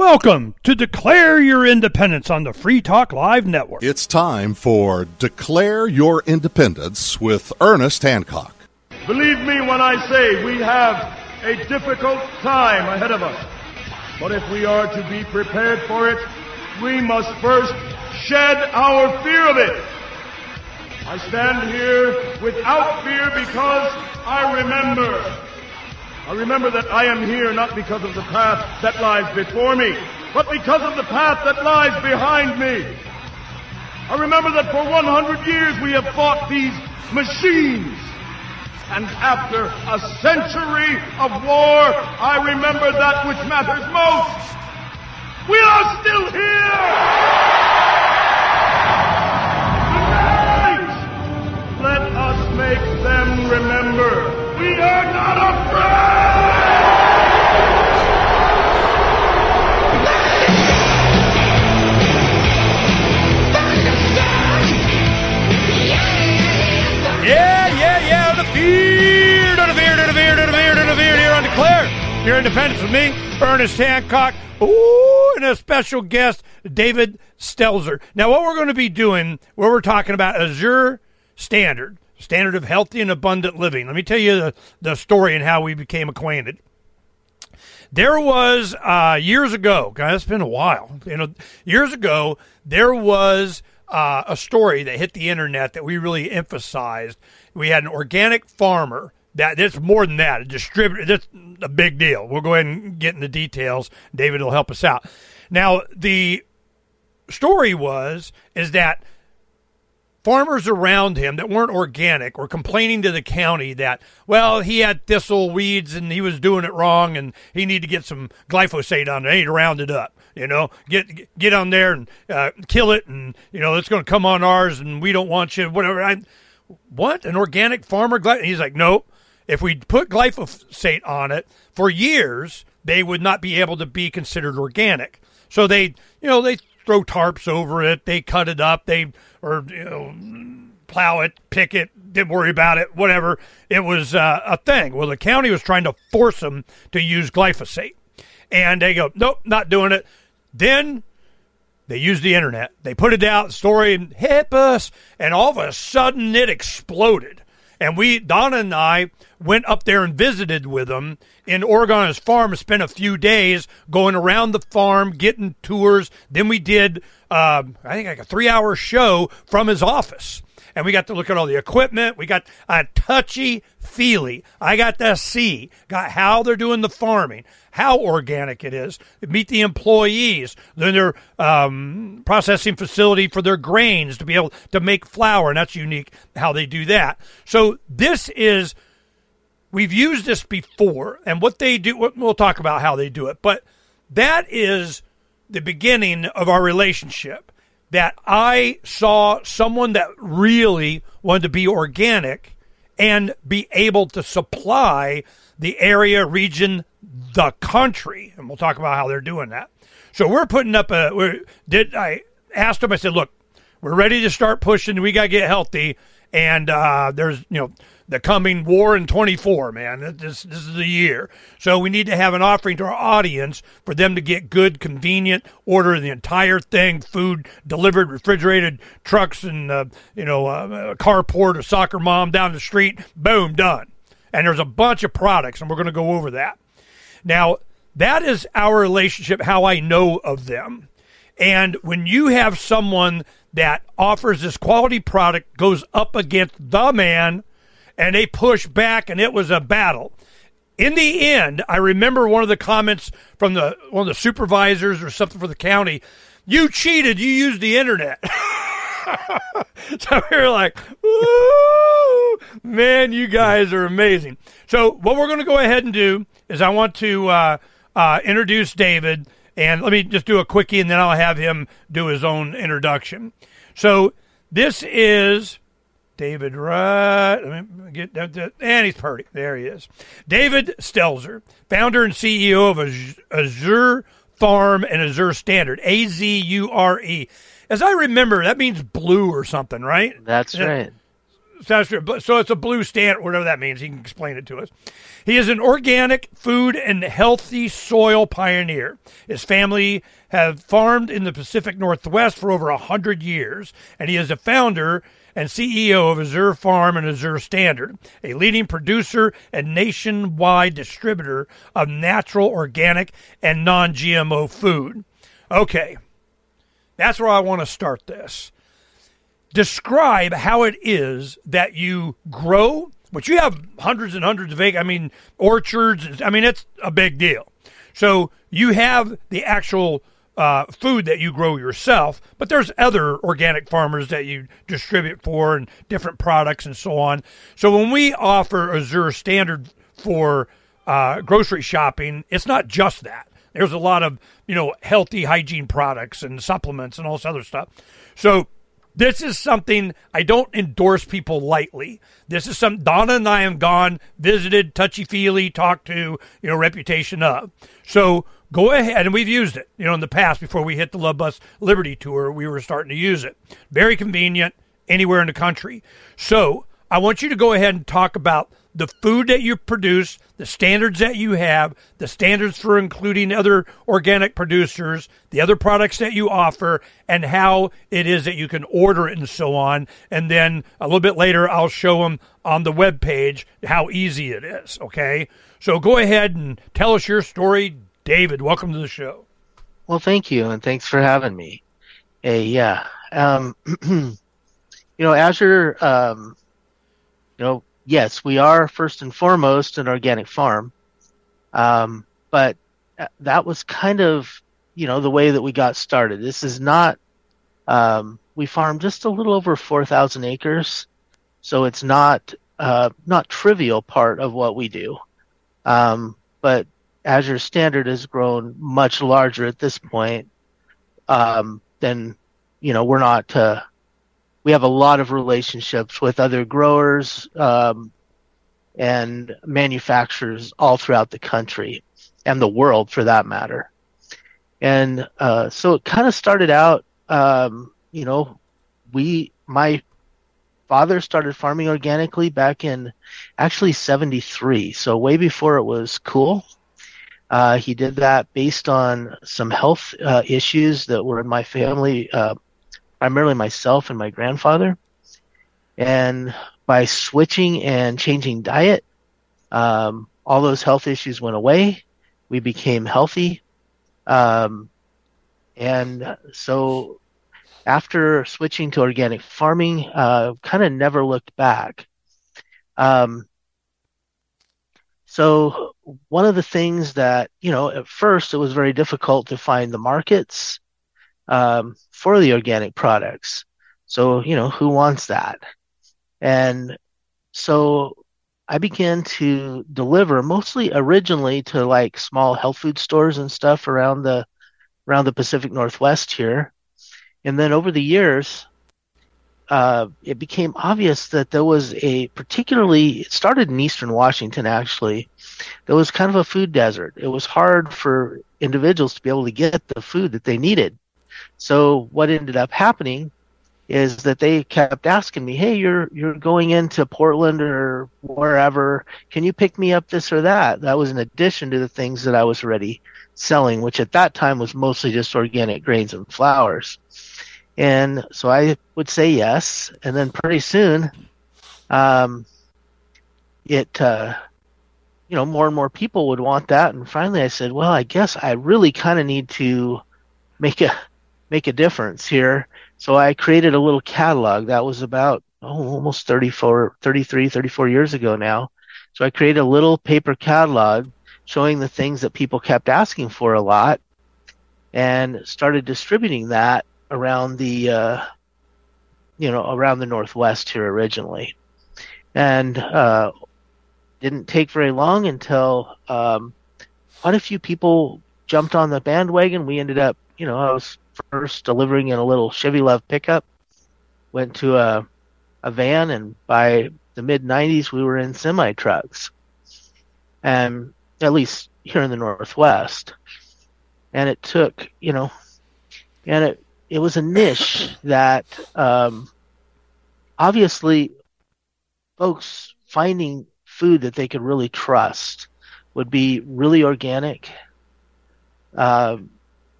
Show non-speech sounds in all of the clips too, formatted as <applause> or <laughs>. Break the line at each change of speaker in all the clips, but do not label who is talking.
Welcome to Declare Your Independence on the Free Talk Live Network.
It's time for Declare Your Independence with Ernest Hancock.
Believe me when I say we have a difficult time ahead of us. But if we are to be prepared for it, we must first shed our fear of it. I stand here without fear because I remember I remember that I am here not because of the path that lies before me, but because of the path that lies behind me. I remember that for 100 years we have fought these machines. And after a century of war, I remember that which matters most. We are still here! Tonight, let us make them remember we are not afraid!
Yeah, yeah, yeah, the fear, fear, the fear here on Declare Your Independence with me, Ernest Hancock. Ooh, and a special guest, David Stelzer. Now, what we're going to be doing, where we're talking about Azure Standard, standard of healthy and abundant living. Let me tell you the, the story and how we became acquainted. There was uh, years ago, guys, it's been a while. You know, years ago, there was uh, a story that hit the internet that we really emphasized. We had an organic farmer that it's more than that. A distributor. That's a big deal. We'll go ahead and get in the details. David will help us out. Now, the story was is that farmers around him that weren't organic were complaining to the county that well he had thistle weeds and he was doing it wrong and he needed to get some glyphosate on it. He need to round it up. You know, get get on there and uh, kill it, and you know it's going to come on ours, and we don't want you. Whatever. I, what an organic farmer? Gly-? He's like, nope. If we put glyphosate on it for years, they would not be able to be considered organic. So they, you know, they throw tarps over it, they cut it up, they or you know plow it, pick it, didn't worry about it, whatever. It was uh, a thing. Well, the county was trying to force them to use glyphosate, and they go, nope, not doing it. Then they used the internet. They put it out, story, hit us, and all of a sudden it exploded. And we, Donna and I, went up there and visited with him in Oregon on his farm, spent a few days going around the farm, getting tours. Then we did, uh, I think, like a three hour show from his office. And we got to look at all the equipment. We got a touchy feely. I got to see, got how they're doing the farming, how organic it is. Meet the employees, then their um, processing facility for their grains to be able to make flour, and that's unique how they do that. So this is we've used this before, and what they do. We'll talk about how they do it, but that is the beginning of our relationship. That I saw someone that really wanted to be organic and be able to supply the area, region, the country, and we'll talk about how they're doing that. So we're putting up a. We're, did I asked them? I said, "Look, we're ready to start pushing. We got to get healthy, and uh, there's you know the coming war in 24, man. This, this is the year. So we need to have an offering to our audience for them to get good, convenient, order the entire thing, food delivered, refrigerated trucks, and, uh, you know, uh, a carport, a soccer mom down the street. Boom, done. And there's a bunch of products, and we're going to go over that. Now, that is our relationship, how I know of them. And when you have someone that offers this quality product, goes up against the man and they pushed back, and it was a battle. In the end, I remember one of the comments from the one of the supervisors or something for the county. You cheated. You used the internet. <laughs> so we were like, Ooh, man, you guys are amazing. So what we're going to go ahead and do is I want to uh, uh, introduce David, and let me just do a quickie, and then I'll have him do his own introduction. So this is David Rutt. Let me get and he's pretty. There he is. David Stelzer, founder and CEO of Azure Farm and Azure Standard. A Z U R E. As I remember, that means blue or something, right?
That's right.
so it's a blue stand, whatever that means. He can explain it to us. He is an organic food and healthy soil pioneer. His family have farmed in the Pacific Northwest for over a hundred years, and he is a founder and CEO of Azure Farm and Azure Standard, a leading producer and nationwide distributor of natural, organic, and non-GMO food. Okay, that's where I want to start this describe how it is that you grow, which you have hundreds and hundreds of acres, I mean, orchards. I mean, it's a big deal. So you have the actual uh, food that you grow yourself, but there's other organic farmers that you distribute for and different products and so on. So when we offer Azure Standard for uh, grocery shopping, it's not just that. There's a lot of you know healthy hygiene products and supplements and all this other stuff. So this is something I don't endorse people lightly. This is some Donna and I have gone, visited, touchy feely, talked to, you know, reputation of. So go ahead, and we've used it, you know, in the past before we hit the Love Bus Liberty Tour, we were starting to use it. Very convenient anywhere in the country. So I want you to go ahead and talk about the food that you produce, the standards that you have, the standards for including other organic producers, the other products that you offer, and how it is that you can order it and so on. And then a little bit later, I'll show them on the web page how easy it is. Okay. So go ahead and tell us your story. David, welcome to the show.
Well, thank you. And thanks for having me. Hey, yeah. Um, <clears throat> you know, Azure, um, you know, yes, we are first and foremost an organic farm, um, but that was kind of you know the way that we got started. This is not. Um, we farm just a little over four thousand acres, so it's not uh, not trivial part of what we do. Um, but Azure Standard has grown much larger at this point. Um, than you know, we're not. Uh, we have a lot of relationships with other growers um, and manufacturers all throughout the country and the world for that matter. And uh, so it kind of started out, um, you know, we, my father started farming organically back in actually 73. So way before it was cool. Uh, he did that based on some health uh, issues that were in my family uh, primarily myself and my grandfather. And by switching and changing diet, um, all those health issues went away. We became healthy. Um, and so after switching to organic farming, uh, kind of never looked back. Um, so one of the things that, you know, at first it was very difficult to find the markets um, for the organic products. So, you know, who wants that? And so I began to deliver mostly originally to like small health food stores and stuff around the around the Pacific Northwest here. And then over the years, uh, it became obvious that there was a particularly it started in eastern Washington actually. There was kind of a food desert. It was hard for individuals to be able to get the food that they needed. So what ended up happening is that they kept asking me, "Hey, you're you're going into Portland or wherever. Can you pick me up this or that?" That was in addition to the things that I was already selling, which at that time was mostly just organic grains and flours. And so I would say yes, and then pretty soon, um, it uh, you know more and more people would want that, and finally I said, "Well, I guess I really kind of need to make a make a difference here. So I created a little catalog that was about oh, almost 34, 33, 34 years ago now. So I created a little paper catalog showing the things that people kept asking for a lot and started distributing that around the, uh, you know, around the Northwest here originally. And, uh, didn't take very long until, um, quite a few people jumped on the bandwagon. We ended up, you know, I was first delivering in a little Chevy Love pickup. Went to a a van, and by the mid '90s, we were in semi trucks, and at least here in the Northwest. And it took, you know, and it it was a niche <laughs> that um, obviously folks finding food that they could really trust would be really organic. Uh,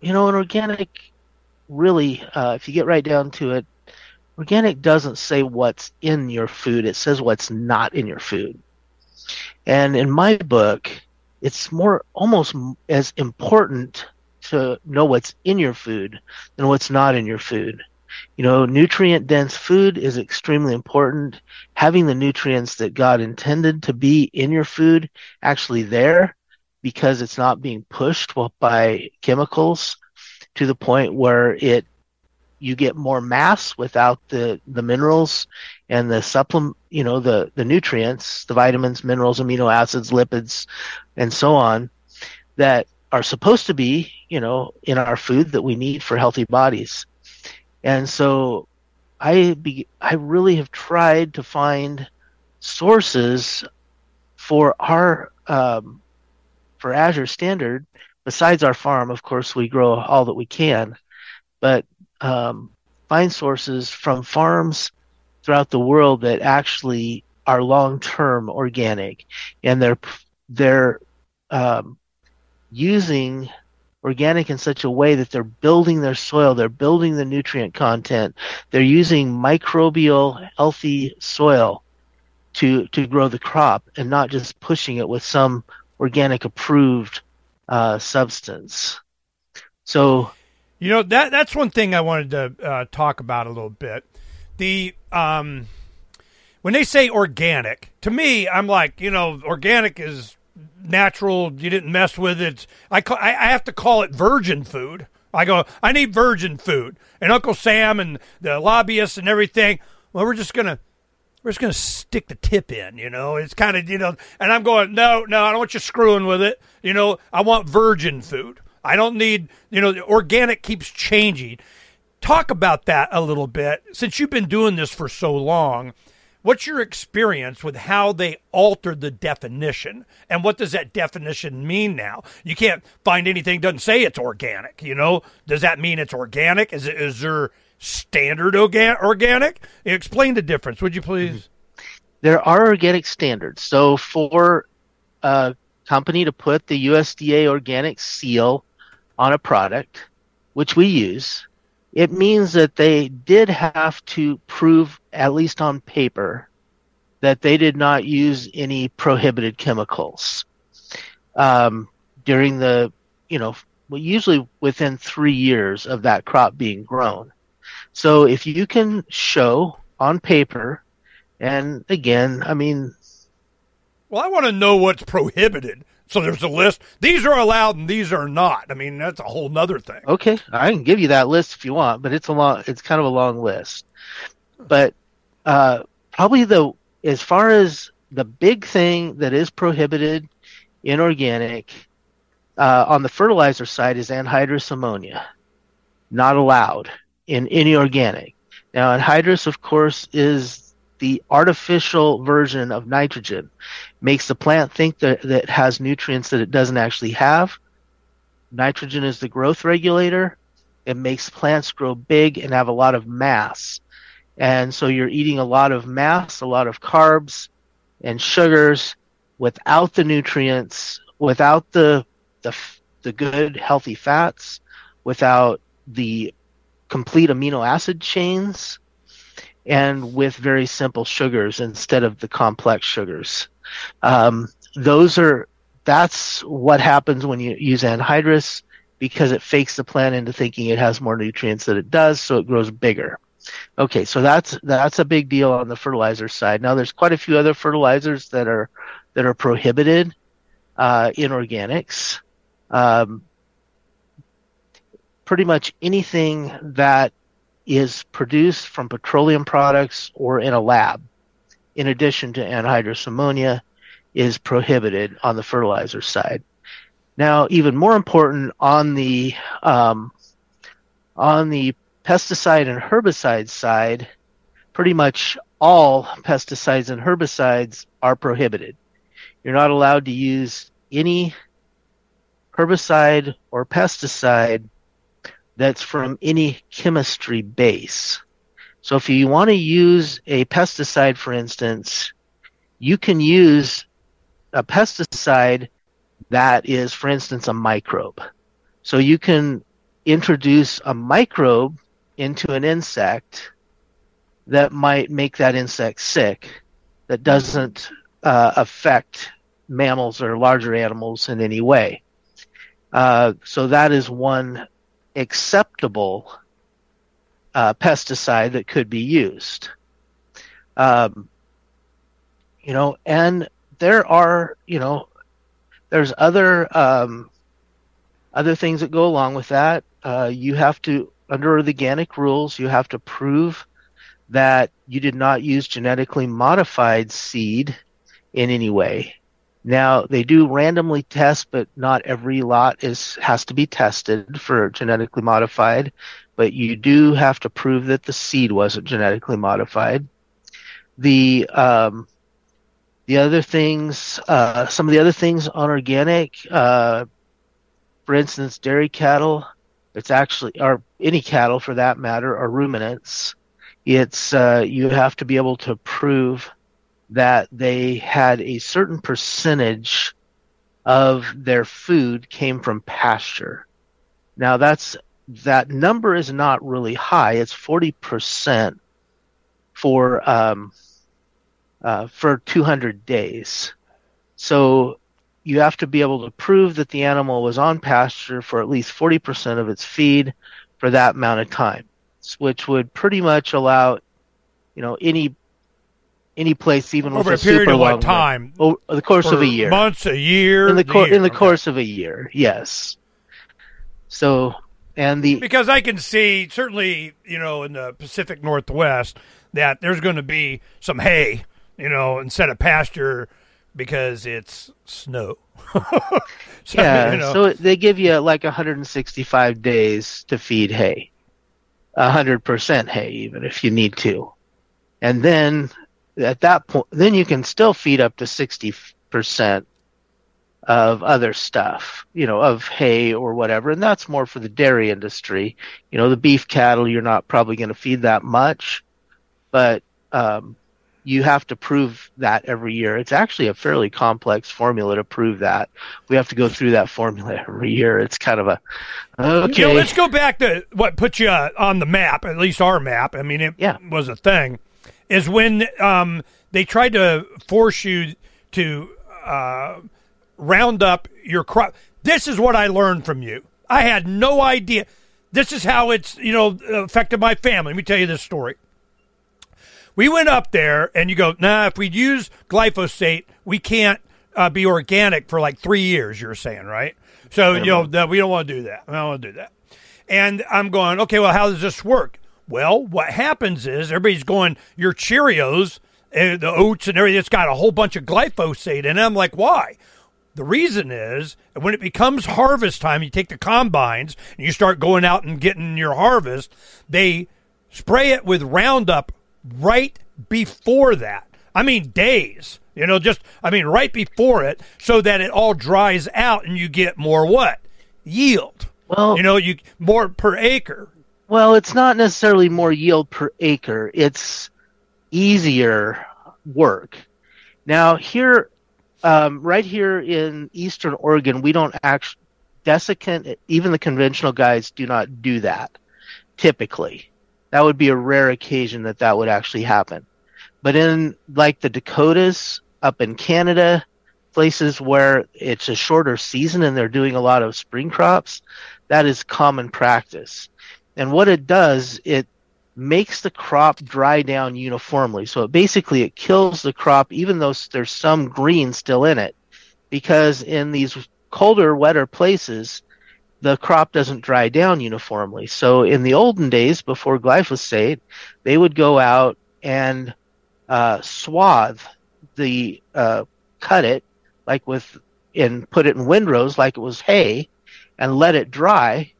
you know, an organic, really, uh, if you get right down to it, organic doesn't say what's in your food, it says what's not in your food. And in my book, it's more almost as important to know what's in your food than what's not in your food. You know, nutrient dense food is extremely important. Having the nutrients that God intended to be in your food actually there because it's not being pushed by chemicals to the point where it you get more mass without the the minerals and the supplement you know the the nutrients the vitamins minerals amino acids lipids and so on that are supposed to be you know in our food that we need for healthy bodies. And so I be, I really have tried to find sources for our um, for Azure Standard. Besides our farm, of course, we grow all that we can, but um, find sources from farms throughout the world that actually are long-term organic, and they're they're um, using organic in such a way that they're building their soil, they're building the nutrient content, they're using microbial healthy soil to to grow the crop and not just pushing it with some organic approved uh, substance. So,
you know that that's one thing I wanted to uh, talk about a little bit. The um, when they say organic, to me, I'm like, you know, organic is natural. You didn't mess with it. I, call, I, I have to call it virgin food. I go, I need virgin food. And Uncle Sam and the lobbyists and everything, well, we're just gonna we're just gonna stick the tip in, you know. It's kind of you know, and I'm going, no, no, I don't want you screwing with it. You know, I want virgin food. I don't need, you know, organic keeps changing. Talk about that a little bit since you've been doing this for so long. What's your experience with how they altered the definition? And what does that definition mean now? You can't find anything doesn't say it's organic, you know? Does that mean it's organic? Is it is there standard organ- organic? Explain the difference, would you please? Mm-hmm.
There are organic standards. So for a company to put the USDA organic seal on a product, which we use, it means that they did have to prove, at least on paper, that they did not use any prohibited chemicals um, during the, you know, well, usually within three years of that crop being grown. So if you can show on paper, and again, I mean,
well, I want to know what's prohibited. So there's a list. These are allowed and these are not. I mean, that's a whole nother thing.
Okay, I can give you that list if you want, but it's a long. It's kind of a long list. But uh, probably the as far as the big thing that is prohibited in organic uh, on the fertilizer side is anhydrous ammonia, not allowed in any organic. Now, anhydrous, of course, is the artificial version of nitrogen makes the plant think that, that it has nutrients that it doesn't actually have. Nitrogen is the growth regulator. It makes plants grow big and have a lot of mass. And so you're eating a lot of mass, a lot of carbs and sugars without the nutrients, without the, the, the good healthy fats, without the complete amino acid chains and with very simple sugars instead of the complex sugars. Um, those are that's what happens when you use anhydrous because it fakes the plant into thinking it has more nutrients than it does, so it grows bigger. Okay, so that's that's a big deal on the fertilizer side. Now, there's quite a few other fertilizers that are that are prohibited uh, in organics. Um, pretty much anything that is produced from petroleum products or in a lab, in addition to anhydrous ammonia, is prohibited on the fertilizer side. Now, even more important on the um, on the pesticide and herbicide side, pretty much all pesticides and herbicides are prohibited. You're not allowed to use any herbicide or pesticide that's from any chemistry base. So if you want to use a pesticide, for instance, you can use a pesticide that is, for instance, a microbe. So you can introduce a microbe into an insect that might make that insect sick that doesn't uh, affect mammals or larger animals in any way. Uh, so that is one acceptable uh, pesticide that could be used. Um, you know, and there are, you know, there's other um, other things that go along with that. Uh, you have to, under the organic rules, you have to prove that you did not use genetically modified seed in any way. Now they do randomly test, but not every lot is has to be tested for genetically modified. But you do have to prove that the seed wasn't genetically modified. The um, the other things, uh, some of the other things on organic, uh, for instance, dairy cattle, it's actually, or any cattle for that matter, are ruminants. It's uh, you have to be able to prove that they had a certain percentage of their food came from pasture. Now that's that number is not really high. It's forty percent for um, uh, for two hundred days. So you have to be able to prove that the animal was on pasture for at least forty percent of its feed for that amount of time, which would pretty much allow, you know, any any place, even
over a period
super
of what time?
over the course of a year,
months, a year,
in the cour-
year.
in the
Okay.
course of a year, yes. So, and the
because I can see certainly you know in the Pacific Northwest that there's going to be some hay, you know, instead of pasture because it's snow. <laughs> so,
yeah,
you know,
so they give you like 165 days to feed hay, 100% hay, even if you need to, and then at that point, then you can still feed up to 60% of other stuff, you know, of hay or whatever, and that's more for the dairy industry. You know, the beef cattle, you're not probably going to feed that much, but um, you have to prove that every year. It's actually a fairly complex formula to prove that. We have to go through that formula every year. It's kind of a okay.
You know, let's go back to what put you uh, on the map, at least our map. I mean, it
Yeah.
was a thing. Is when um, they tried to force you to uh, round up your crop. This is what I learned from you. I had no idea. This is how it's you know affected my family. Let me tell you this story. We went up there, and you go, nah. If we use glyphosate, we can't uh, be organic for like three years. You're saying, right? So you know that we don't want to do that. I don't want to do that. And I'm going, okay. Well, how does this work? Well, what happens is everybody's going, your Cheerios, uh, the oats, and everything. It's got a whole bunch of glyphosate in it. I'm like, why? The reason is when it becomes harvest time, you take the combines and you start going out and getting your harvest, they spray it with Roundup right before that. I mean, days, you know, just, I mean, right before it so that it all dries out and you get more what? Yield.
Well-
you know, you more per acre.
Well, it's not necessarily more yield per acre. It's easier work. Now, here, um, right here in Eastern Oregon, we don't actually, desiccant, even the conventional guys do not do that typically. That would be a rare occasion that that would actually happen. But in like the Dakotas, up in Canada, places where it's a shorter season and they're doing a lot of spring crops, that is common practice. And what it does, it makes the crop dry down uniformly. So it basically it kills the crop even though there's some green still in it. Because in these colder, wetter places, the crop doesn't dry down uniformly. So in the olden days before glyphosate, they would go out and uh, swathe the uh, cut it like with and put it in windrows like it was hay and let it dry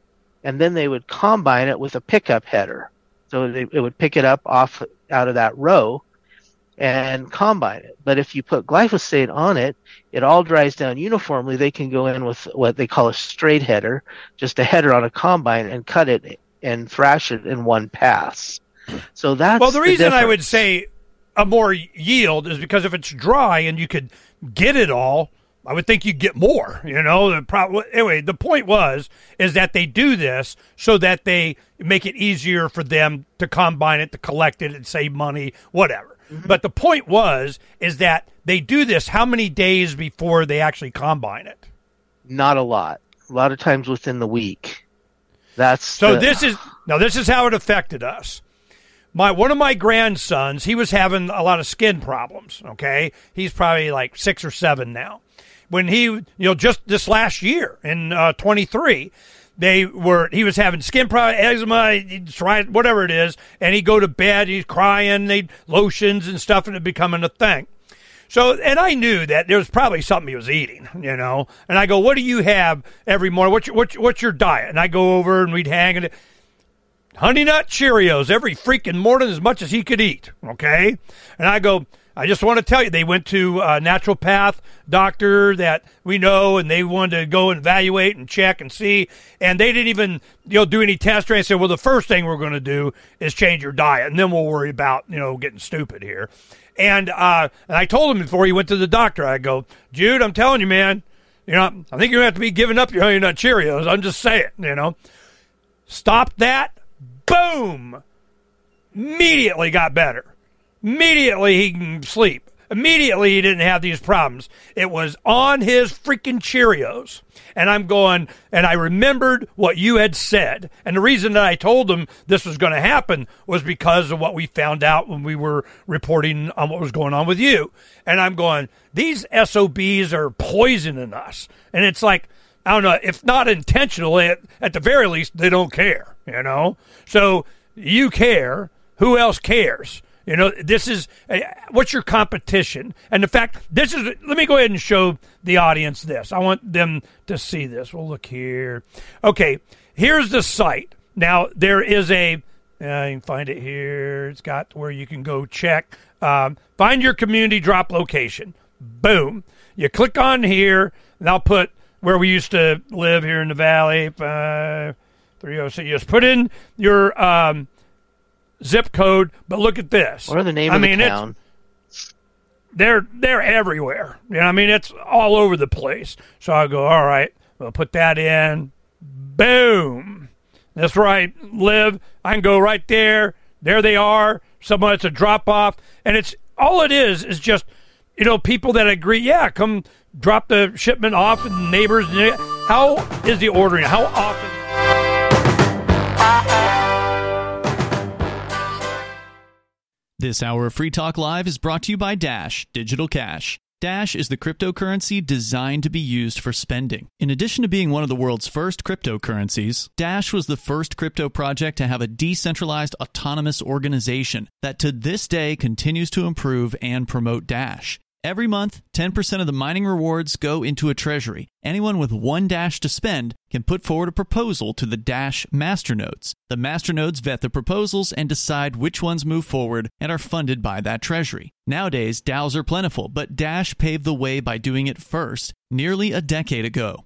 and then they would combine it with a pickup header. So they, it would pick it up off out of that row and combine it. But if you put glyphosate on it it all dries down uniformly. They can go in with what they call a straight header just a header on a combine and cut it and thrash it in one pass. So that's
Well, the reason I would say a more yield is because if it's dry and you could get it all, I would think you'd get more. You know, the pro- anyway. The point was is that they do this so that they make it easier for them to combine it, to collect it, and save money, whatever. Mm-hmm. But the point was is that they do this how many days before they actually combine it?
Not a lot. A lot of times within the week. That's
so.
the-
This is now. This is how it affected us. My one of my grandsons, he was having a lot of skin problems. Okay, he's probably like six or seven now. When he, you know, just this last year in uh, 23, they were he was having skin problem, eczema, whatever it is, and he'd go to bed, he's crying, they lotions and stuff, and it becoming a thing. So, and I knew that there was probably something he was eating, you know. And I go, "What do you have every morning? What's your, what's, what's your diet?" And I go over and we'd hang and Honey Nut Cheerios every freaking morning as much as he could eat. Okay, and I go. I just want to tell you, they went to a naturopath doctor that we know, and they wanted to go and evaluate and check and see, and they didn't even you know do any tests. Or said, well, the first thing we're going to do is change your diet, and then we'll worry about you know getting stupid here. And uh, and I told him before he went to the doctor, I go, Jude, I'm telling you, man, you know, I think you're gonna have to be giving up your Honey Nut Cheerios. I'm just saying, you know, stop that. Boom! Immediately got better. Immediately he can sleep. Immediately he didn't have these problems. It was on his freaking Cheerios. And I'm going, and I remembered what you had said. And the reason that I told him this was going to happen was because of what we found out when we were reporting on what was going on with you. And I'm going, these SOBs are poisoning us. And it's like, I don't know, if not intentionally, at, at the very least, they don't care, you know? So you care. Who else cares? You know, this is uh, what's your competition? And the fact, this is, let me go ahead and show the audience this. I want them to see this. We'll look here. Okay, here's the site. Now, there is a, uh, you can find it here. It's got where you can go check. Um, find your community drop location. Boom. You click on here, and I'll put where we used to live here in the valley. Uh, 306. You just put in your um, zip code, but look at this.
Or the name
I
of
mean,
the town.
they're they're everywhere. You know, I mean, it's all over the place. So I go, all right, we'll put that in. Boom. That's right. Live. I can go right there. There they are. Someone it's a drop off, and it's all it is is just you know people that agree. Yeah, come drop the shipment off, and neighbors. How is the ordering? How often?
This hour of Free Talk Live is brought to you by Dash Digital Cash. Dash is the cryptocurrency designed to be used for spending. In addition to being one of the world's first cryptocurrencies, Dash was the first crypto project to have a decentralized autonomous organization that to this day continues to improve and promote Dash. Every month, 10% of the mining rewards go into a treasury. Anyone with one Dash to spend can put forward a proposal to the Dash masternodes. The masternodes vet the proposals and decide which ones move forward and are funded by that treasury. Nowadays, DAOs are plentiful, but Dash paved the way by doing it first nearly a decade ago.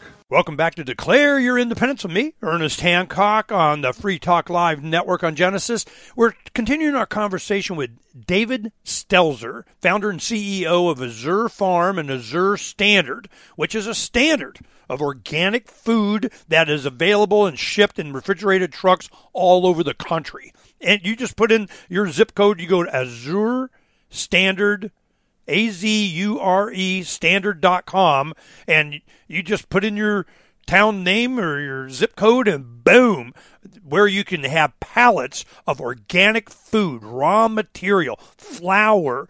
Welcome back to Declare Your Independence with me, Ernest Hancock, on the Free Talk Live network on Genesis. We're continuing our conversation with David Stelzer, founder and CEO of Azure Farm and Azure Standard, which is a standard of organic food that is available and shipped in refrigerated trucks all over the country. And you just put in your zip code, you go to Azure Standard a Z U R E standard.com, and you just put in your town name or your zip code, and boom, where you can have pallets of organic food, raw material, flour,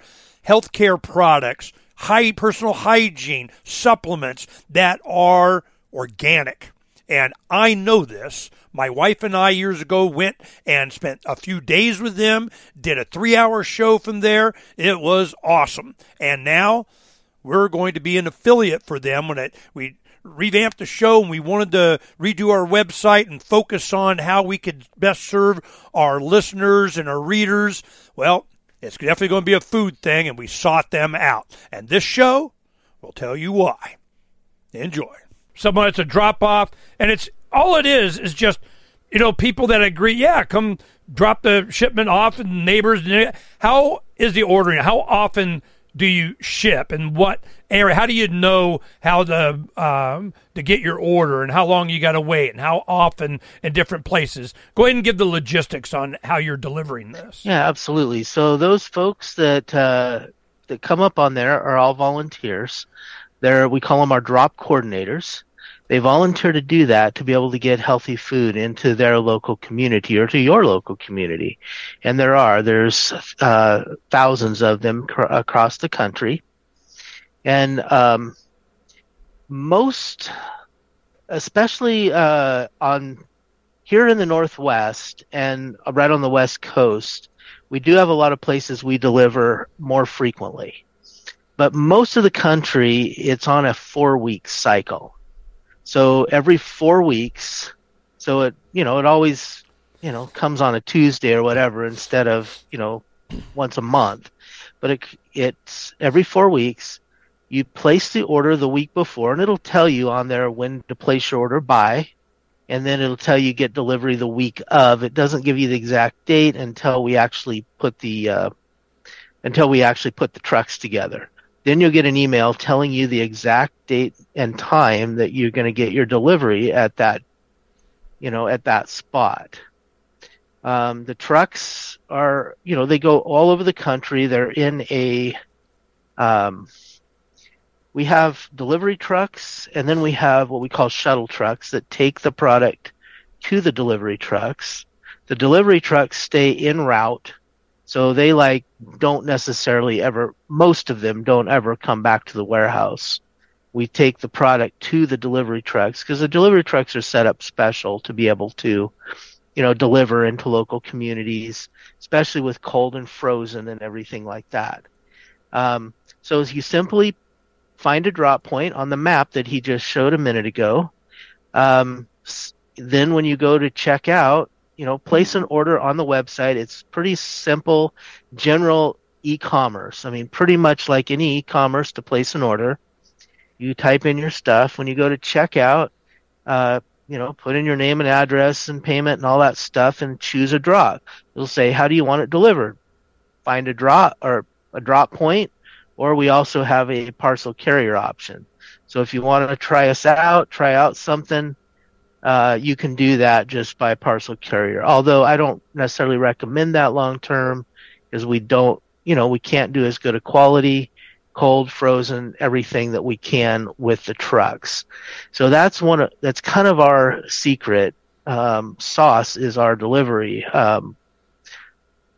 healthcare products, high personal hygiene, supplements that are organic. And I know this. My wife and I years ago went and spent a few days with them, did a three hour show from there. It was awesome. And now we're going to be an affiliate for them when it, we revamped the show and we wanted to redo our website and focus on how we could best serve our listeners and our readers. Well, it's definitely going to be a food thing, and we sought them out. And this show will tell you why. Enjoy. Someone it's a drop off, and it's all it is is just you know people that agree. Yeah, come drop the shipment off, and neighbors. How is the ordering? How often do you ship and what area? How do you know how to um, to get your order and how long you got to wait and how often in different places? Go ahead and give the logistics on how you're delivering this.
Yeah, absolutely. So those folks that uh, that come up on there are all volunteers. They're we call them our drop coordinators. They volunteer to do that to be able to get healthy food into their local community or to your local community. And there are, there's uh, thousands of them cr- across the country. And um, most, especially uh, on here in the Northwest and right on the West Coast, we do have a lot of places we deliver more frequently. But most of the country, it's on a four week cycle. So every four weeks, so it you know it always you know comes on a Tuesday or whatever instead of you know once a month, but it it's every four weeks. You place the order the week before, and it'll tell you on there when to place your order by, and then it'll tell you get delivery the week of. It doesn't give you the exact date until we actually put the uh, until we actually put the trucks together. Then you'll get an email telling you the exact date and time that you're going to get your delivery at that, you know, at that spot. Um, the trucks are, you know, they go all over the country. They're in a, um, we have delivery trucks and then we have what we call shuttle trucks that take the product to the delivery trucks. The delivery trucks stay in route so they like don't necessarily ever, most of them don't ever come back to the warehouse. We take the product to the delivery trucks because the delivery trucks are set up special to be able to, you know, deliver into local communities, especially with cold and frozen and everything like that. Um, so you simply find a drop point on the map that he just showed a minute ago. Um, then when you go to check out, you know, place an order on the website. It's pretty simple, general e-commerce. I mean, pretty much like any e-commerce to place an order. You type in your stuff. When you go to checkout, uh, you know, put in your name and address and payment and all that stuff and choose a drop. It'll say, how do you want it delivered? Find a drop or a drop point, or we also have a parcel carrier option. So if you want to try us out, try out something, uh, you can do that just by parcel carrier. Although I don't necessarily recommend that long term because we don't, you know, we can't do as good a quality, cold, frozen, everything that we can with the trucks. So that's one of, that's kind of our secret um, sauce is our delivery um,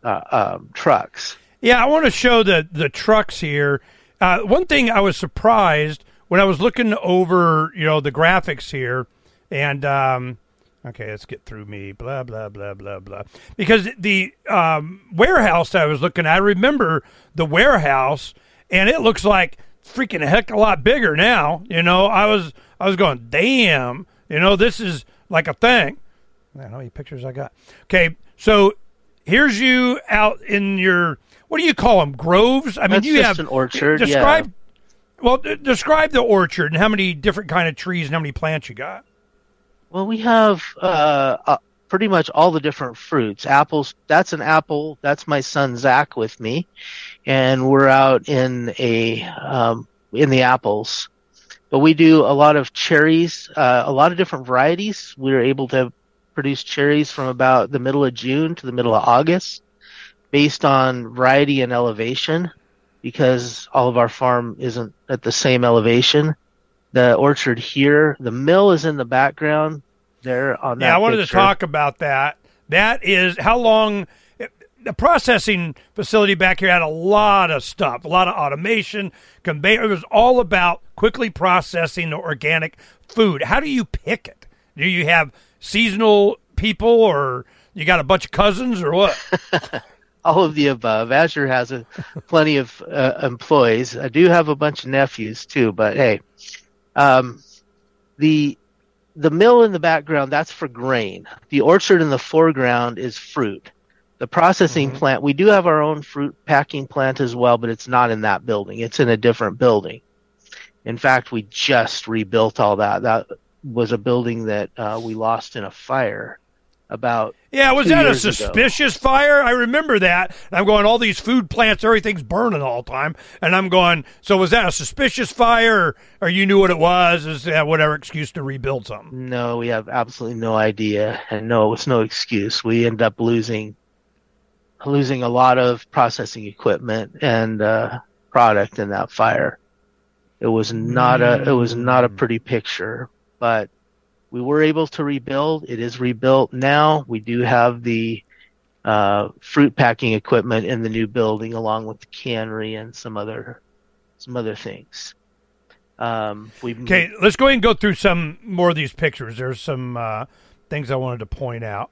uh, um, trucks.
Yeah, I want to show the the trucks here. Uh, one thing I was surprised when I was looking over, you know, the graphics here and um, okay, let's get through me. Blah blah blah blah blah. Because the um, warehouse I was looking at, I remember the warehouse, and it looks like freaking a heck a lot bigger now. You know, I was I was going, damn. You know, this is like a thing. I don't know how many pictures I got. Okay, so here's you out in your what do you call them? Groves? I mean,
That's
you
just
have
an orchard.
Describe.
yeah.
Well, d- describe the orchard and how many different kind of trees and how many plants you got.
Well, we have uh, uh, pretty much all the different fruits. Apples. That's an apple. That's my son Zach with me, and we're out in a um, in the apples. But we do a lot of cherries, uh, a lot of different varieties. We are able to produce cherries from about the middle of June to the middle of August, based on variety and elevation, because all of our farm isn't at the same elevation the orchard here. The mill is in the background there on that.
Yeah, I wanted
picture.
to talk about that. That is how long the processing facility back here had a lot of stuff, a lot of automation, conveyor. It was all about quickly processing the organic food. How do you pick it? Do you have seasonal people, or you got a bunch of cousins, or what? <laughs>
all of the above. Azure has a, plenty of uh, employees. I do have a bunch of nephews too, but hey, um, the the mill in the background that's for grain. The orchard in the foreground is fruit. The processing mm-hmm. plant, we do have our own fruit packing plant as well, but it's not in that building. It's in a different building. In fact, we just rebuilt all that. That was a building that uh, we lost in a fire about
yeah was that a suspicious
ago.
fire? I remember that. I'm going all these food plants everything's burning all the time. And i'm going so was that a suspicious fire? Or, or you knew what it was? Is that whatever excuse to rebuild something?
No we have absolutely no idea. And no it's no excuse. We end up losing losing a lot of processing equipment and uh, product in that fire. It was not mm. a it was not a mm. pretty picture but we were able to rebuild. It is rebuilt now. We do have the uh, fruit packing equipment in the new building, along with the cannery and some other some other things. Um,
okay, let's go ahead and go through some more of these pictures. There's some uh, things I wanted to point out.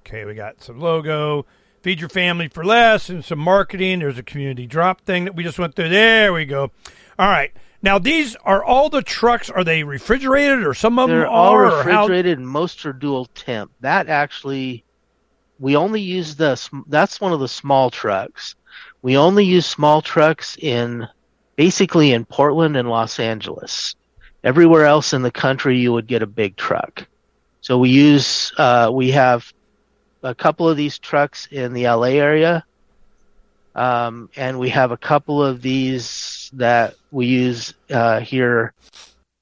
Okay, we got some logo, feed your family for less, and some marketing. There's a community drop thing that we just went through. There we go. All right. Now these are all the trucks. Are they refrigerated or some of
They're
them
all
are?
refrigerated and most are dual temp. That actually, we only use the. That's one of the small trucks. We only use small trucks in basically in Portland and Los Angeles. Everywhere else in the country, you would get a big truck. So we use. Uh, we have a couple of these trucks in the LA area um, and we have a couple of these that we use uh, here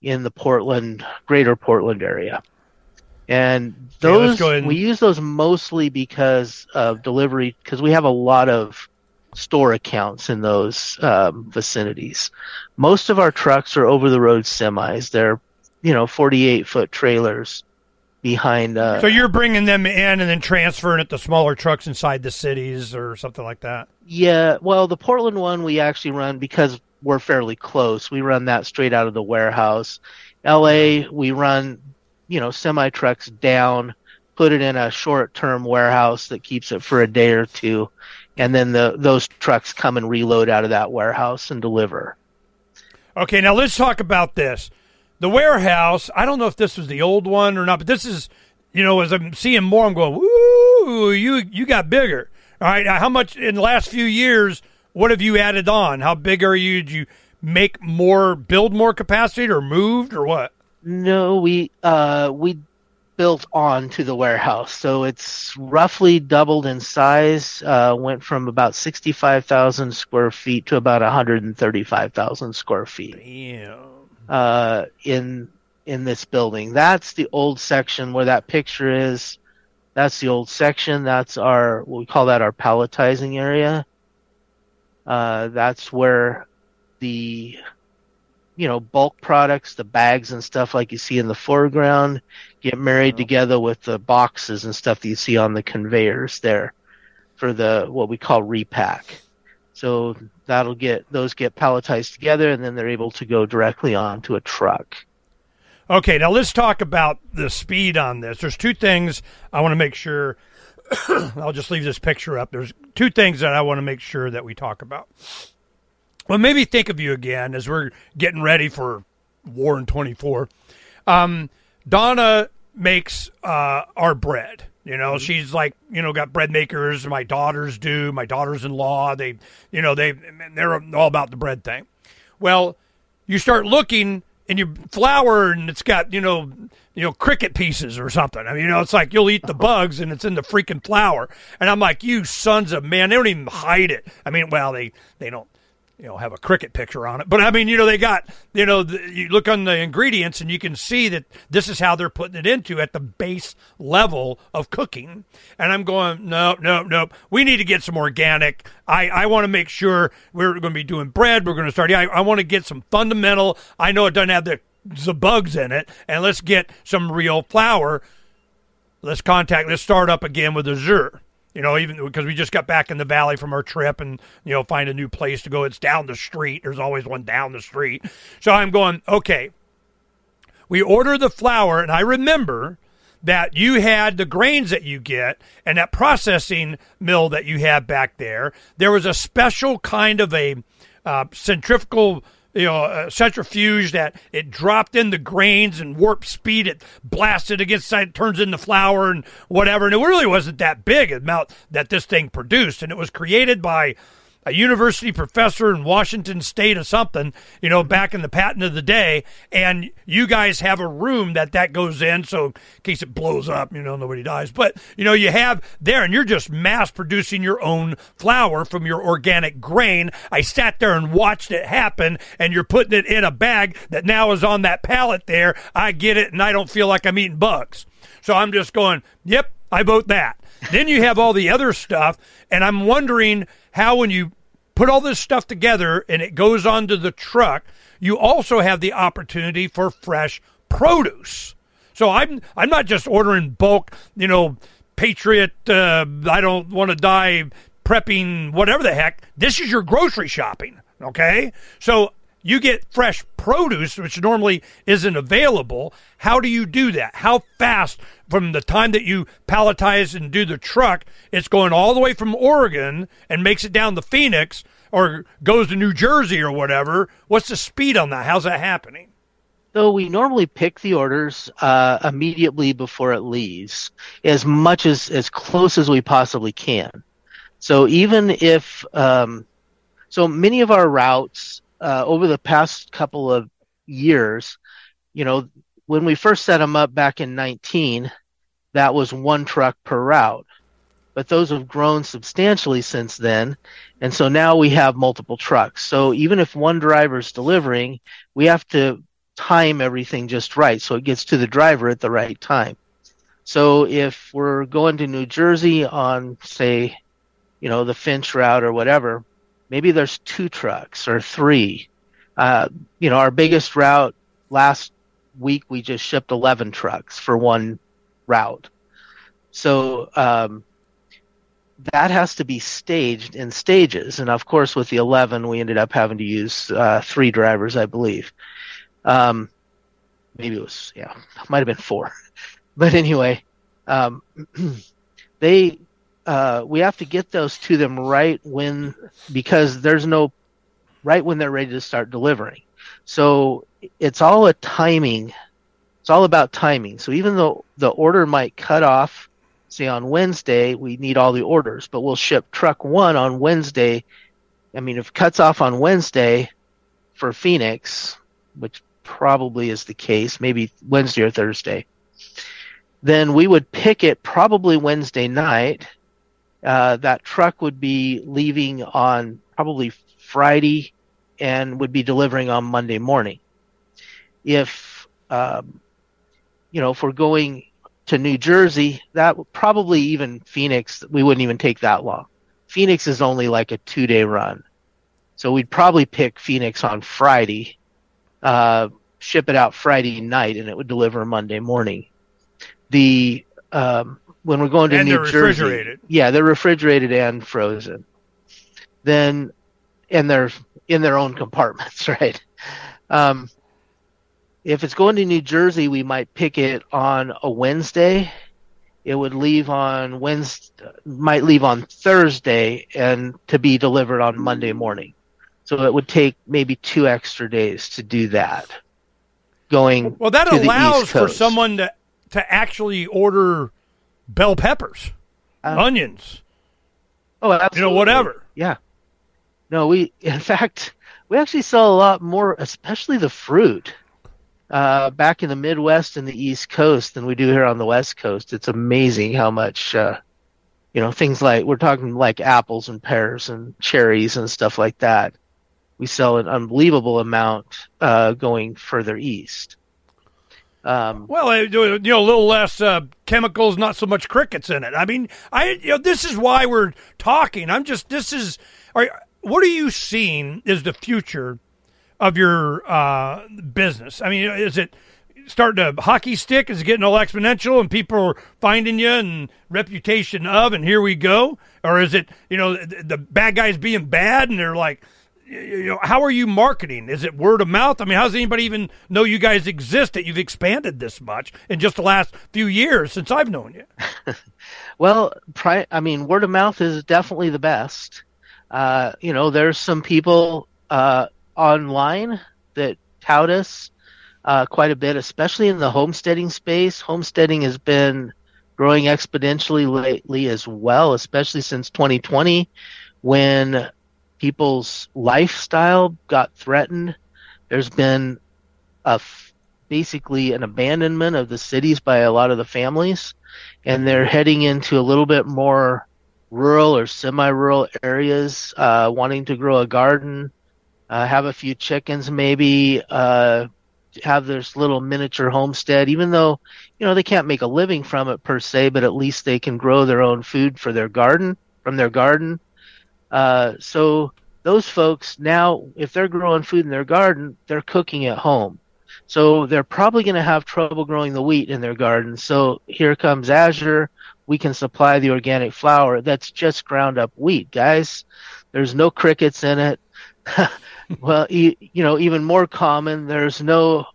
in the Portland, greater Portland area. And those, and... we use those mostly because of delivery, because we have a lot of store accounts in those um, vicinities. Most of our trucks are over the road semis. They're, you know, 48 foot trailers behind. Uh,
so you're bringing them in and then transferring it to smaller trucks inside the cities or something like that.
Yeah, well, the Portland one we actually run because we're fairly close. We run that straight out of the warehouse. L.A. we run, you know, semi trucks down, put it in a short term warehouse that keeps it for a day or two, and then the those trucks come and reload out of that warehouse and deliver.
Okay, now let's talk about this the warehouse. I don't know if this was the old one or not, but this is, you know, as I'm seeing more, I'm going, ooh, you you got bigger." All right, how much in the last few years? What have you added on? How big are you? Did you make more, build more capacity, or moved, or what?
No, we uh we built on to the warehouse, so it's roughly doubled in size. Uh, went from about sixty-five thousand square feet to about one hundred and thirty-five thousand square feet.
Damn
uh, in in this building. That's the old section where that picture is. That's the old section. That's our what we call that our palletizing area. Uh, that's where the you know bulk products, the bags and stuff like you see in the foreground, get married oh. together with the boxes and stuff that you see on the conveyors there for the what we call repack. So that'll get those get palletized together, and then they're able to go directly onto a truck.
Okay, now let's talk about the speed on this. There's two things I want to make sure. <coughs> I'll just leave this picture up. There's two things that I want to make sure that we talk about. Well, maybe think of you again as we're getting ready for War in 24. Um, Donna makes uh, our bread. You know, mm-hmm. she's like, you know, got bread makers. My daughters do. My daughters-in-law, they, you know, they they're all about the bread thing. Well, you start looking and you flour and it's got you know you know cricket pieces or something. I mean, you know, it's like you'll eat the <laughs> bugs and it's in the freaking flour. And I'm like, you sons of man, they don't even hide it. I mean, well, they they don't you know have a cricket picture on it. But i mean you know they got you know the, you look on the ingredients and you can see that this is how they're putting it into at the base level of cooking. And i'm going no no no. We need to get some organic. I i want to make sure we're going to be doing bread. We're going to start i, I want to get some fundamental i know it doesn't have the the bugs in it and let's get some real flour. Let's contact let's start up again with azure you know, even because we just got back in the valley from our trip and, you know, find a new place to go. It's down the street. There's always one down the street. So I'm going, okay. We order the flour, and I remember that you had the grains that you get and that processing mill that you have back there. There was a special kind of a uh, centrifugal you know, uh, centrifuge that it dropped in the grains and warp speed. It blasted against it, turns into flour and whatever. And it really wasn't that big amount that this thing produced. And it was created by a university professor in Washington State or something, you know, back in the patent of the day, and you guys have a room that that goes in, so in case it blows up, you know, nobody dies. But you know, you have there, and you're just mass producing your own flour from your organic grain. I sat there and watched it happen, and you're putting it in a bag that now is on that pallet there. I get it, and I don't feel like I'm eating bugs. So I'm just going, yep, I vote that. then you have all the other stuff, and I'm wondering how when you put all this stuff together and it goes onto the truck, you also have the opportunity for fresh produce. So I'm I'm not just ordering bulk, you know, Patriot. Uh, I don't want to die prepping whatever the heck. This is your grocery shopping. Okay, so you get fresh produce, which normally isn't available. How do you do that? How fast from the time that you palletize and do the truck, it's going all the way from Oregon and makes it down to Phoenix or goes to New Jersey or whatever? What's the speed on that? How's that happening?
So we normally pick the orders uh, immediately before it leaves, as much as as close as we possibly can. So even if um, so, many of our routes uh, over the past couple of years, you know, when we first set them up back in 19, that was one truck per route. But those have grown substantially since then. And so now we have multiple trucks. So even if one driver is delivering, we have to time everything just right so it gets to the driver at the right time. So if we're going to New Jersey on, say, you know, the Finch route or whatever, maybe there's two trucks or three. Uh, you know, our biggest route last week we just shipped 11 trucks for one route. So um, that has to be staged in stages. And of course, with the 11, we ended up having to use uh, three drivers, I believe. Um, maybe it was, yeah, might have been four. <laughs> But anyway, um, <clears throat> they uh, we have to get those to them right when because there's no right when they're ready to start delivering. So it's all a timing. It's all about timing. So even though the order might cut off, say on Wednesday, we need all the orders, but we'll ship truck one on Wednesday. I mean, if it cuts off on Wednesday for Phoenix, which probably is the case, maybe Wednesday or Thursday, then we would pick it probably Wednesday night uh, that truck would be leaving on probably Friday and would be delivering on Monday morning. If um, you know, if we're going to New Jersey, that would probably even Phoenix, we wouldn't even take that long. Phoenix is only like a two day run. So we'd probably pick Phoenix on Friday, uh, ship it out Friday night, and it would deliver Monday morning. The um, when we're going to
and
New
they're
Jersey.
refrigerated.
Yeah, they're refrigerated and frozen. Then, and they're in their own compartments, <laughs> right? Um, if it's going to New Jersey, we might pick it on a Wednesday. It would leave on Wednesday, might leave on Thursday, and to be delivered on Monday morning. So it would take maybe two extra days to do that. Going
Well, that
to the East
allows for someone to to actually order bell peppers,
Uh,
onions,
Oh, absolutely.
you know, whatever.
Yeah. No, we <laughs> in fact we actually sell a lot more, especially the fruit, uh, back in the Midwest and the East Coast than we do here on the West Coast. It's amazing how much, uh, you know, things like we're talking like apples and pears and cherries and stuff like that. We sell an unbelievable amount uh, going further east. Um,
Well, you know, a little less uh, chemicals, not so much crickets in it. I mean, I you know, this is why we're talking. I'm just this is. Are, what are you seeing is the future of your uh, business? I mean, is it starting to hockey stick? Is it getting all exponential and people are finding you and reputation of, and here we go? Or is it you know the, the bad guys being bad and they're like, you know, how are you marketing? Is it word of mouth? I mean, how does anybody even know you guys exist? That you've expanded this much in just the last few years since I've known you. <laughs>
well, pri- I mean, word of mouth is definitely the best. Uh, you know, there's some people uh, online that tout us uh, quite a bit, especially in the homesteading space. Homesteading has been growing exponentially lately as well, especially since 2020 when people's lifestyle got threatened. There's been a basically an abandonment of the cities by a lot of the families, and they're heading into a little bit more rural or semi-rural areas, uh, wanting to grow a garden, uh, have a few chickens, maybe uh, have this little miniature homestead. Even though you know they can't make a living from it per se, but at least they can grow their own food for their garden from their garden. Uh, so those folks now, if they're growing food in their garden, they're cooking at home. So they're probably going to have trouble growing the wheat in their garden. So here comes Azure. We can supply the organic flour that's just ground up wheat, guys. There's no crickets in it. <laughs> well, you, you know, even more common, there's no,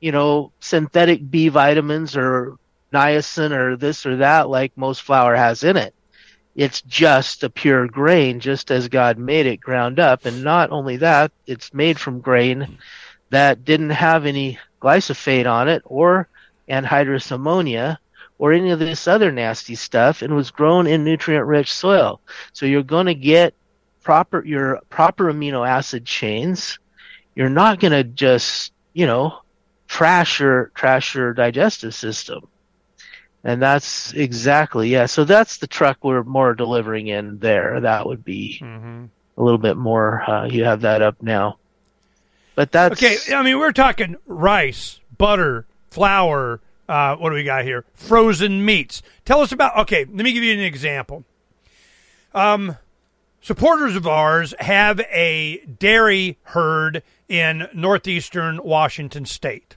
you know, synthetic B vitamins or niacin or this or that like most flour has in it. It's just a pure grain, just as God made it ground up. And not only that, it's made from grain that didn't have any glyphosate on it or anhydrous ammonia or any of this other nasty stuff and was grown in nutrient rich soil. So you're going to get proper your proper amino acid chains. You're not going to just, you know, trash your trash your digestive system. And that's exactly, yeah. So that's the truck we're more delivering in there. That would be mm-hmm. a little bit more. Uh, you have that up now. But that's.
Okay, I mean, we're talking rice, butter, flour. Uh, what do we got here? Frozen meats. Tell us about. Okay, let me give you an example. Um, supporters of ours have a dairy herd in northeastern Washington state.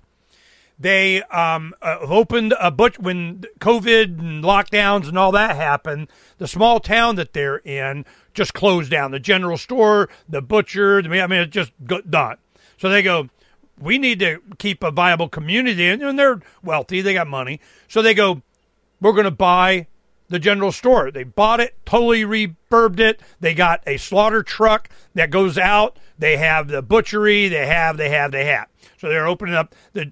They um, uh, opened a butch when COVID and lockdowns and all that happened. The small town that they're in just closed down. The general store, the butcher. I mean, it just done. So they go, we need to keep a viable community, and they're wealthy. They got money. So they go, we're going to buy the general store. They bought it, totally refurbed it. They got a slaughter truck that goes out. They have the butchery. They have, they have, they have. So they're opening up the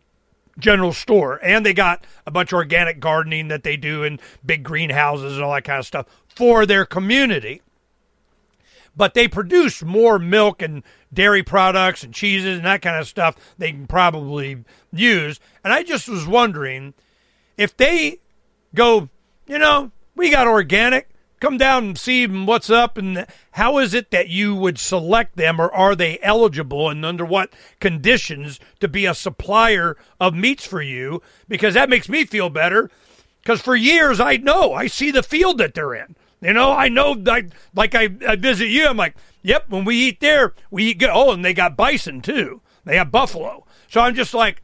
general store. And they got a bunch of organic gardening that they do in big greenhouses and all that kind of stuff for their community. But they produce more milk and dairy products and cheeses and that kind of stuff they can probably use. And I just was wondering if they go, you know, we got organic, come down and see what's up and how is it that you would select them or are they eligible and under what conditions to be a supplier of meats for you? Because that makes me feel better. Because for years I know I see the field that they're in. You know I know I, like I, I visit you I'm like yep when we eat there we eat good. Oh and they got bison too. They have buffalo. So I'm just like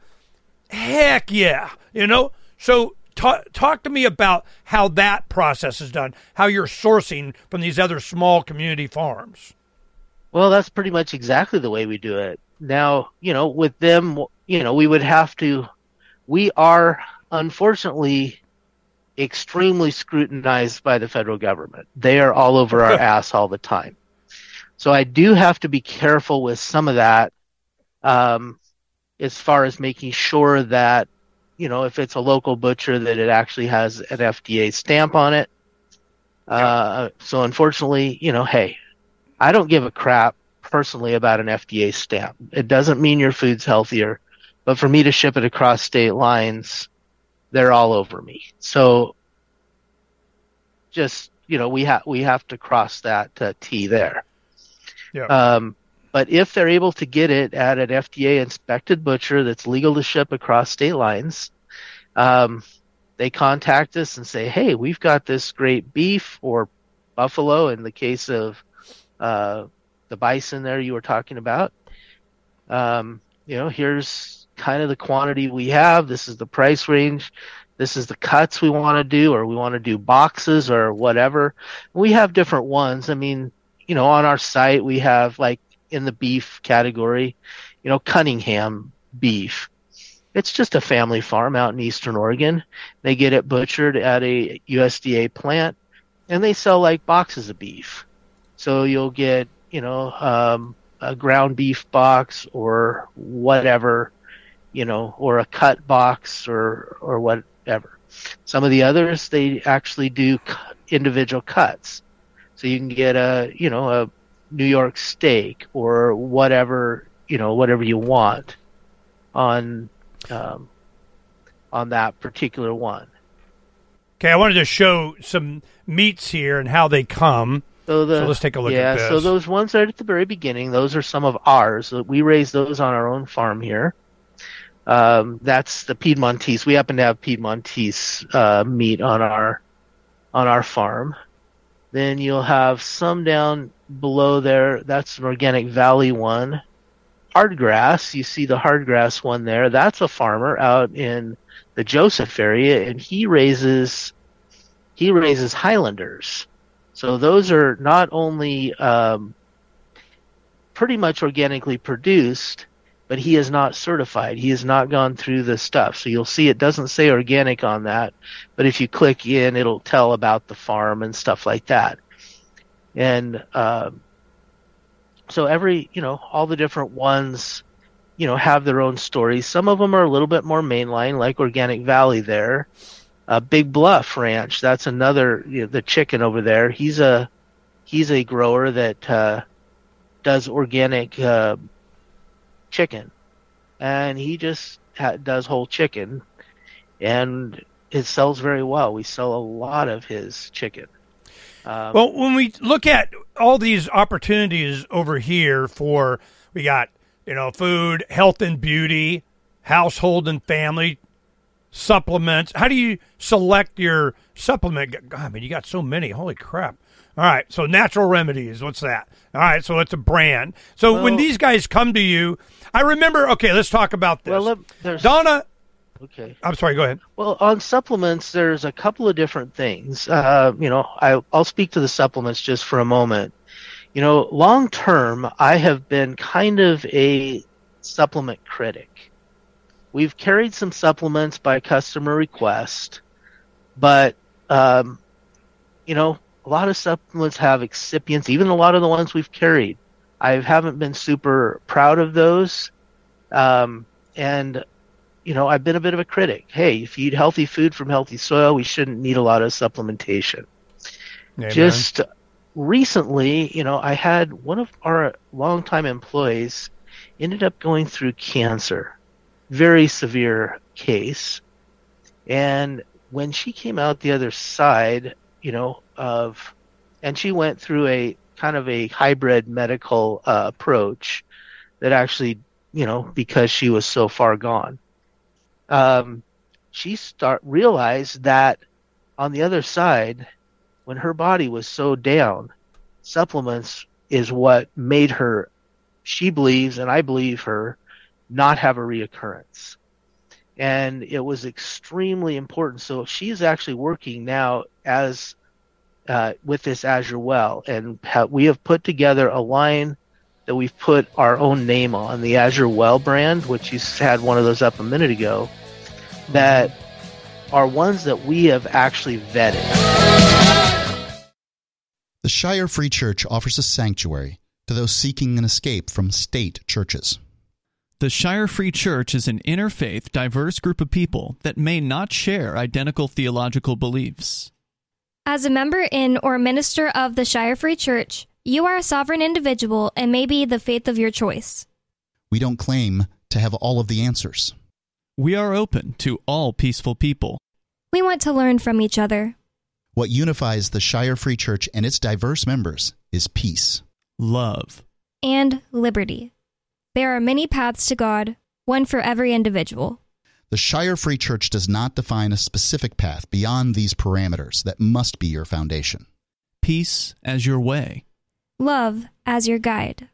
heck yeah you know? So Talk, talk to me about how that process is done, how you're sourcing from these other small community farms.
Well, that's pretty much exactly the way we do it. Now, you know, with them, you know, we would have to, we are unfortunately extremely scrutinized by the federal government. They are all over our <laughs> ass all the time. So I do have to be careful with some of that um, as far as making sure that you know, if it's a local butcher, that it actually has an FDA stamp on it. Uh, so unfortunately, you know, hey, I don't give a crap personally about an FDA stamp. It doesn't mean your food's healthier, but for me to ship it across state lines, they're all over me. So just, you know, we have, we have to cross that uh, T there. Yeah. Um, but if they're able to get it at an FDA inspected butcher that's legal to ship across state lines, um, they contact us and say, "Hey, we've got this great beef or buffalo." In the case of uh, the bison, there you were talking about, um, you know, here's kind of the quantity we have. This is the price range. This is the cuts we want to do, or we want to do boxes or whatever. We have different ones. I mean, you know, on our site we have like in the beef category, you know, Cunningham beef. It's just a family farm out in Eastern Oregon. They get it butchered at a USDA plant and they sell like boxes of beef. So you'll get, you know, um, a ground beef box or whatever, you know, or a cut box or, or whatever. Some of the others, they actually do individual cuts. So you can get a, you know, a New York steak or whatever, you know, whatever you want on, um, on that particular one.
Okay, I wanted to show some meats here and how they come.
So, the,
so let's take a look
yeah,
at this.
so those ones right at the very beginning, those are some of ours. We raise those on our own farm here. Um, that's the Piedmontese. We happen to have Piedmontese uh, meat on our on our farm. Then you'll have some down below there. That's an organic valley one. Hardgrass, you see the hardgrass one there. That's a farmer out in the Joseph area, and he raises he raises Highlanders. So those are not only um, pretty much organically produced, but he is not certified. He has not gone through the stuff. So you'll see it doesn't say organic on that, but if you click in, it'll tell about the farm and stuff like that. And uh, so every, you know, all the different ones, you know, have their own stories. Some of them are a little bit more mainline, like Organic Valley there. Uh, Big Bluff Ranch, that's another, you know, the chicken over there. He's a, he's a grower that uh, does organic uh, chicken, and he just ha- does whole chicken, and it sells very well. We sell a lot of his chicken.
Um, well, when we look at all these opportunities over here for we got you know food, health and beauty, household and family supplements. How do you select your supplement? God, I mean, you got so many. Holy crap! All right, so natural remedies. What's that? All right, so it's a brand. So well, when these guys come to you, I remember. Okay, let's talk about this.
Well, there's,
Donna.
Okay.
I'm sorry. Go ahead.
Well, on supplements, there's a couple of different things. Uh, you know, I, I'll speak to the supplements just for a moment. You know, long term, I have been kind of a supplement critic. We've carried some supplements by customer request, but um, you know, a lot of supplements have excipients, even a lot of the ones we've carried. I haven't been super proud of those. Um, and, you know, I've been a bit of a critic. Hey, if you eat healthy food from healthy soil, we shouldn't need a lot of supplementation. Amen. Just recently, you know, I had one of our longtime employees ended up going through cancer, very severe case. And when she came out the other side, you know, of, and she went through a kind of a hybrid medical uh, approach that actually, you know, because she was so far gone, um, she start realized that on the other side, when her body was so down, supplements is what made her, she believes, and I believe her, not have a reoccurrence and it was extremely important. So she's actually working now as uh, with this Azure Well, and ha- we have put together a line that we've put our own name on, the Azure Well brand, which you had one of those up a minute ago, that are ones that we have actually vetted.
The Shire Free Church offers a sanctuary to those seeking an escape from state churches.
The Shire Free Church is an interfaith, diverse group of people that may not share identical theological beliefs.
As a member in or minister of the Shire Free Church, you are a sovereign individual and may be the faith of your choice.
We don't claim to have all of the answers.
We are open to all peaceful people.
We want to learn from each other.
What unifies the Shire Free Church and its diverse members is peace,
love,
and liberty. There are many paths to God, one for every individual.
The Shire Free Church does not define a specific path beyond these parameters that must be your foundation.
Peace as your way,
love as your guide,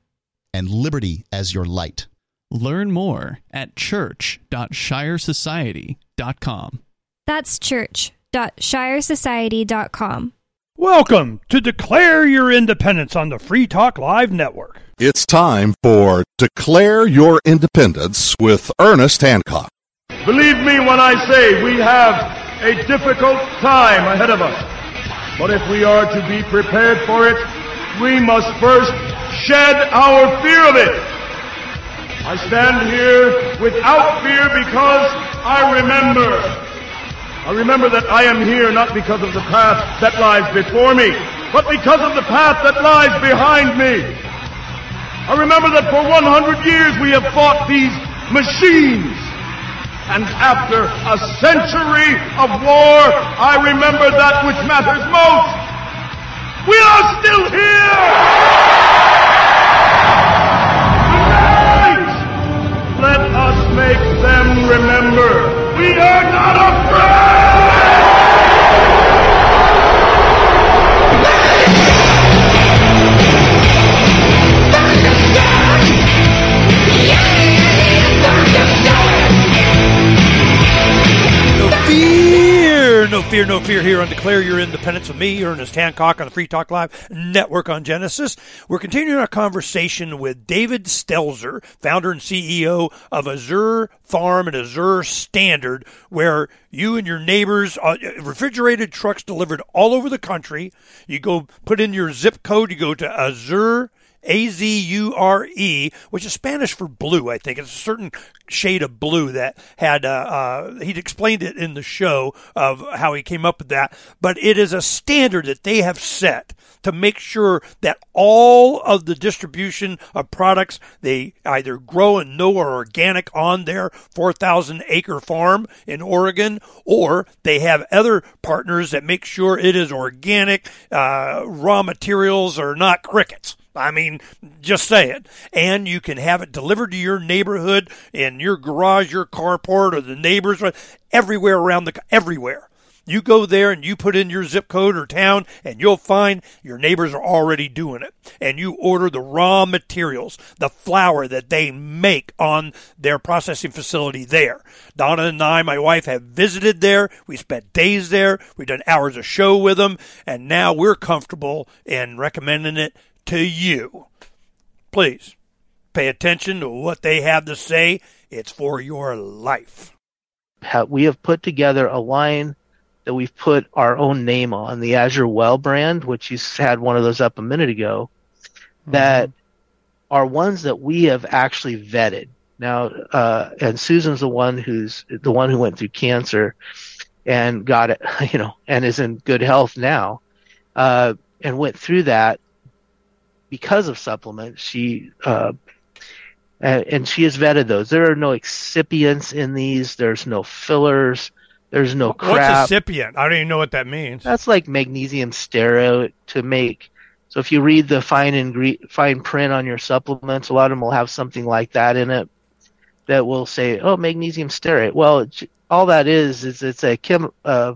and liberty as your light.
Learn more at church.shiresociety.com.
That's church.shiresociety.com.
Welcome to Declare Your Independence on the Free Talk Live Network.
It's time for Declare Your Independence with Ernest Hancock.
Believe me when I say we have a difficult time ahead of us. But if we are to be prepared for it, we must first shed our fear of it. I stand here without fear because I remember I remember that I am here not because of the path that lies before me, but because of the path that lies behind me. I remember that for 100 years we have fought these machines. And after a century of war, I remember that which matters most. We are still here!
Fear, no fear here on Declare Your Independence with me, Ernest Hancock on the Free Talk Live Network on Genesis. We're continuing our conversation with David Stelzer, founder and CEO of Azure Farm and Azure Standard, where you and your neighbors, uh, refrigerated trucks delivered all over the country. You go put in your zip code, you go to Azure a Z U R E, which is Spanish for blue, I think. It's a certain shade of blue that had, uh, uh, he'd explained it in the show of how he came up with that. But it is a standard that they have set to make sure that all of the distribution of products they either grow and know are organic on their 4,000 acre farm in Oregon, or they have other partners that make sure it is organic, uh, raw materials are not crickets. I mean, just say it. And you can have it delivered to your neighborhood, in your garage, your carport, or the neighbors, everywhere around the everywhere. You go there and you put in your zip code or town, and you'll find your neighbors are already doing it. And you order the raw materials, the flour that they make on their processing facility there. Donna and I, my wife, have visited there. We spent days there. We've done hours of show with them, and now we're comfortable in recommending it to you. Please pay attention to what they have to say. It's for your life.
We have put together a line that we've put our own name on, the Azure Well brand, which you had one of those up a minute ago, mm-hmm. that are ones that we have actually vetted. Now, uh, and Susan's the one who's the one who went through cancer and got it, <laughs> you know, and is in good health now, uh, and went through that because of supplements. She uh, and she has vetted those. There are no excipients in these. There's no fillers. There's no crap.
What's excipient? I don't even know what that means.
That's like magnesium stearate to make. So if you read the fine ingre- fine print on your supplements, a lot of them will have something like that in it that will say, "Oh, magnesium stearate." Well, all that is is it's a chem- uh,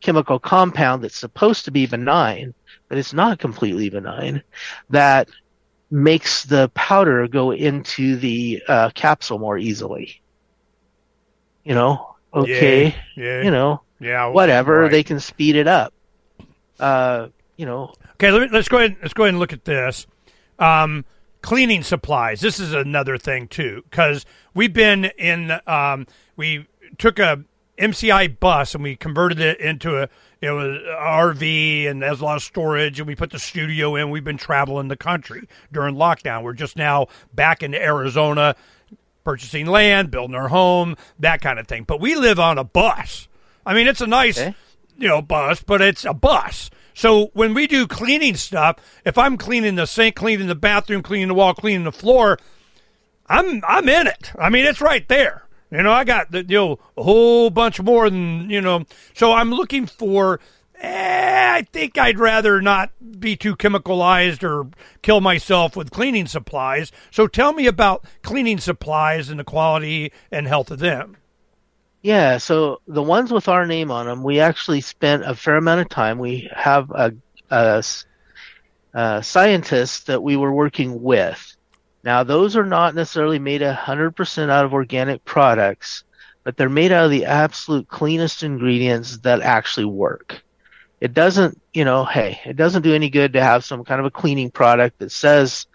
chemical compound that's supposed to be benign, it's not completely benign, that makes the powder go into the uh, capsule more easily. You know, okay,
yeah, yeah.
you know,
yeah,
whatever.
Right.
They can speed it up. Uh, you know.
Okay, let us go ahead. Let's go ahead and look at this. Um, cleaning supplies. This is another thing too, because we've been in. Um, we took a MCI bus and we converted it into a it was RV and there's a lot of storage and we put the studio in. We've been traveling the country during lockdown. We're just now back into Arizona, purchasing land, building our home, that kind of thing. But we live on a bus. I mean, it's a nice, okay. you know, bus, but it's a bus. So when we do cleaning stuff, if I'm cleaning the sink, cleaning the bathroom, cleaning the wall, cleaning the floor, I'm I'm in it. I mean, it's right there. You know, I got the, you know a whole bunch more than you know. So I'm looking for. Eh, I think I'd rather not be too chemicalized or kill myself with cleaning supplies. So tell me about cleaning supplies and the quality and health of them.
Yeah, so the ones with our name on them, we actually spent a fair amount of time. We have a, a, a scientist that we were working with now, those are not necessarily made 100% out of organic products, but they're made out of the absolute cleanest ingredients that actually work. it doesn't, you know, hey, it doesn't do any good to have some kind of a cleaning product that says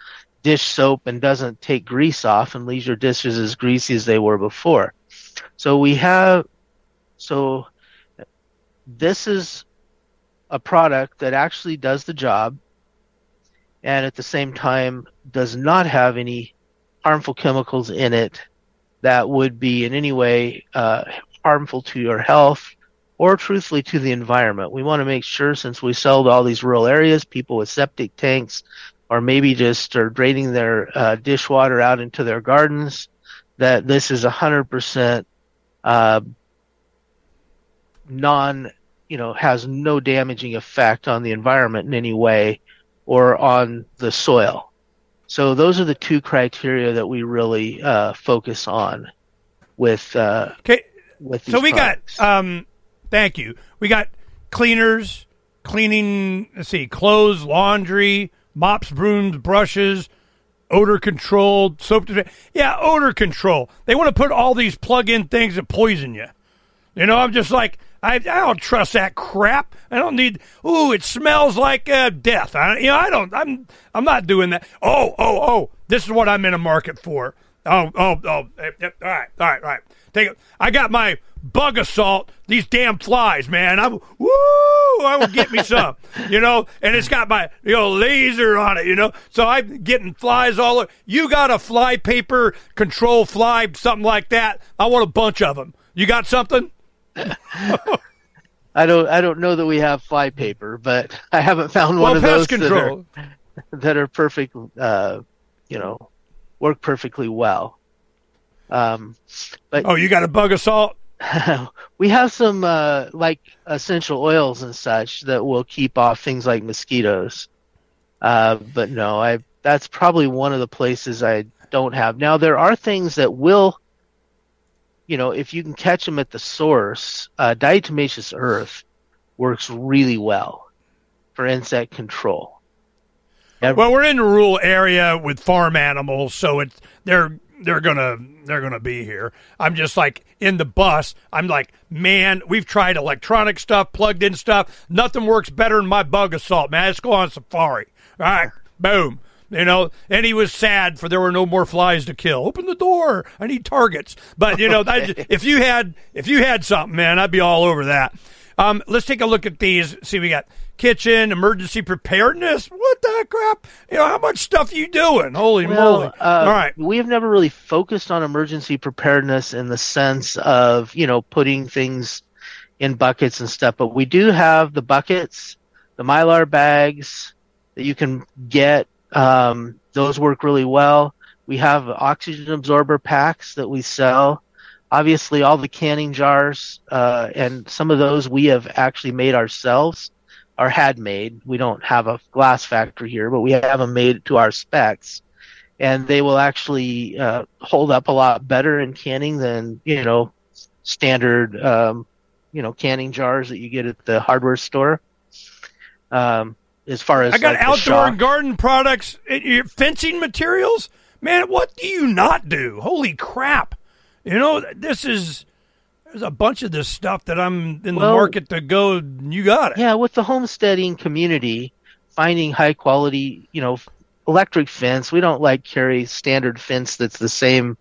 dish soap and doesn't take grease off and leaves your dishes as greasy as they were before. So we have, so this is a product that actually does the job and at the same time does not have any harmful chemicals in it that would be in any way uh, harmful to your health or truthfully to the environment. We want to make sure since we sell to all these rural areas, people with septic tanks or maybe just are draining their uh, dishwater out into their gardens, that this is 100% uh, non, you know, has no damaging effect on the environment in any way or on the soil. So those are the two criteria that we really uh, focus on with uh,
Okay.
with
So we
products.
got um thank you. We got cleaners, cleaning, let's see, clothes, laundry, mops, brooms, brushes, odor control, soap. Yeah, odor control. They want to put all these plug-in things that poison you. You know, I'm just like, I, I don't trust that crap. I don't need. Ooh, it smells like uh, death. I, you know, I don't. I'm. I'm not doing that. Oh, oh, oh. This is what I'm in a market for. Oh, oh, oh. eh, eh, All right, all right, all right. Take it. I got my bug assault. These damn flies, man. I'm. Woo! I will get me some. <laughs> you know, and it's got my you know laser on it. You know, so I'm getting flies all over. You got a fly paper control fly something like that? I want a bunch of them. You got something?
I don't I don't know that we have fly paper, but I haven't found one
Well,
of those
control.
that are that are perfect. Uh, you know, work perfectly well. Um, but
Oh, you got a bug assault? <laughs>
we have some uh, like essential oils and such that will keep off things like mosquitoes. Uh, but no, I that's probably one of the places I don't have. Now there are things that will, you know, if you can catch them at the source, uh, diatomaceous earth works really well for insect control. Ev-
Well, we're in a rural area with farm animals, so it's they're they're gonna they're gonna be here. I'm just like in the bus. I'm like, man, we've tried electronic stuff, plugged in stuff. Nothing works better than my bug assault, man. Let's go on safari. All right, boom. You know, and he was sad for there were no more flies to kill. Open the door. I need targets. But you know, that, if you had if you had something, man, I'd be all over that. Um, let's take a look at these. See, we got kitchen emergency preparedness. What the crap? You know, how much stuff you doing? Holy
Well,
moly!
uh,
all right.
We have never really focused on emergency preparedness in the sense of, you know, putting things in buckets and stuff, but we do have the buckets, the mylar bags that you can get. Um, those work really well. We have oxygen absorber packs that we sell. Obviously, all the canning jars, uh, and some of those we have actually made ourselves are had made. We don't have a glass factory here, but we have them made to our specs and they will actually uh, hold up a lot better in canning than you know standard um, you know canning jars that you get at the hardware store. Um, as far as
I got
like,
outdoor garden products, eh, your fencing materials. Man, what do you not do? Holy crap! You know, this is there's a bunch of this stuff that I'm in the market to go. You got it.
Yeah, with the homesteading community, finding high quality, you know, electric fence. We don't like carry standard fence that's the same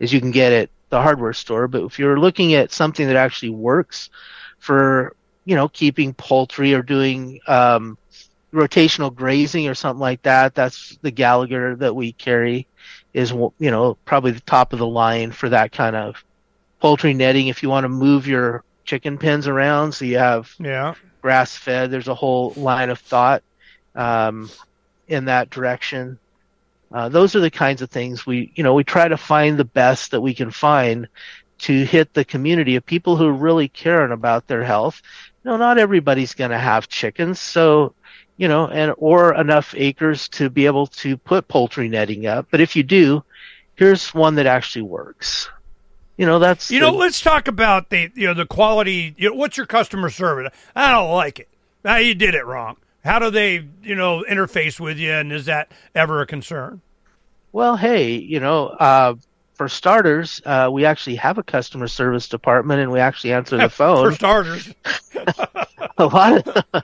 as you can get at the hardware store. But if you're looking at something that actually works for, you know, keeping poultry or doing um, rotational grazing or something like that, that's the Gallagher that we carry. Is you know probably the top of the line for that kind of poultry netting. If you want to move your chicken pens around, so you have
Yeah.
grass fed. There's a whole line of thought um, in that direction. Uh, those are the kinds of things we, you know, we try to find the best that we can find to hit the community of people who are really caring about their health. You know, not everybody's going to have chickens, so you know, and or enough acres to be able to put poultry netting up. But if you do, here's one that actually works. You know, that's
You know,
the-
let's talk about the you know the quality. You know, what's your customer service? I don't like it. Now you did it wrong. How do they you know interface with you, and is that ever a concern?
Well, hey, you know, uh, for starters, uh, we actually have a customer service department, and we actually answer the <laughs> phone.
For starters, <laughs>
a lot of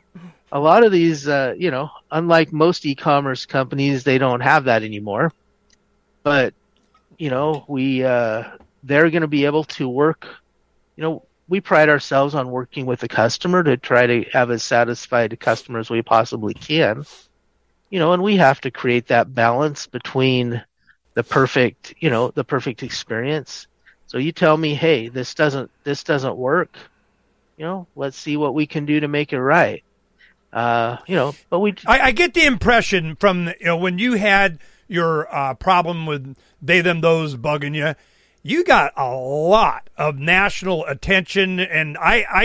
a lot of these, uh, you know, unlike most e-commerce companies, they don't have that anymore. But you know, we uh, they're going to be able to work. You know, we pride ourselves on working with the customer to try to have as satisfied a customer as we possibly can. You know, and we have to create that balance between the perfect, you know, the perfect experience. So you tell me, hey, this doesn't this doesn't work. You know, let's see what we can do to make it right. Uh, you know, but we.
I, I get the impression from you know when you had your uh, problem with they them those bugging you, you got a lot of national attention, and I, I,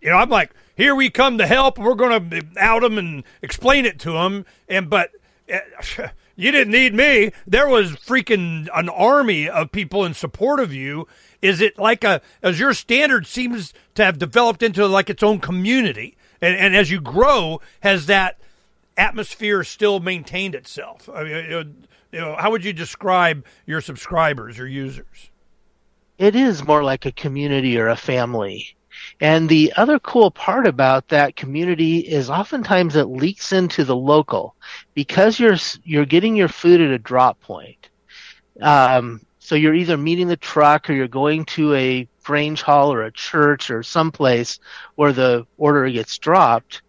you know, I'm like, here we come to help. We're going to out them and explain it to them, and but. Uh, <laughs> you didn't need me. There was freaking an army of people in support of you. Is it like a Azure Standard seems to have developed into like its own community, and, and as you grow, has that atmosphere still maintained itself? I mean, you know, how would you describe your subscribers or users?
It is more like a community or a family. And the other cool part about that community is oftentimes it leaks into the local because you're you're getting your food at a drop point. Um, so you're either meeting the truck or you're going to a Grange Hall or a church or someplace where the order gets dropped.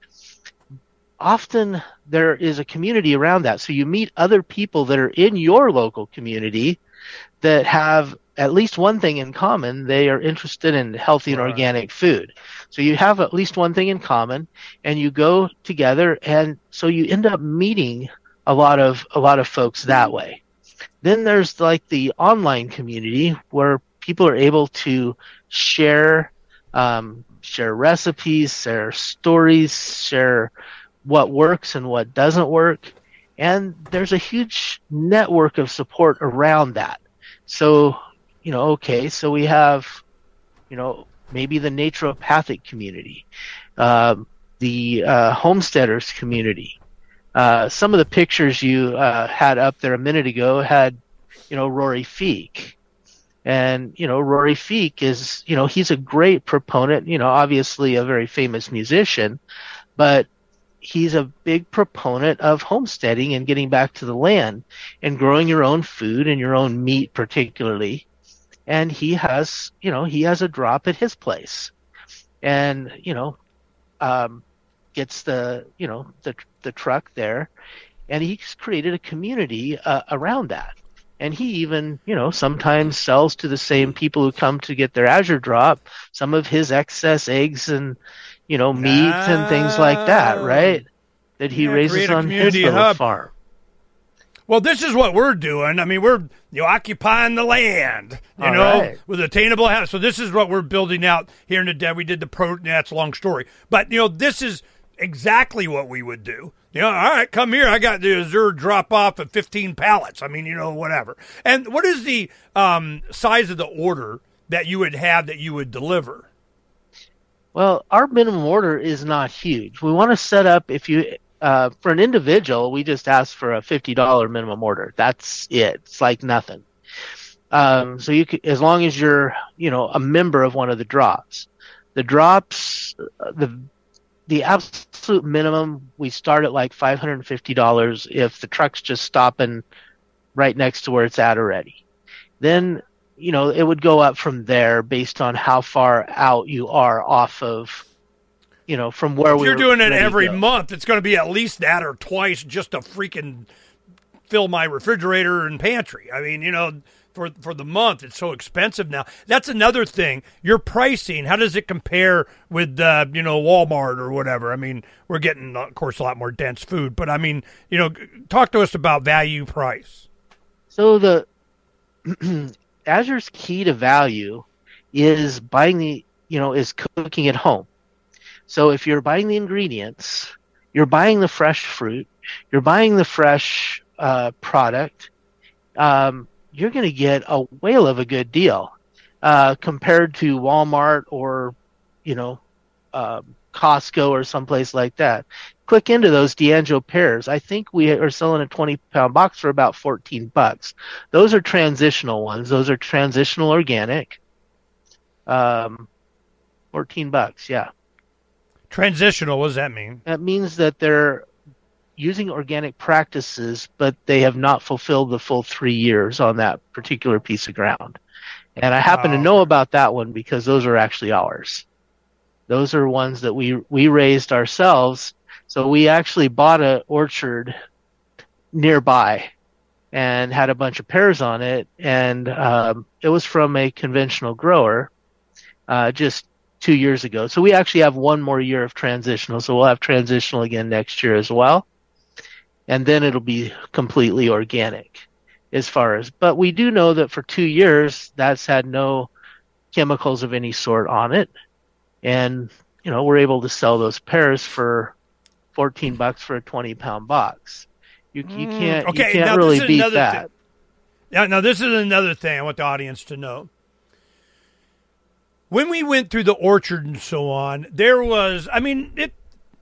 Often there is a community around that. So you meet other people that are in your local community that have at least one thing in common. They are interested in healthy and organic food. So you have at least one thing in common and you go together and so you end up meeting a lot of a lot of folks that way. Then there's like the online community where people are able to share um, share recipes, share stories, share what works and what doesn't work. And there's a huge network of support around that. So, you know, okay, so we have, you know, maybe the naturopathic community, uh, the uh, homesteaders community. Uh, some of the pictures you uh, had up there a minute ago had, you know, Rory Feek. And, you know, Rory Feek is, you know, he's a great proponent, you know, obviously a very famous musician, but he's a big proponent of homesteading and getting back to the land and growing your own food and your own meat particularly. And he has you know he has a drop at his place and you know um, gets the you know the the truck there. And he's created a community uh, around that and he even you know sometimes sells to the same people who come to get their azure drop some of his excess eggs and you know, meat ah, and things like that, right? That he yeah, raises on his little hub. farm.
Well, this is what we're doing. I mean, we're you know, occupying the land, you All know, right. with attainable house. So this is what we're building out here in the dead. We did the pro. That's a long story, but you know, this is exactly what we would do. You know, all right, come here. I got the Azure drop off of 15 pallets. I mean, you know, whatever. And what is the um, size of the order that you would have that you would deliver?
Well, our minimum order is not huge. We want to set up if you uh, for an individual, we just ask for a fifty dollar minimum order. That's it. It's like nothing. Um, so you can, as long as you're, you know, a member of one of the drops, the drops, uh, the the absolute minimum we start at like five hundred and fifty dollars if the truck's just stopping right next to where it's at already. Then you know, it would go up from there based on how far out you are off of, you know, from where we.
You're doing it every month. It's going to be at least that or twice just to freaking fill my refrigerator and pantry. I mean, you know, for for the month, it's so expensive now. That's another thing. Your pricing, how does it compare with uh, you know Walmart or whatever? I mean, we're getting, of course, a lot more dense food, but I mean, you know, talk to us about value price.
So the <clears throat> Azure's key to value is buying the, you know, is cooking at home. So if you're buying the ingredients, you're buying the fresh fruit, you're buying the fresh uh, product, um, you're going to get a whale of a good deal uh, compared to Walmart or, you know, um, Costco or someplace like that. click into those D'Anjou pears. I think we are selling a 20 pound box for about 14 bucks. Those are transitional ones. Those are transitional organic. Um, 14 bucks. Yeah.
Transitional. What does that mean?
That means that they're using organic practices, but they have not fulfilled the full three years on that particular piece of ground. And I happen to
Oh.
know about that one because those are actually ours. Those are ones that we we raised ourselves. So we actually bought a orchard nearby and had a bunch of pears on it, and um, it was from a conventional grower uh, just two years ago. So we actually have one more year of transitional. So we'll have transitional again next year as well, and then it'll be completely organic as far as. But we do know that for two years that's had no chemicals of any sort on it, and you know we're able to sell those pears for 14 bucks for a 20 pound box. You, you can't
Mm, okay,
you can't really beat that.
thing. Now, now this is another thing I want the audience to know. When we went through the orchard and so on, there was, I mean, it,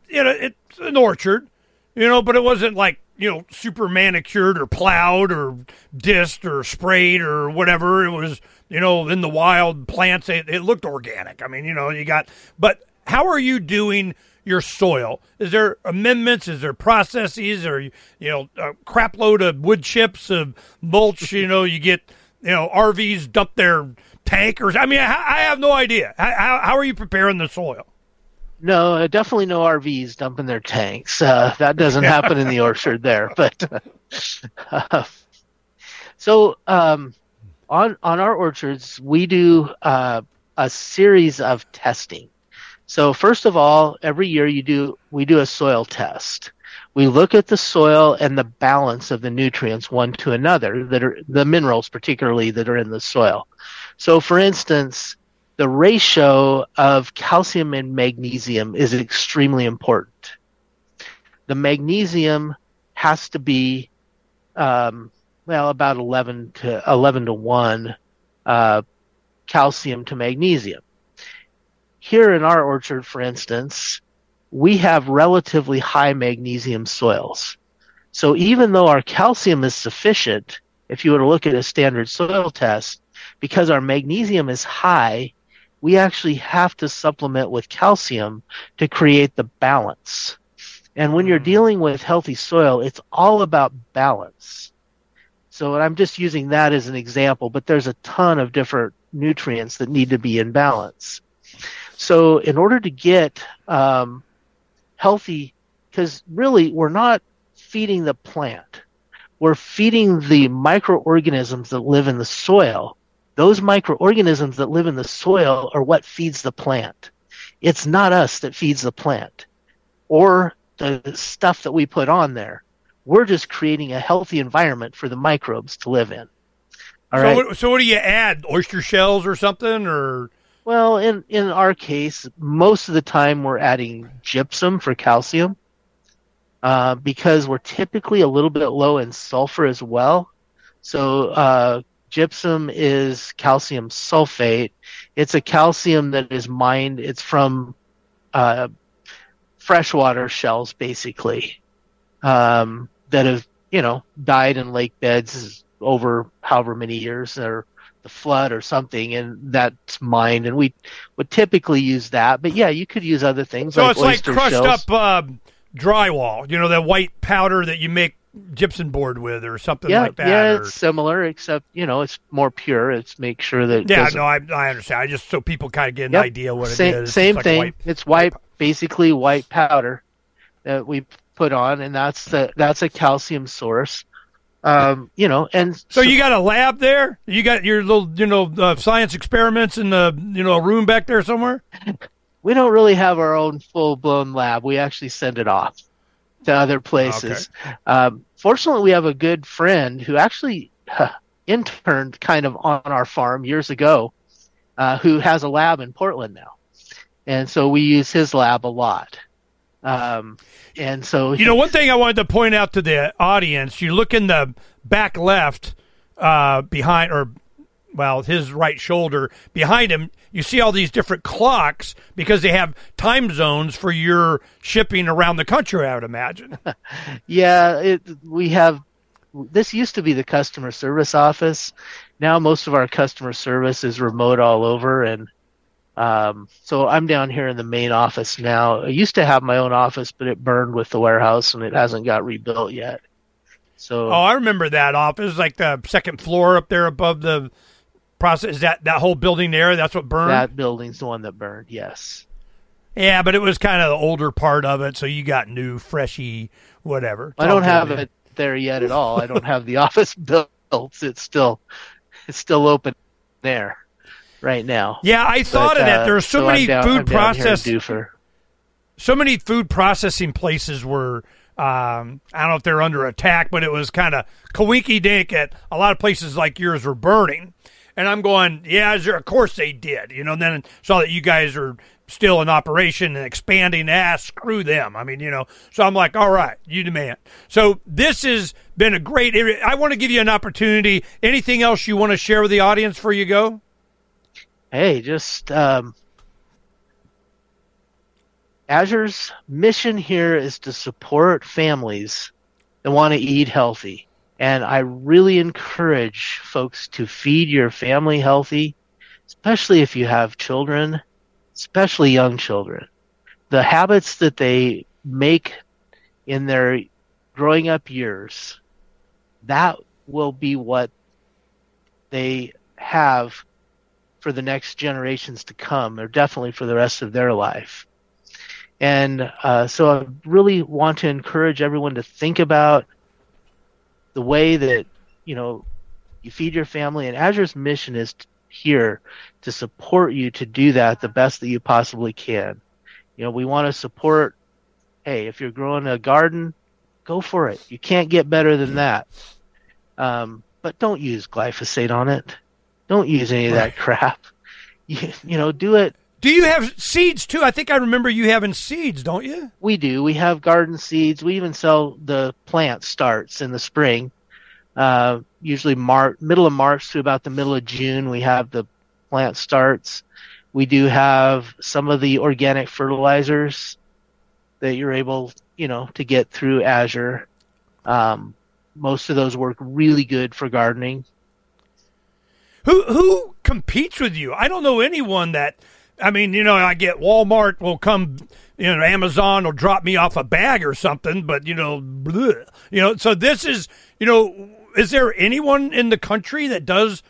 you know, it's an orchard, you know, but it wasn't like, you know, super manicured or plowed or dissed or sprayed or whatever. It was, you know, in the wild plants. It, it looked organic. I mean, you know, you got, but how are you doing your soil? Is there amendments? Is there processes? Or, you know, a crap load of wood chips, of mulch, you know, you get, you know, RVs dump their tankers. I mean, I, I have no idea. How, how are you preparing the soil?
No, uh, definitely no RVs dumping their tanks. Uh, that doesn't happen in the <laughs> orchard there. But uh, <laughs> so um, on on our orchards, we do uh, a series of testing. So first of all, every year you do we do a soil test. We look at the soil and the balance of the nutrients one to another that are the minerals particularly that are in the soil. So for instance, the ratio of calcium and magnesium is extremely important. The magnesium has to be, um, well, about 11 to 11 to 1 uh, calcium to magnesium. Here in our orchard, for instance, we have relatively high magnesium soils. So even though our calcium is sufficient, if you were to look at a standard soil test, because our magnesium is high, we actually have to supplement with calcium to create the balance. And when you're dealing with healthy soil, it's all about balance. So I'm just using that as an example, but there's a ton of different nutrients that need to be in balance. So in order to get um, healthy, because really we're not feeding the plant, we're feeding the microorganisms that live in the soil those microorganisms that live in the soil are what feeds the plant. It's not us that feeds the plant or the stuff that we put on there. We're just creating a healthy environment for the microbes to live in. All
so,
right.
what, so what do you add? Oyster shells or something? Or
Well, in, in our case, most of the time we're adding gypsum for calcium uh, because we're typically a little bit low in sulfur as well. So uh, gypsum is calcium sulfate. It's a calcium that is mined. It's from uh, freshwater shells, basically, um, that have you know died in lake beds over however many years or the flood or something, and that's mined. And we would typically use that. But yeah, you could use other things
so
like
it's like crushed
shells.
up uh, drywall. You know that white powder that you make gypsum board with, or something
yeah,
like that.
yeah,
or-
it's similar, except you know it's more pure. It's make sure that
yeah,
doesn't-
no, I, I understand. I just so people kind of get an
Yep.
idea what
same,
it is.
Same
It's like
thing.
white-
it's white, basically white powder that we put on, and that's the that's a calcium source. Um, you know, and
So you got a lab there? You got your little, you know, uh, science experiments in the, you know, room back there somewhere?
we don't really have our own full blown lab. We actually send it off to other places. Um, fortunately, we have a good friend who actually huh, interned kind of on our farm years ago, uh, who has a lab in Portland now, and so we use his lab a lot. Um, and so
You know, one thing I wanted to point out to the audience: you look in the back left, uh, behind or well, his right shoulder behind him. You see all these different clocks because they have time zones for your shipping around the country. I would imagine. <laughs>
yeah, it, we have. This used to be the customer service office. Now most of our customer service is remote all over, and um, so I'm down here in the main office now. I used to have my own office, but it burned with the warehouse, and it hasn't got rebuilt yet. So
oh, I remember that office, like the second floor up there above the process. Is that that whole building there? That's what burned.
That building's the one that burned. Yes.
Yeah, but it was kind of the older part of it, so you got new, freshy, whatever.
I don't have it there yet at all. I don't have the <laughs> office built. It's still, it's still open there right now.
Yeah, I thought but, of that. Uh, There are so, so many down, food processing. So many food processing places were. Um, I don't know if they're under attack, but it was kind of kawinky dink at a lot of places like yours were burning. And I'm going, yeah, Azure, of course they did. You know, then saw that you guys are still in operation and expanding. Ah, screw them. I mean, you know. So I'm like, all right, you demand. So this has been a great. I want to give you an opportunity. Anything else you want to share with the audience before you go?
hey, just um, Azure's mission here is to support families that want to eat healthy. And I really encourage folks to feed your family healthy, especially if you have children, especially young children. The habits that they make in their growing up years, that will be what they have for the next generations to come, or definitely for the rest of their life. And uh, so I really want to encourage everyone to think about the way that, you know, you feed your family. And Azure's mission is here to support you to do that the best that you possibly can. You know, we want to support, hey, if you're growing a garden, go for it. You can't get better than that. Um, but don't use glyphosate on it. Don't use any of that <laughs> crap. You, you know, do it.
Do you have seeds too? I think I remember you having seeds, don't you?
We do. We have garden seeds. We even sell the plant starts in the spring. Uh, usually March, middle of March to about the middle of June, we have the plant starts. We do have some of the organic fertilizers that you're able, you know, to get through Azure. Um, most of those work really good for gardening.
Who who competes with you? I don't know anyone that. I mean, you know, I get Walmart will come, you know, Amazon will drop me off a bag or something, but you know, bleh, you know. So this is, you know, is there anyone in the country that does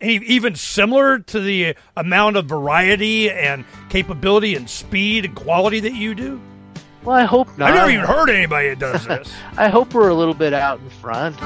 any, even similar to the amount of variety and capability and speed and quality that you do?
Well, I hope not.
I never even heard anybody that does this. <laughs>
I hope we're a little bit out in front.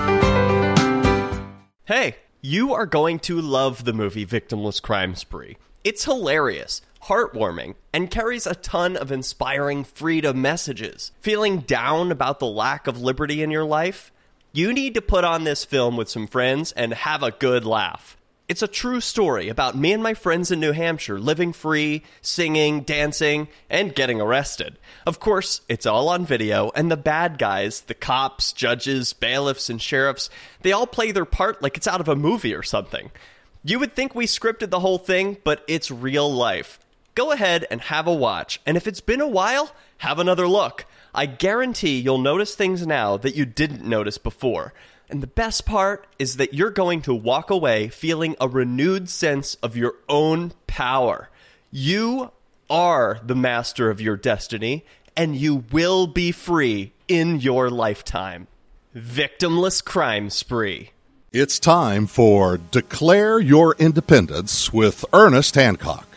Hey. You are going to love the movie Victimless Crime Spree. It's hilarious, heartwarming, and carries a ton of inspiring freedom messages. Feeling down about the lack of liberty in your life? You need to put on this film with some friends and have a good laugh. It's a true story about me and my friends in New Hampshire living free, singing, dancing, and getting arrested. Of course, it's all on video, and the bad guys, the cops, judges, bailiffs, and sheriffs, they all play their part like it's out of a movie or something. You would think we scripted the whole thing, but it's real life. Go ahead and have a watch, and if it's been a while, have another look. I guarantee you'll notice things now that you didn't notice before. And the best part is that you're going to walk away feeling a renewed sense of your own power. You are the master of your destiny, and you will be free in your lifetime. Victimless Crime Spree.
It's time for Declare Your Independence with Ernest Hancock.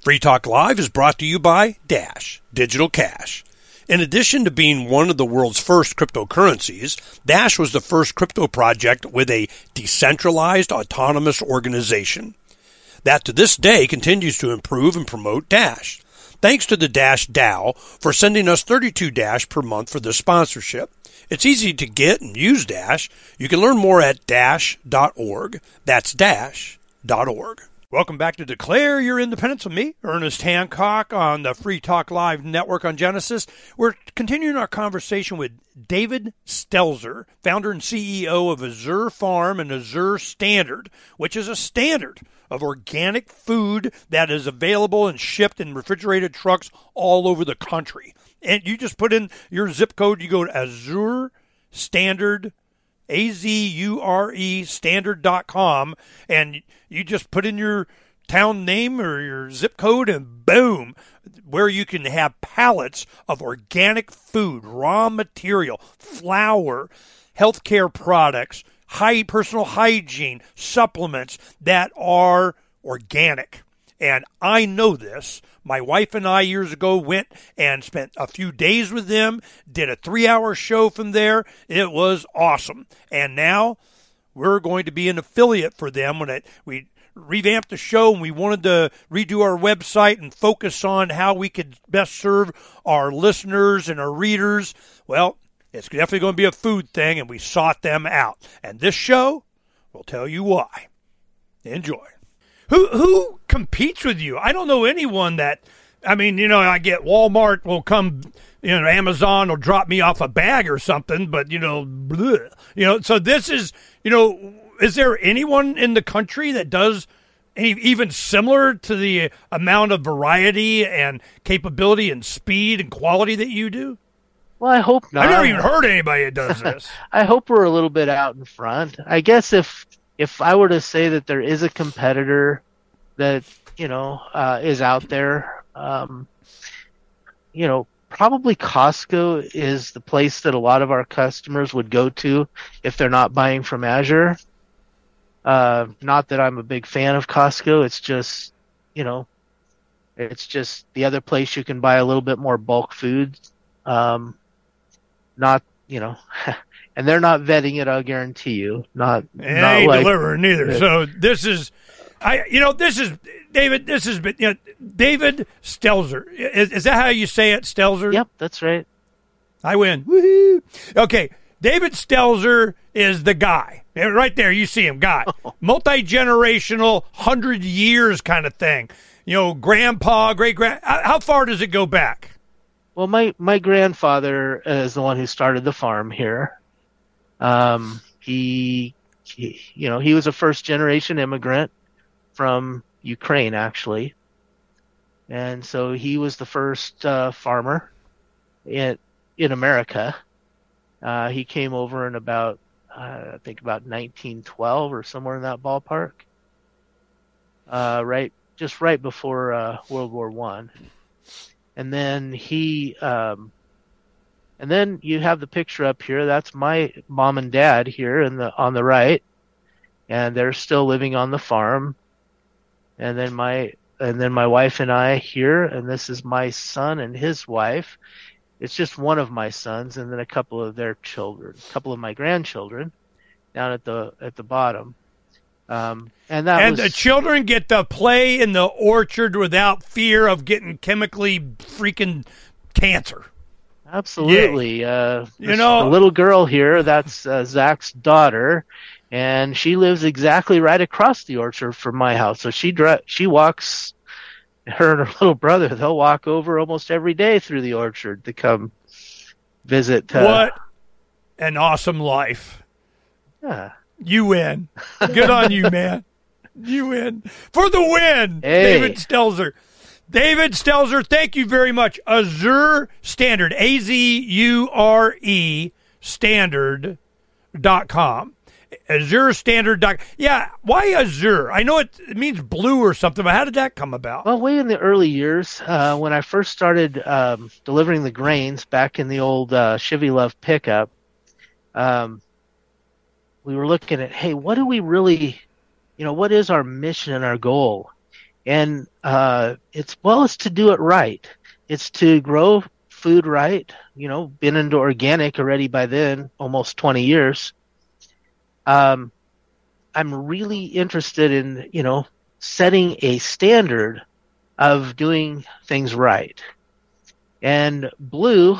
Free Talk Live is brought to you by Dash Digital Cash. In addition to being one of the world's first cryptocurrencies, Dash was the first crypto project with a decentralized autonomous organization that to this day continues to improve and promote Dash. Thanks to the Dash DAO for sending us 32 Dash per month for this sponsorship. It's easy to get and use Dash. You can learn more at dash.org. That's dash.org. Welcome back to Declare Your Independence with me, Ernest Hancock, on the Free Talk Live network on Genesis. We're continuing our conversation with David Stelzer, founder and CEO of Azure Farm and Azure Standard, which is a standard of organic food that is available and shipped in refrigerated trucks all over the country. And you just put in your zip code, you go to Azure Standard a Z U R E standard.com, and you just put in your town name or your zip code, and boom, where you can have pallets of organic food, raw material, flour, healthcare products, high personal hygiene, supplements that are organic. And I know this. My wife and I years ago went and spent a few days with them, did a three hour show from there. It was awesome. And now we're going to be an affiliate for them when it, we revamped the show and we wanted to redo our website and focus on how we could best serve our listeners and our readers. Well, it's definitely going to be a food thing, and we sought them out. And this show will tell you why. Enjoy. Who who competes with you? I don't know anyone that. I mean, you know, I get Walmart will come, you know, Amazon will drop me off a bag or something, but you know, bleh, you know. So this is, you know, is there anyone in the country that does any, even similar to the amount of variety and capability and speed and quality that you do?
Well, I hope not.
I never even heard anybody that does <laughs> this.
I hope we're a little bit out in front. I guess if if I were to say that there is a competitor that you know uh, is out there, um, you know, probably Costco is the place that a lot of our customers would go to if they're not buying from Azure. Uh, not that I'm a big fan of Costco. It's just, you know, it's just the other place you can buy a little bit more bulk food. Um, not, you know, <laughs> and they're not vetting it. I'll guarantee you. Not,
And
not
ain't
like,
delivering either. So this is, I you know this is David. This has been you know, David Stelzer. Is, is that how you say it, Stelzer?
Yep, that's right.
I win. Woohoo! Okay, David Stelzer is the guy. Right there, you see him, guy. <laughs> Oh. Multi generational, hundred years kind of thing. You know, grandpa, great grand. How how far does it go back?
Well, my my grandfather is the one who started the farm here. Um, he, he, you know, he was a first generation immigrant from Ukraine, actually, and so he was the first uh, farmer in in America. Uh, he came over in about, uh, I think, about 1912 or somewhere in that ballpark. Uh, right, just right before uh, World War One and then he um, and then you have the picture up here. That's my mom and dad here in the on the right. And they're still living on the farm. And then my and then my wife and I here. And this is my son and his wife. It's just one of my sons and then a couple of their children a couple of my grandchildren down at the at the bottom. Um, and that
and
was
the children get to play in the orchard without fear of getting chemically freaking cancer.
Absolutely. Uh,
You know-
little girl here, that's uh, Zach's daughter, and she lives exactly right across the orchard from my house. So she dri- she walks, her and her <laughs> little brother, they'll walk over almost every day through the orchard to come visit. Uh,
what an awesome life.
Yeah.
You win. Good on you, man. You win. For the win,
Hey.
David Stelzer. David Stelzer, thank you very much. Azure Standard, A Z U R E Standard.com. Azure Standard. Doc- yeah, why Azure? I know it, it means blue or something, but how did that come about?
Well, way in the early years, uh, when I first started um, delivering the grains back in the old uh, Chevy LUV pickup, um, we were looking at, hey, what do we really, you know, what is our mission and our goal? And uh, it's well, it's to do it right. It's to grow food right. You know, been into organic already by then, almost 20 years. Um, I'm really interested in, you know, setting a standard of doing things right. And blue,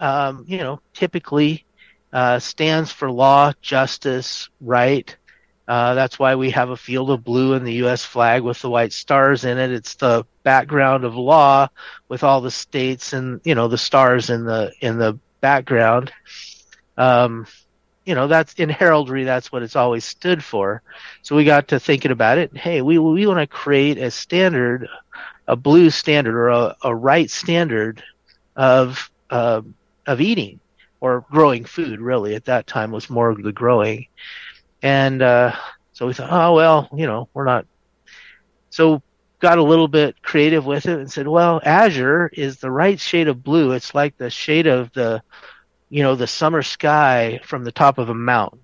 um, you know, typically uh, stands for law, justice, right. Uh, that's why we have a field of blue in the U.S. flag with the white stars in it. It's the background of law with all the states and you know the stars in the in the background. Um, you know that's in heraldry. That's what it's always stood for. So we got to thinking about it. Hey, we we want to create a standard, a blue standard or a, a right standard of uh, of eating or growing food. Really, at that time was more of the growing and uh, so we thought, oh, well, you know, we're not. So got a little bit creative with it and said, well, azure is the right shade of blue. It's like the shade of the, you know, the summer sky from the top of a mountain.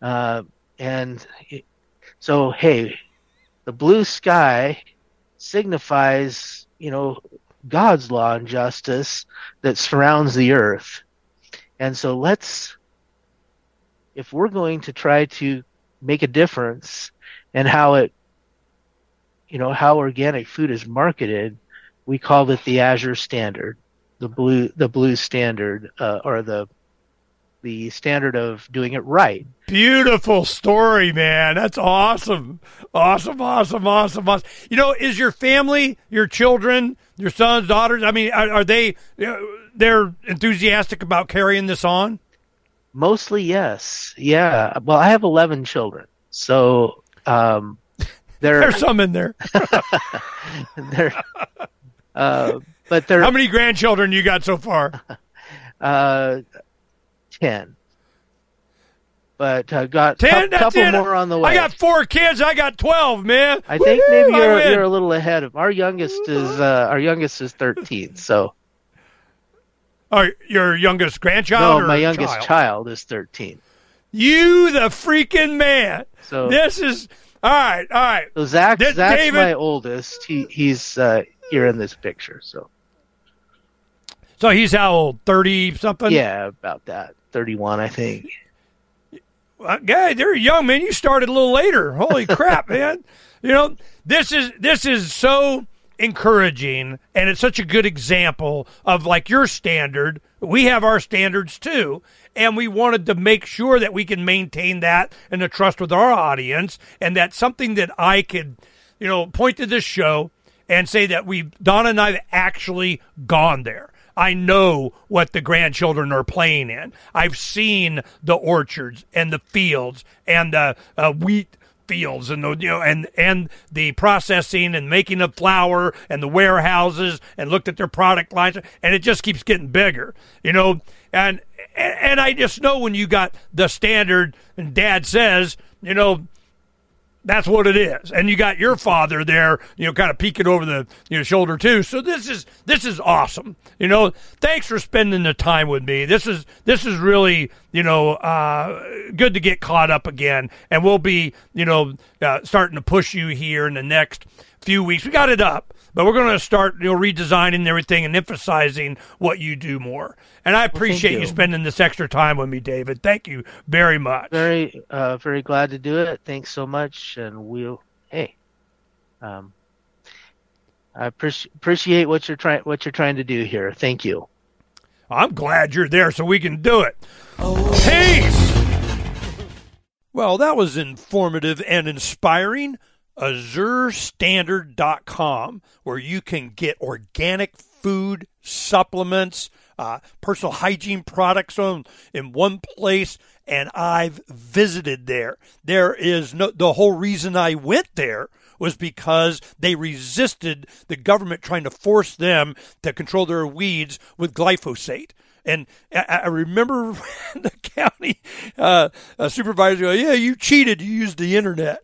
Uh, and it, so, hey, the blue sky signifies, you know, God's law and justice that surrounds the earth. And so let's if we're going to try to make a difference in how it you know how organic food is marketed we called it the azure standard the blue the blue standard uh, or the the standard of doing it right.
Beautiful story man. That's awesome. Awesome awesome awesome awesome. You know is your family your children your sons daughters i mean are, are they they're enthusiastic about carrying this on
Mostly, yes. Yeah. Well, I have 11 children. So, um, there, <laughs>
there's some in there. <laughs>
there, uh, but there.
How many grandchildren you got so far? <laughs>
Uh, 10. But uh, got a
Ten,
couple
it.
more on the way.
I got four kids. I got twelve, man.
I think maybe you're, you're a little ahead of our youngest is uh, our youngest is thirteen. So
Oh, your youngest grandchild?
No, my youngest
child?
child is 13.
You the freaking man.
So
this is all right. All right.
So Zach,
This-
Zach's
David-
my oldest. He he's uh, here in this picture. So
So he's how old? Thirty something.
yeah, about that. 31, I think.
Uh, guy, they're young, man. You started a little later. Holy <laughs> crap, man! You know this is this is so encouraging, and it's such a good example of like your standard. We have our standards too, and we wanted to make sure that we can maintain that and the trust with our audience, and that's something that I could, you know, point to this show and say that we Donna and I have actually gone there. I know what the grandchildren are playing in. I've seen the orchards and the fields and the uh, wheat fields and the you know and and the processing and making of flour and the warehouses and looked at their product lines and it just keeps getting bigger you know? And and I just know when you got the standard and dad says you know that's what it is. And you got your father there, you know, kind of peeking over the you know, shoulder too. So this is this is awesome. You know, thanks for spending the time with me. This is this is really you know uh, good to get caught up again. And we'll be you know uh, starting to push you here in the next few weeks. We got it up. But we're going to start, you know, redesigning everything and emphasizing what you do more. And I appreciate you.
you.
spending this extra time with me, David. Thank you very much.
Very uh, very glad to do it. Thanks so much, and we'll hey, um, I appreci- appreciate what you're trying what you're trying to do here. Thank you.
I'm glad you're there so we can do it. Peace! Well, that was informative and inspiring. AzureStandard.com, where you can get organic food, supplements, uh, personal hygiene products on in one place. And I've visited there. There is no, the whole reason I went there was because they resisted the government trying to force them to control their weeds with glyphosate. And I, I remember <laughs> the county uh, uh, supervisor go, "Yeah, you cheated. You used the internet."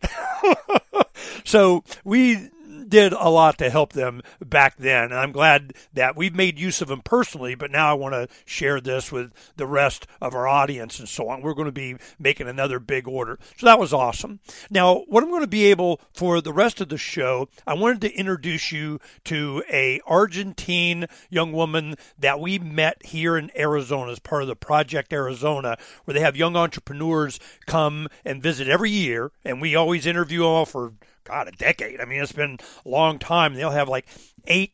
<laughs> so we did a lot to help them back then, and I'm glad that we've made use of them personally. But now I want to share this with the rest of our audience and so on. We're going to be making another big order, so that was awesome. Now, what I'm going to be able for the rest of the show, I wanted to introduce you to a Argentine young woman that we met here in Arizona as part of the Project Arizona, where they have young entrepreneurs come and visit every year, and we always interview all for God, a decade. I mean, it's been a long time. They'll have like eight,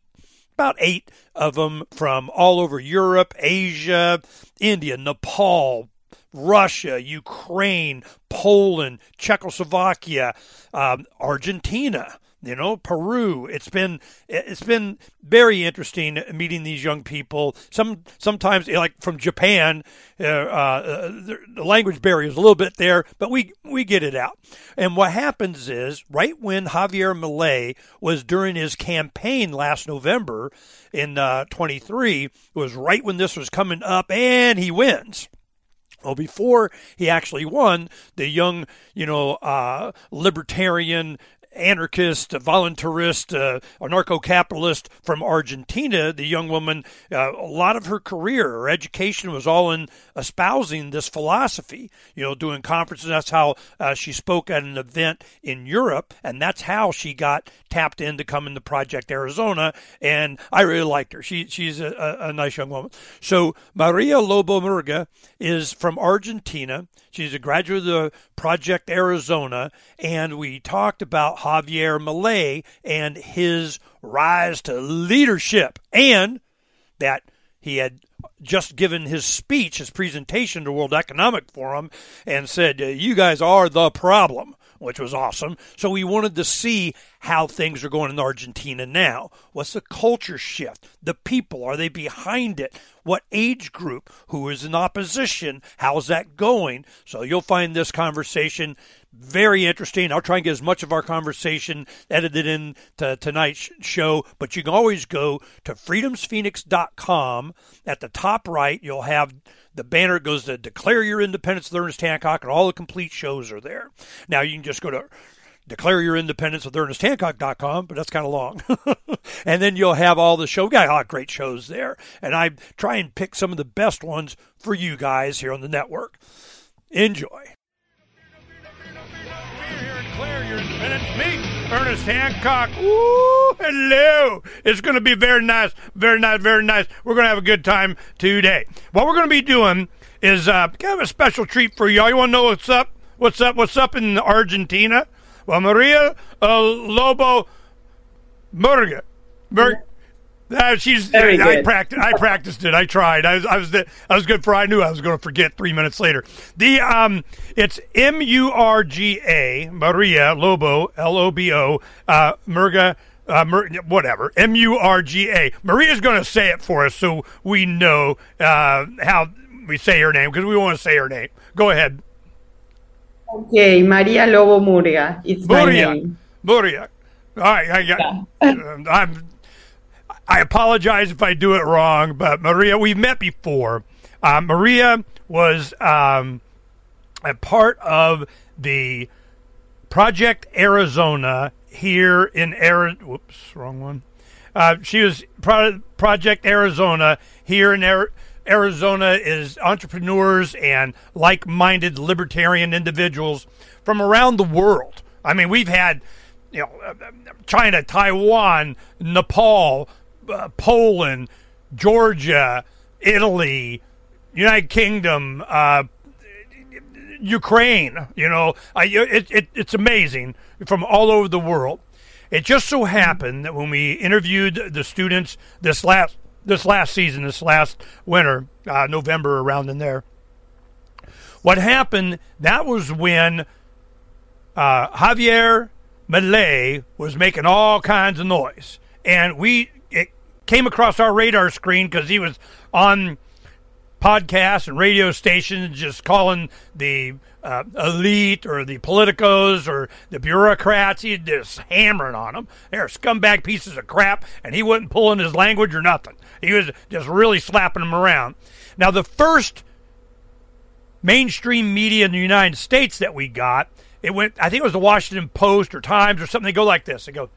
about eight of them from all over Europe, Asia, India, Nepal, Russia, Ukraine, Poland, Czechoslovakia, um, Argentina you know Peru. It's been it's been very interesting meeting these young people. Some sometimes like from Japan, uh, uh, the language barrier is a little bit there, but we we get it out. And what happens is right when Javier Milei was during his campaign last November in uh, 23 was right when this was coming up, and he wins. Well, before he actually won, the young, you know, uh, libertarian anarchist, voluntarist, uh, anarcho capitalist from Argentina. The young woman, uh, a lot of her career, her education was all in espousing this philosophy, you know, doing conferences. That's how uh, she spoke at an event in Europe, and that's how she got tapped in to come into Project Arizona. And I really liked her. She, she's a, a nice young woman. So Maria Lobo Murga is from Argentina. She's a graduate of Project Arizona, and we talked about Javier Milei and his rise to leadership, and that he had just given his speech, his presentation to World Economic Forum, and said, uh, "You guys are the problem." which was awesome. So we wanted to see how things are going in Argentina now. What's the culture shift? The people, are they behind it? What age group? Who is in opposition? How's that going? So you'll find this conversation very interesting. I'll try and get as much of our conversation edited in to tonight's show, but you can always go to freedomsphoenix.com. At the top right, you'll have the banner goes to declare your independence with Ernest Hancock, and all the complete shows are there. Now you can just go to declare your independence with Ernest ernesthancock.com, but that's kind of long. <laughs> and then you'll have all the show. We got a lot of great shows there. And I try and pick some of the best ones for you guys here on the network. Enjoy. Your independence. Me, Ernest Hancock. Ooh, hello. It's going to be very nice, very nice, very nice. We're going to have a good time today. What we're going to be doing is uh, kind of a special treat for y'all. You want to know what's up? What's up? What's up in Argentina? Well, Maria uh, Lobo Murga. Mur- uh, she's.
Very
I,
good.
practiced. I practiced it. I tried. I was. I was. The, I was good for. I knew I was going to forget three minutes later. The um. It's M U R G A Maria Lobo L O B O uh, Murga. Uh, Mur- whatever. M U R G A. Maria's going to say it for us so we know uh, how we say her name because we want to say her name. Go ahead.
Okay, Maria Lobo Murga. It's name.
Muria. All right, I got. um, I'm. I apologize if I do it wrong, but Maria, we've met before. Uh, Maria was um, a part of the Project Arizona here in Arizona. Whoops, wrong one. Uh, she was Pro- Project Arizona here in Arizona. Arizona is entrepreneurs and like-minded libertarian individuals from around the world. I mean, we've had you know uh, China, Taiwan, Nepal, uh, Poland, Georgia, Italy, United Kingdom, uh, Ukraine. You know, I, it, it, it's amazing from all over the world. It just so happened that when we interviewed the students this last this last season, this last winter, uh, November around in there, what happened? That was when uh, Javier Milei was making all kinds of noise, and we came across our radar screen because he was on podcasts and radio stations just calling the uh, elite or the politicos or the bureaucrats. He just hammering on them. They're scumbag pieces of crap, and he wasn't pulling his language or nothing. He was just really slapping them around. Now, the first mainstream media in the United States that we got, it went. I think it was the Washington Post or Times or something. They go like this. They go,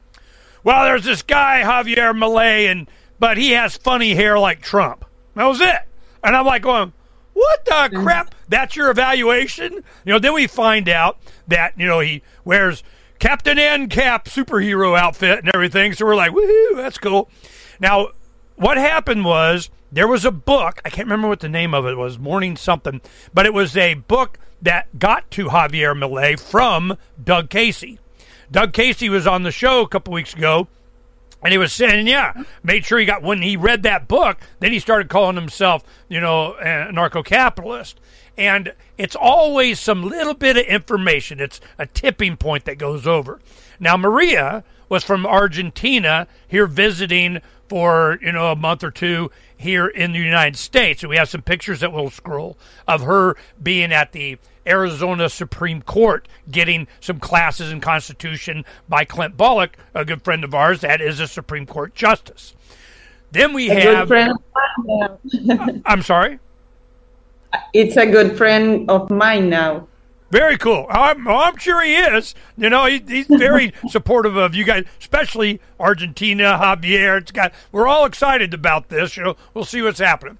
"Well, there's this guy Javier Milei, and but he has funny hair like Trump." That was it. And I'm like going, what the mm. crap? That's your evaluation? You know, then we find out that, you know, he wears Captain Ancap superhero outfit and everything. So we're like, woohoo, that's cool. Now, what happened was there was a book, I can't remember what the name of it was, Morning something, but it was a book that got to Javier Milei from Doug Casey. Doug Casey was on the show a couple weeks ago and he was saying, yeah, made sure he got, when he read that book, then he started calling himself, you know, anarcho capitalist. And it's always some little bit of information. It's a tipping point that goes over. Now, Maria was from Argentina here visiting for, you know, a month or two here in the United States. And we have some pictures that we'll scroll of her being at the Arizona Supreme Court getting some classes in Constitution by Clint Bolick, a good friend of ours that is a Supreme Court justice. Then we
A
have.
friend of mine now. <laughs>
I'm sorry?
it's a good friend of mine now.
Very cool. I'm, I'm sure he is. You know, he, he's very <laughs> supportive of you guys, especially Argentina, Javier. It's got. We're all excited about this. You know, we'll see what's happening.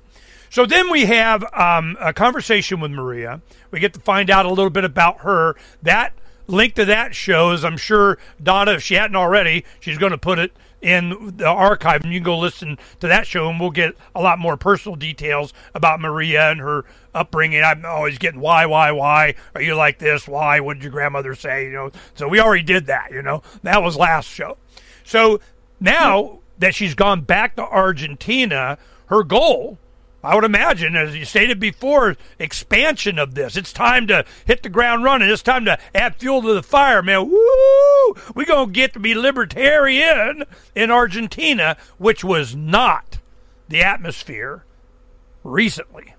So then we have um, a conversation with Maria. We get to find out a little bit about her. That link to that shows, I'm sure Donna, if she hadn't already, she's going to put it in the archive, and you can go listen to that show, and we'll get a lot more personal details about Maria and her upbringing. I'm always getting why, why, why are you like this? Why? What did your grandmother say? You know, so we already did that. You know, that was last show. So now that she's gone back to Argentina, her goal I would imagine, as you stated before, expansion of this. It's time to hit the ground running. It's time to add fuel to the fire, man. Woo! We're going to get to be libertarian in Argentina, which was not the atmosphere recently.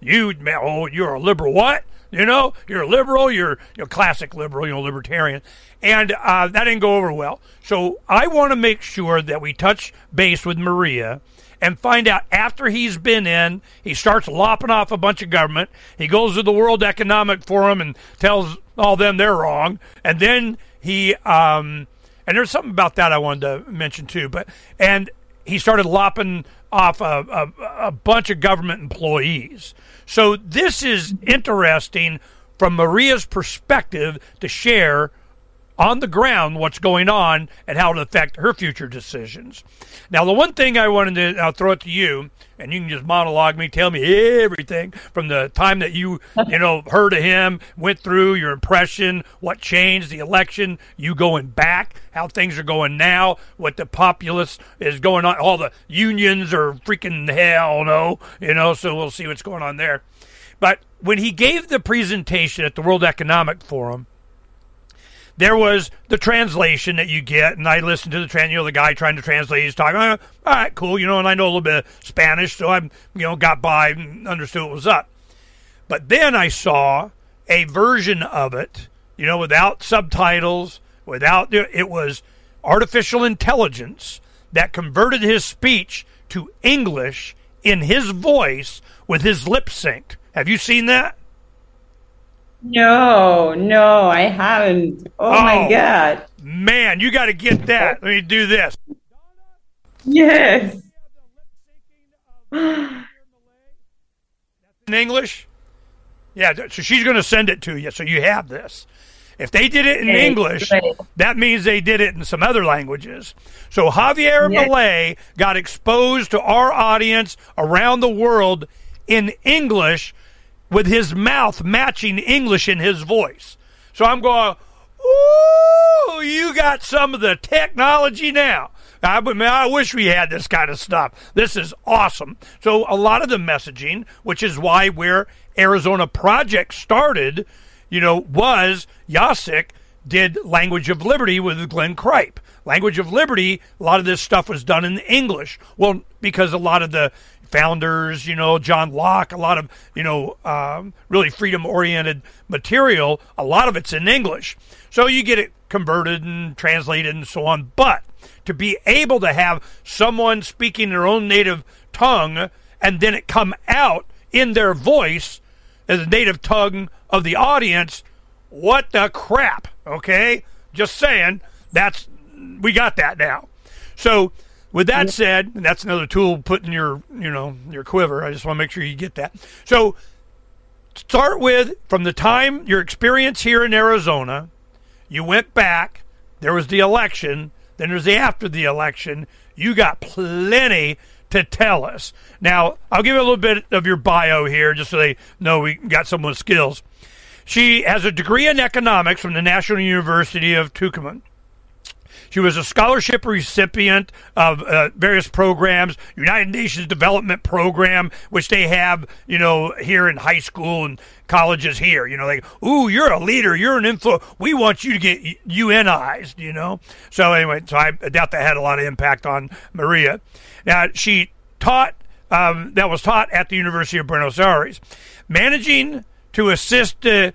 You, oh, you're a liberal. What? You know, you're a liberal. You're you're a classic liberal. You're a libertarian, and uh, that didn't go over well. So I want to make sure that we touch base with Maria and find out after he's been in, he starts lopping off a bunch of government. He goes to the World Economic Forum and tells all them they're wrong, and then he um, and there's something about that I wanted to mention too. But and he started lopping off a, a, a bunch of government employees. So this is interesting from Maria's perspective to share on the ground what's going on and how it affect her future decisions. Now, the one thing I wanted to I'll throw it to you, and you can just monologue me, tell me everything from the time that you you know <laughs> heard of him, went through your impression, what changed, the election, you going back, how things are going now, what the populace is going on, all the unions are freaking hell no, you know. So we'll see what's going on there. But when he gave the presentation at the World Economic Forum there was the translation that you get, and I listened to the trans. You know, the guy trying to translate, he's talking. Oh, all right, cool. You know, and I know a little bit of Spanish, so I'm you know got by and understood what was up. But then I saw a version of it, you know, without subtitles, without it was artificial intelligence that converted his speech to English in his voice with his lip synced. Have you seen that?
No, no, I haven't. Oh, my
Oh.
God.
Man, you got to get that. Let me do this.
Yes.
in English? Yeah, so she's going to send it to you, so you have this. If they did it in
Okay,
English,
great.
that means they did it in some other languages. So Javier
Yeah.
Milei got exposed to our audience around the world in English with his mouth matching English in his voice. So I'm going, ooh, you got some of the technology now. I, man, I wish we had this kind of stuff. This is awesome. So a lot of the messaging, which is why where Arizona Project started, you know, was Jacek did Language of Liberty with Glenn Cripe. Language of Liberty, a lot of this stuff was done in English. Well, because a lot of the founders, you know, John Locke, a lot of, you know, um, really freedom oriented material, a lot of it's in English. So you get it converted and translated and so on. But to be able to have someone speaking their own native tongue and then it come out in their voice as a native tongue of the audience, what the crap? Okay? Just saying, that's we got that now. So with that said, and that's another tool put in your, you know, your quiver. I just want to make sure you get that. So start with from the time your experience here in Arizona, you went back, there was the election, then there's the after the election. You got plenty to tell us. Now, I'll give you a little bit of your bio here just so they know we got someone with skills. She has a degree in economics from the National University of Tucumán. She was a scholarship recipient of uh, various programs, United Nations Development Program, which they have, you know, here in high school and colleges here. You know, like, ooh, you're a leader, you're an influ. We want you to get UNized, you know. So anyway, so I doubt that had a lot of impact on Maria. Now she taught. Um, that was taught at the University of Buenos Aires, managing to assist the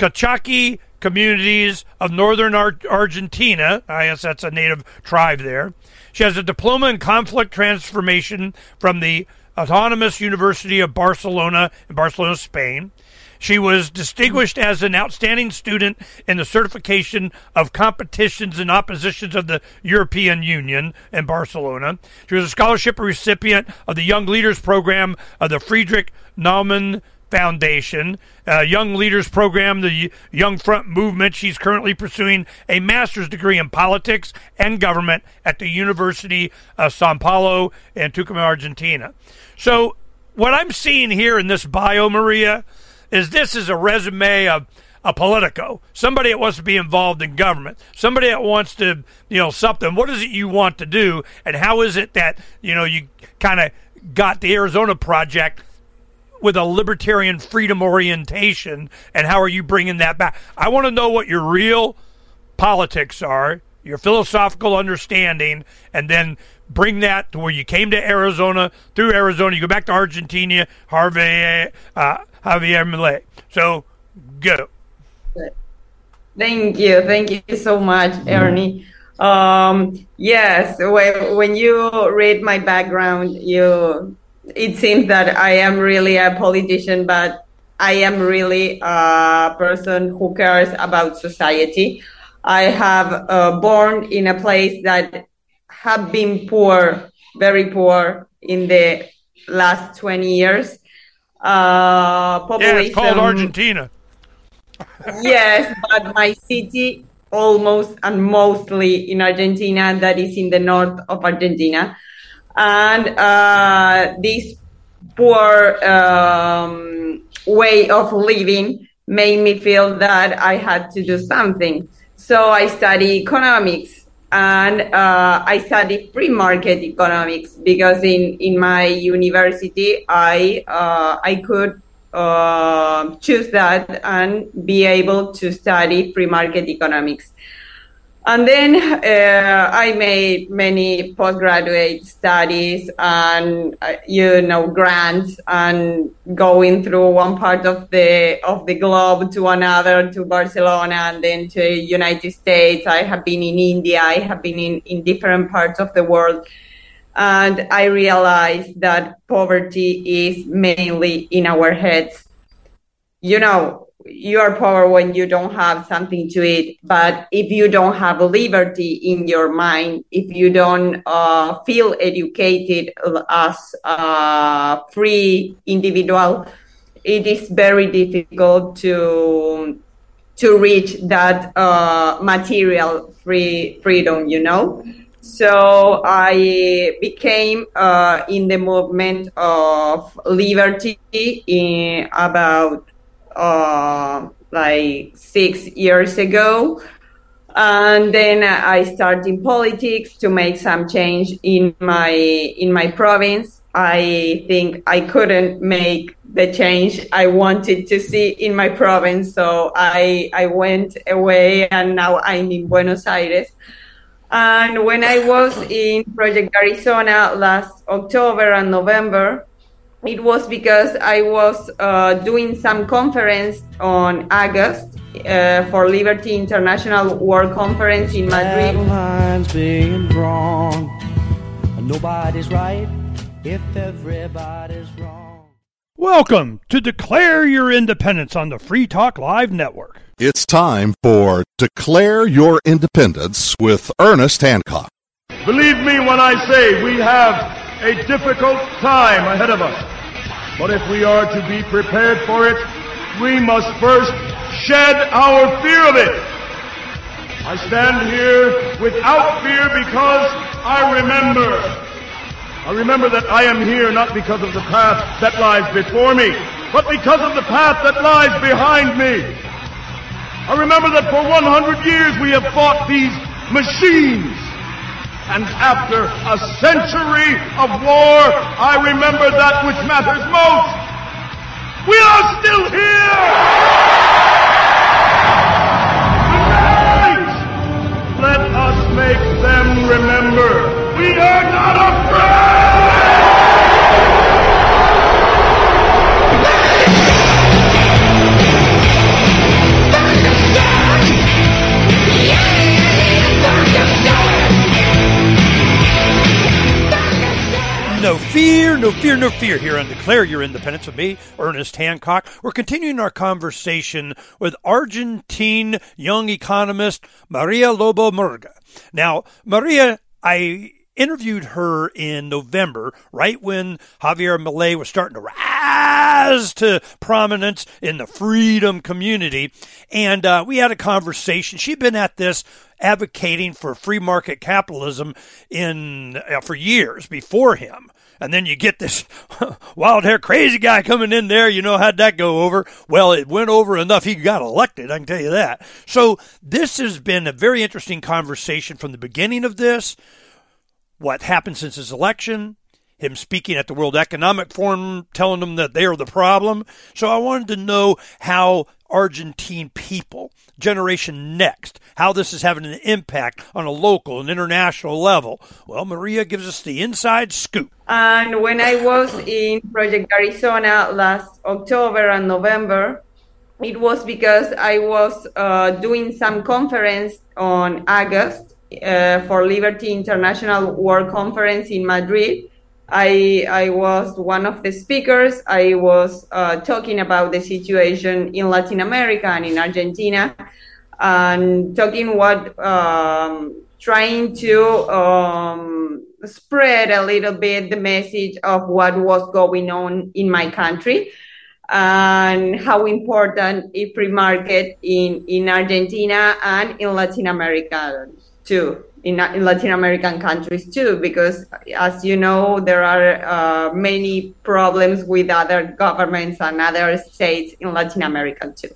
Calchaquí communities of northern Ar- Argentina. I guess that's a native tribe there. She has a diploma in conflict transformation from the Autonomous University of Barcelona in Barcelona, Spain. She was distinguished as an outstanding student in the certification of competitions and oppositions of the European Union in Barcelona. She was a scholarship recipient of the Young Leaders Program of the Friedrich Naumann Foundation, uh, Young Leaders Program, the Young Front Movement. She's currently pursuing a master's degree in politics and government at the University of Sao Paulo in Tucumán, Argentina. So, what I'm seeing here in this bio, Maria, is this is a resume of a politico, somebody that wants to be involved in government, somebody that wants to, you know, something. What is it you want to do, and how is it that you know you kind of got the Arizona project with a libertarian freedom orientation, and how are you bringing that back? I want to know what your real politics are, your philosophical understanding, and then bring that to where you came to Arizona, through Arizona, you go back to Argentina, Harvey, uh, Javier Milei. So, go.
Thank you. Thank you so much, Ernie. Um, yes, when you read my background, you it seems that I am really a politician, but I am really a person who cares about society. I have uh, born in a place that have been poor, very poor in the last 20 years. Uh,
population, yeah, it's called Argentina.
yes, but my city almost and mostly in Argentina, that is in the north of Argentina and uh, this poor um, way of living made me feel that I had to do something. So I studied economics and uh, I studied free market economics because in, in my university I uh, I could uh, choose that and be able to study free market economics. And then uh, I made many postgraduate studies and uh, you know grants and going through one part of the of the globe to another to Barcelona and then to United States. I have been in India. I have been in, in different parts of the world. And I realized that poverty is mainly in our heads. You know, you are poor when you don't have something to eat. But if you don't have liberty in your mind, if you don't uh, feel educated as a free individual, it is very difficult to to reach that uh, material free freedom. You know. So I became uh, in the movement of liberty in about uh, like six years ago. And then I started in politics to make some change in my in my province. I think I couldn't make the change I wanted to see in my province, so I I went away, and now I'm in Buenos Aires. And when I was in Project Arizona last October and November, it was because I was uh, doing some conference on August uh, for Liberty International World Conference in Madrid. Being drawn.
Nobody's right if everybody's wrong. Welcome to Declare Your Independence on the Free Talk Live Network.
It's time for Declare Your Independence with Ernest Hancock.
Believe me when I say we have a difficult time ahead of us. But if we are to be prepared for it, we must first shed our fear of it. I stand here without fear because I remember. I remember that I am here not because of the path that lies before me, but because of the path that lies behind me. I remember that for 100 years we have fought these machines. And after a century of war, I remember that which matters most. We are still here! Tonight, let us make them remember we are not afraid!
No fear, no fear, no fear here on Declare Your Independence with me, Ernest Hancock. We're continuing our conversation with Argentine young economist Maria Lobo Murga. Now, Maria, I interviewed her in November, right when Javier Milei was starting to rise to prominence in the freedom community. And uh, we had a conversation. She'd been at this advocating for free market capitalism in uh, for years before him. And then you get this <laughs> wild hair crazy guy coming in there. You know how'd that go over? Well, it went over enough. He got elected. I can tell you that. So this has been a very interesting conversation from the beginning of this what happened since his election, him speaking at the World Economic Forum, telling them that they are the problem. So I wanted to know how Argentine people, Generation Next, how this is having an impact on a local and international level. Well, Maria gives us the inside scoop.
And when I was in Project Arizona last October and November, it was because I was uh, doing some conference on August uh, for Liberty International World Conference in Madrid. I, I was one of the speakers. I was uh, talking about the situation in Latin America and in Argentina, and talking what um, trying to um, spread a little bit the message of what was going on in my country and how important a free market in, in Argentina and in Latin America too in, in Latin American countries too, because as you know, there are uh, many problems with other governments and other states in Latin America too.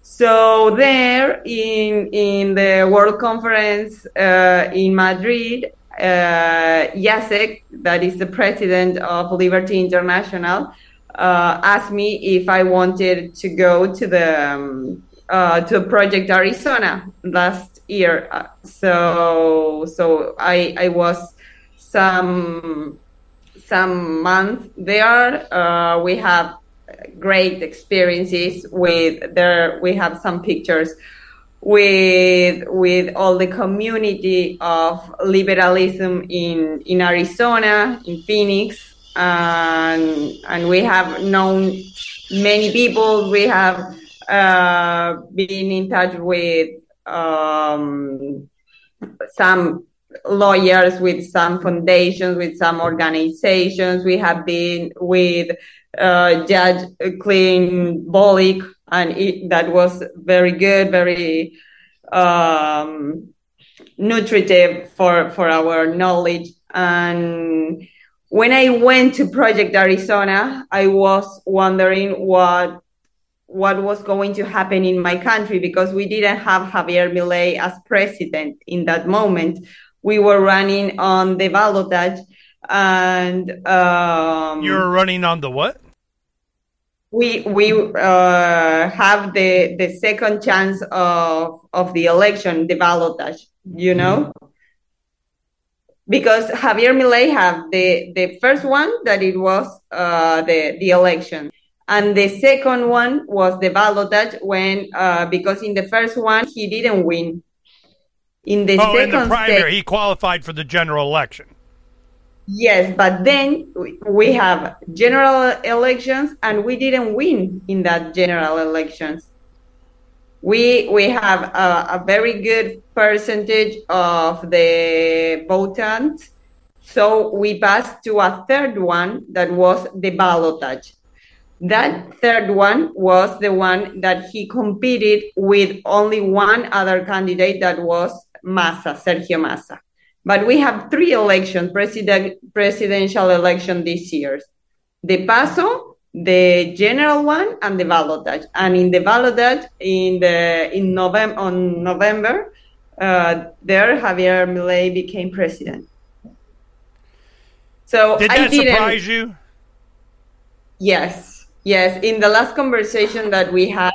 So there, in in the World Conference uh, in Madrid, uh, Jacek, that is the president of Liberty International, uh, asked me if I wanted to go to the um, uh, to Project Arizona last year. Uh, so so I I was some some months there. Uh, we have great experiences with there. We have some pictures with with all the community of liberalism in in Arizona, in Phoenix, and and we have known many people. We have uh, been in touch with um, some lawyers, with some foundations, with some organizations. We have been with uh, Judge Clint Bolick, and it, that was very good, very um, nutritive for, for our knowledge. And when I went to Project Arizona, I was wondering what what was going to happen in my country because we didn't have Javier Milei as president in that moment. We were running on the ballotage and um,
you were running on the what?
We we uh, have the the second chance of of the election, the ballotage. You know. Because Javier Milei have the, the first one that it was uh, the the election, and the second one was the ballotage when uh, because in the first one he didn't win. In the
oh,
second
in the primary,
state-
he qualified for the general election.
Yes, but then we have general elections and we didn't win in that general elections. We we have a, a very good percentage of the votants, so we passed to a third one that was the ballotage. That third one was the one that he competed with only one other candidate that was Massa, Sergio Massa. But we have three elections, president, presidential election this year. The PASO, the general one, and the ballotage. And in the ballotage, in the in November on November, uh, there Javier Milei became president. So
Did
I
that surprise you?
Yes, yes. In the last conversation that we had,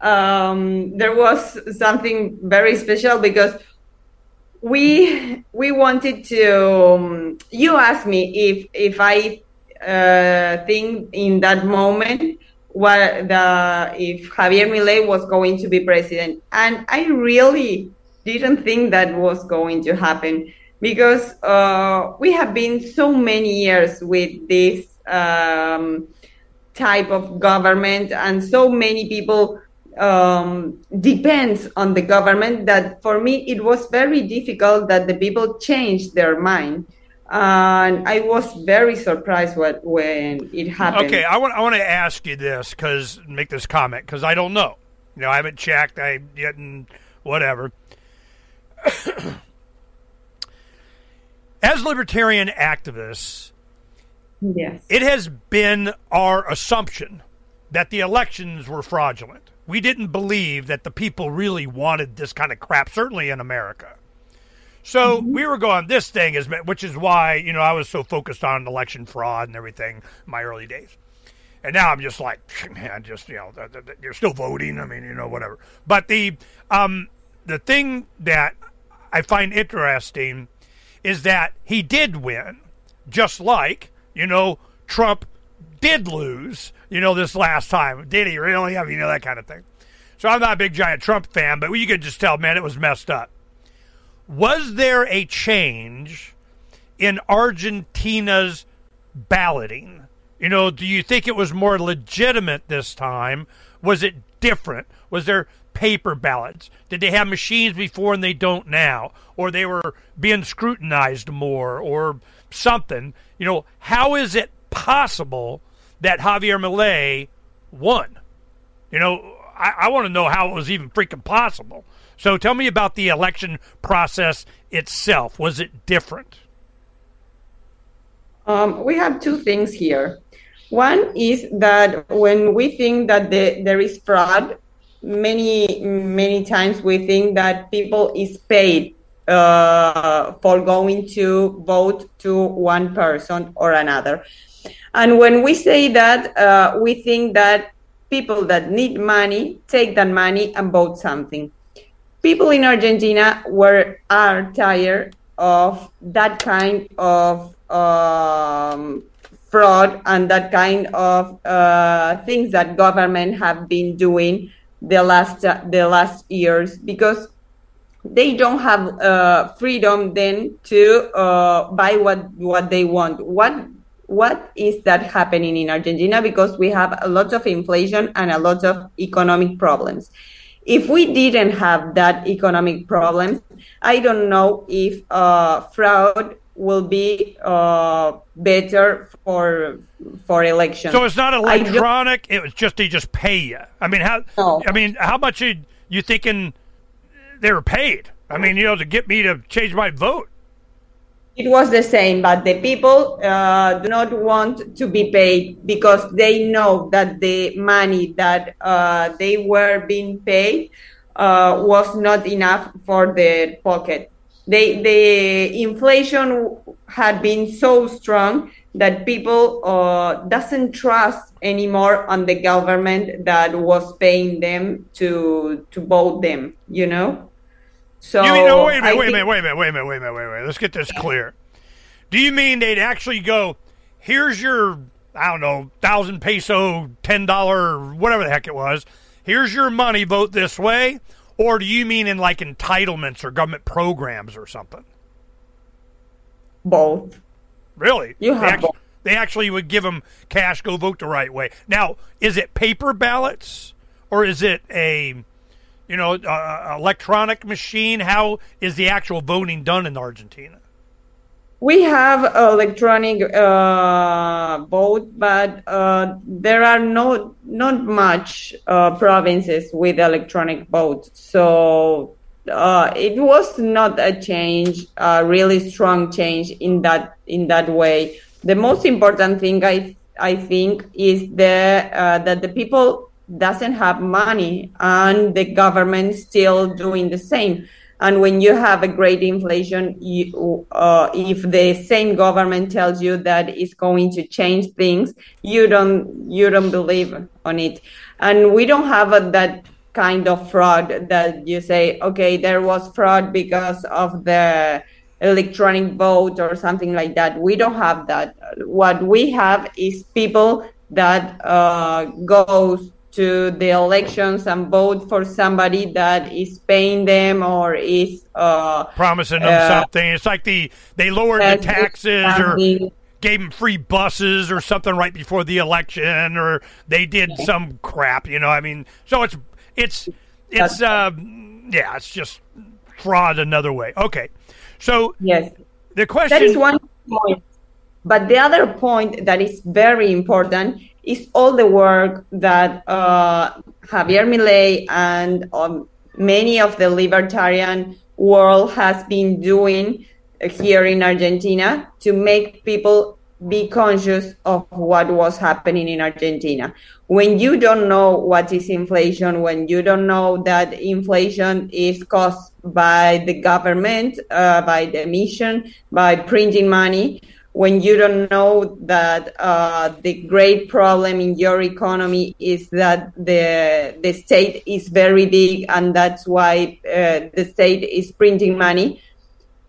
um, there was something very special because we we wanted to. Um, you asked me if if I uh, think in that moment what the if Javier Milei was going to be president, and I really didn't think that was going to happen because uh, we have been so many years with this um, type of government, and so many people um, depends on the government that for me it was very difficult that the people changed their mind. And I was very surprised what, when it happened.
Okay, I want I want to ask you this because make this comment because I don't know. You know, I haven't checked. I didn't whatever. <coughs> As libertarian activists,
Yes.
it has been our assumption that the elections were fraudulent. We didn't believe that the people really wanted this kind of crap, certainly in America. So we were going, this thing is, which is why, you know, I was so focused on election fraud and everything in my early days. And now I'm just like, <laughs> man, just, you know, th- th- you're still voting. I mean, you know, whatever. But the, um, the thing that I find interesting is that he did win, just like, you know, Trump did lose, you know, this last time. Did he really? I mean, you know, that kind of thing. So I'm not a big giant Trump fan, but you could just tell, man, it was messed up. Was there a change in Argentina's balloting? You know, do you think it was more legitimate this time? Was it different? Was there paper ballots? Did they have machines before and they don't now? Or they were being scrutinized more or something? You know, how is it possible that Javier Milei won? You know, I, I want to know how it was even freaking possible. So tell me about the election process itself. Was it different?
Um, we have two things here. One is that when we think that the, there is fraud, many many times we think that people is paid uh, for going to vote to one person or another. And when we say that, uh, we think that people that need money take that money and vote something. People in Argentina were are tired of that kind of um, fraud and that kind of uh, things that government have been doing the last uh, the last years because they don't have uh, freedom then to uh, buy what what they want. What what is that happening in Argentina? Because we have a lot of inflation and a lot of economic problems. If we didn't have that economic problems, I don't know if uh, fraud will be uh, better for for elections.
So it's not electronic. It was just they just pay you. I mean, how? I mean, how much you you thinking they were paid? I mean, you know, to get me to change my vote.
It was the same, but the people uh, do not want to be paid because they know that the money that uh, they were being paid uh, was not enough for their pocket. They, the inflation had been so strong that people uh, doesn't trust anymore on the government that was paying them to to vote them. You know. So
you mean? No, wait a minute.
I
Wait a minute. Wait a minute. Wait a minute. Wait a minute. Wait a minute. Let's get this clear. Do you mean they'd actually go? Here's your I don't know thousand peso, ten dollar, whatever the heck it was. Here's your money. Vote this way. Or do you mean in like entitlements or government programs or something?
Both.
Really?
You
they
have
actually,
both.
they actually would give them cash, go vote the right way. Now, is it paper ballots or is it a, you know, uh, electronic machine? How is the actual voting done in Argentina?
We have electronic uh, vote, but uh, there are no not much uh, provinces with electronic vote. So uh, it was not a change, a really strong change in that in that way. The most important thing I I think is the uh, that the people doesn't have money and the government still doing the same. And when you have a great inflation, you, uh, if the same government tells you that it's going to change things, you don't you don't believe on it. And we don't have a, that kind of fraud that you say, okay, there was fraud because of the electronic vote or something like that. We don't have that. What we have is people that uh, goes to the elections and vote for somebody that is paying them or is uh,
promising them uh, something. It's like the they lowered the taxes or gave them free buses or something right before the election or they did some crap. You know, I mean, so it's it's it's uh, yeah, it's just fraud another way. Okay, so
yes,
the question
that is one point. But the other point that is very important is all the work that uh, Javier Milei and um, many of the libertarian world has been doing here in Argentina to make people be conscious of what was happening in Argentina. When you don't know what is inflation, when you don't know that inflation is caused by the government, uh, by the mission, by printing money, when you don't know that uh, the great problem in your economy is that the the state is very big and that's why uh, the state is printing money.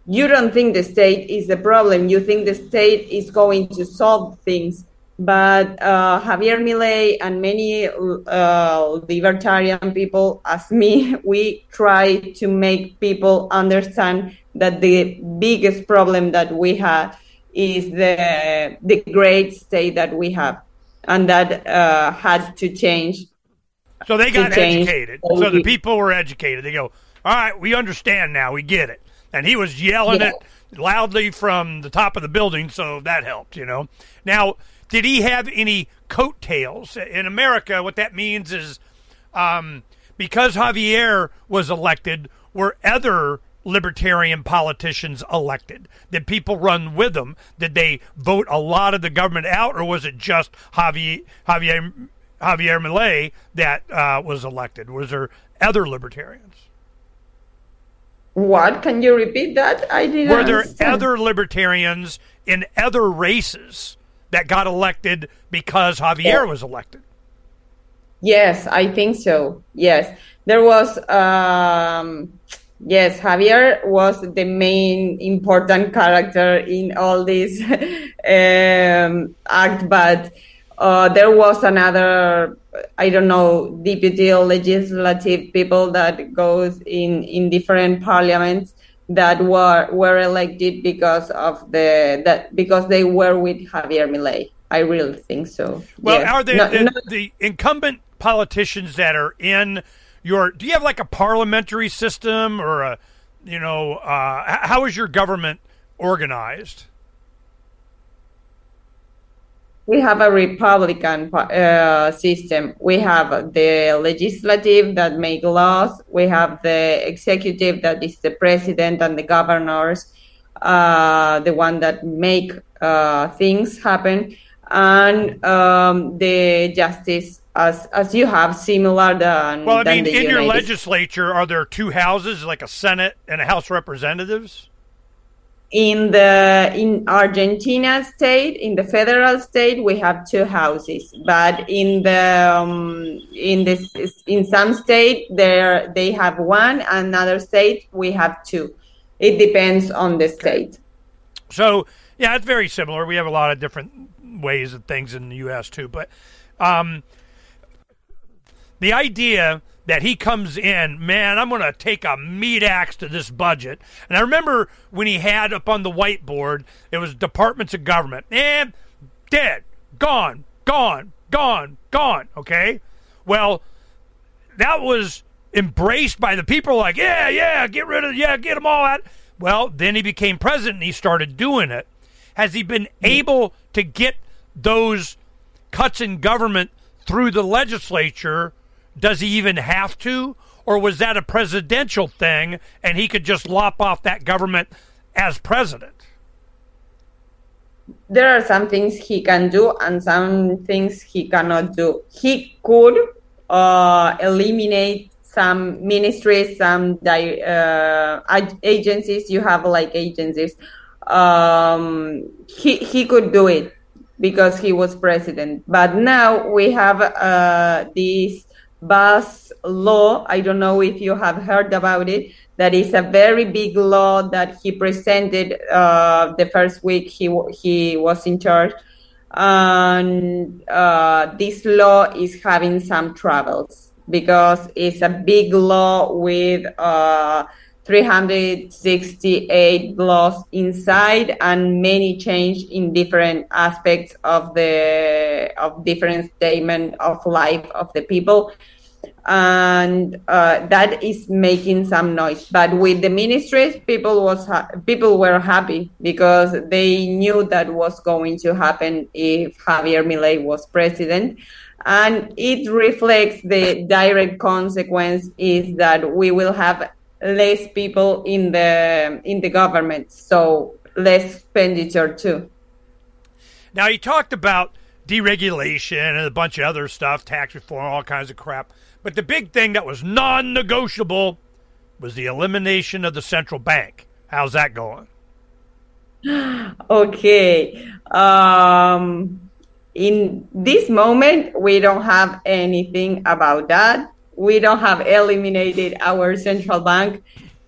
You don't think the state is the problem. You think the state is going to solve things. But uh, Javier Milei and many uh, libertarian people, as me, <laughs> we try to make people understand that the biggest problem that we have is the the great state that we have, and that uh, had to change.
So they got educated. So the people were educated. They go, all right, we understand now. We get it. And he was yelling yeah. it loudly from the top of the building, so that helped. You know. Now, did he have any coattails in America? What that means is, um, because Javier was elected, were other libertarian politicians elected? Did people run with them? Did they vote a lot of the government out, or was it just Javier Javier Javier Milei that uh, was elected? Was there other libertarians?
What? Can you repeat that? I didn't.
Were there
understand.
other libertarians in other races that got elected because Javier yeah. was elected?
Yes, I think so. Yes, there was. Um, Yes, Javier was the main important character in all this <laughs> um, act, but uh, there was another, I don't know, deputy or legislative people that goes in in different parliaments that were were elected because of the that because they were with Javier Milei. I really think so.
Well, yes. are they no, the, no, the incumbent politicians that are in? Your do you have like a parliamentary system or a you know uh, how is your government organized?
We have a republican uh, system. We have the legislative that make laws. We have the executive that is the president and the governors uh, the one that make uh, things happen. And um, the justice as as you have similar than
well i
than
mean in
United
your legislature are there two houses like a senate and a house of representatives?
In the in argentina state in the federal state we have two houses. But in the um, in this in some state there they have one another state we have two. It depends on the state.
So yeah it's very similar. We have a lot of different ways of things in the us too. But um, the idea that he comes in, man, I'm going to take a meat axe to this budget. And I remember when he had up on the whiteboard, it was departments of government. And dead, gone, gone, gone, gone. Okay? Well, that was embraced by the people like, yeah, yeah, get rid of, yeah, get them all out. Well, then he became president and he started doing it. Has he been hmm. able to get those cuts in government through the legislature? Does he even have to? Or was that a presidential thing and he could just lop off that government as president?
There are some things he can do and some things he cannot do. He could uh, eliminate some ministries, some di- uh, ag- agencies. You have like agencies. Um, he he could do it because he was president. But now we have uh, this bus law. I don't know if you have heard about it. That is a very big law that he presented uh, the first week he he was in charge, and uh, this law is having some troubles because it's a big law with uh, 368 laws inside and many change in different aspects of the of different statement of life of the people. And uh, that is making some noise. But with the ministries people was ha- people were happy because they knew that was going to happen if Javier Milei was president. And it reflects the direct consequence is that we will have less people in the in the government, so less expenditure too.
Now you talked about deregulation and a bunch of other stuff, tax reform, all kinds of crap. But the big thing that was non-negotiable was the elimination of the central bank. How's that going? <gasps>
Okay. Um, in this moment, we don't have anything about that we don't have eliminated our central bank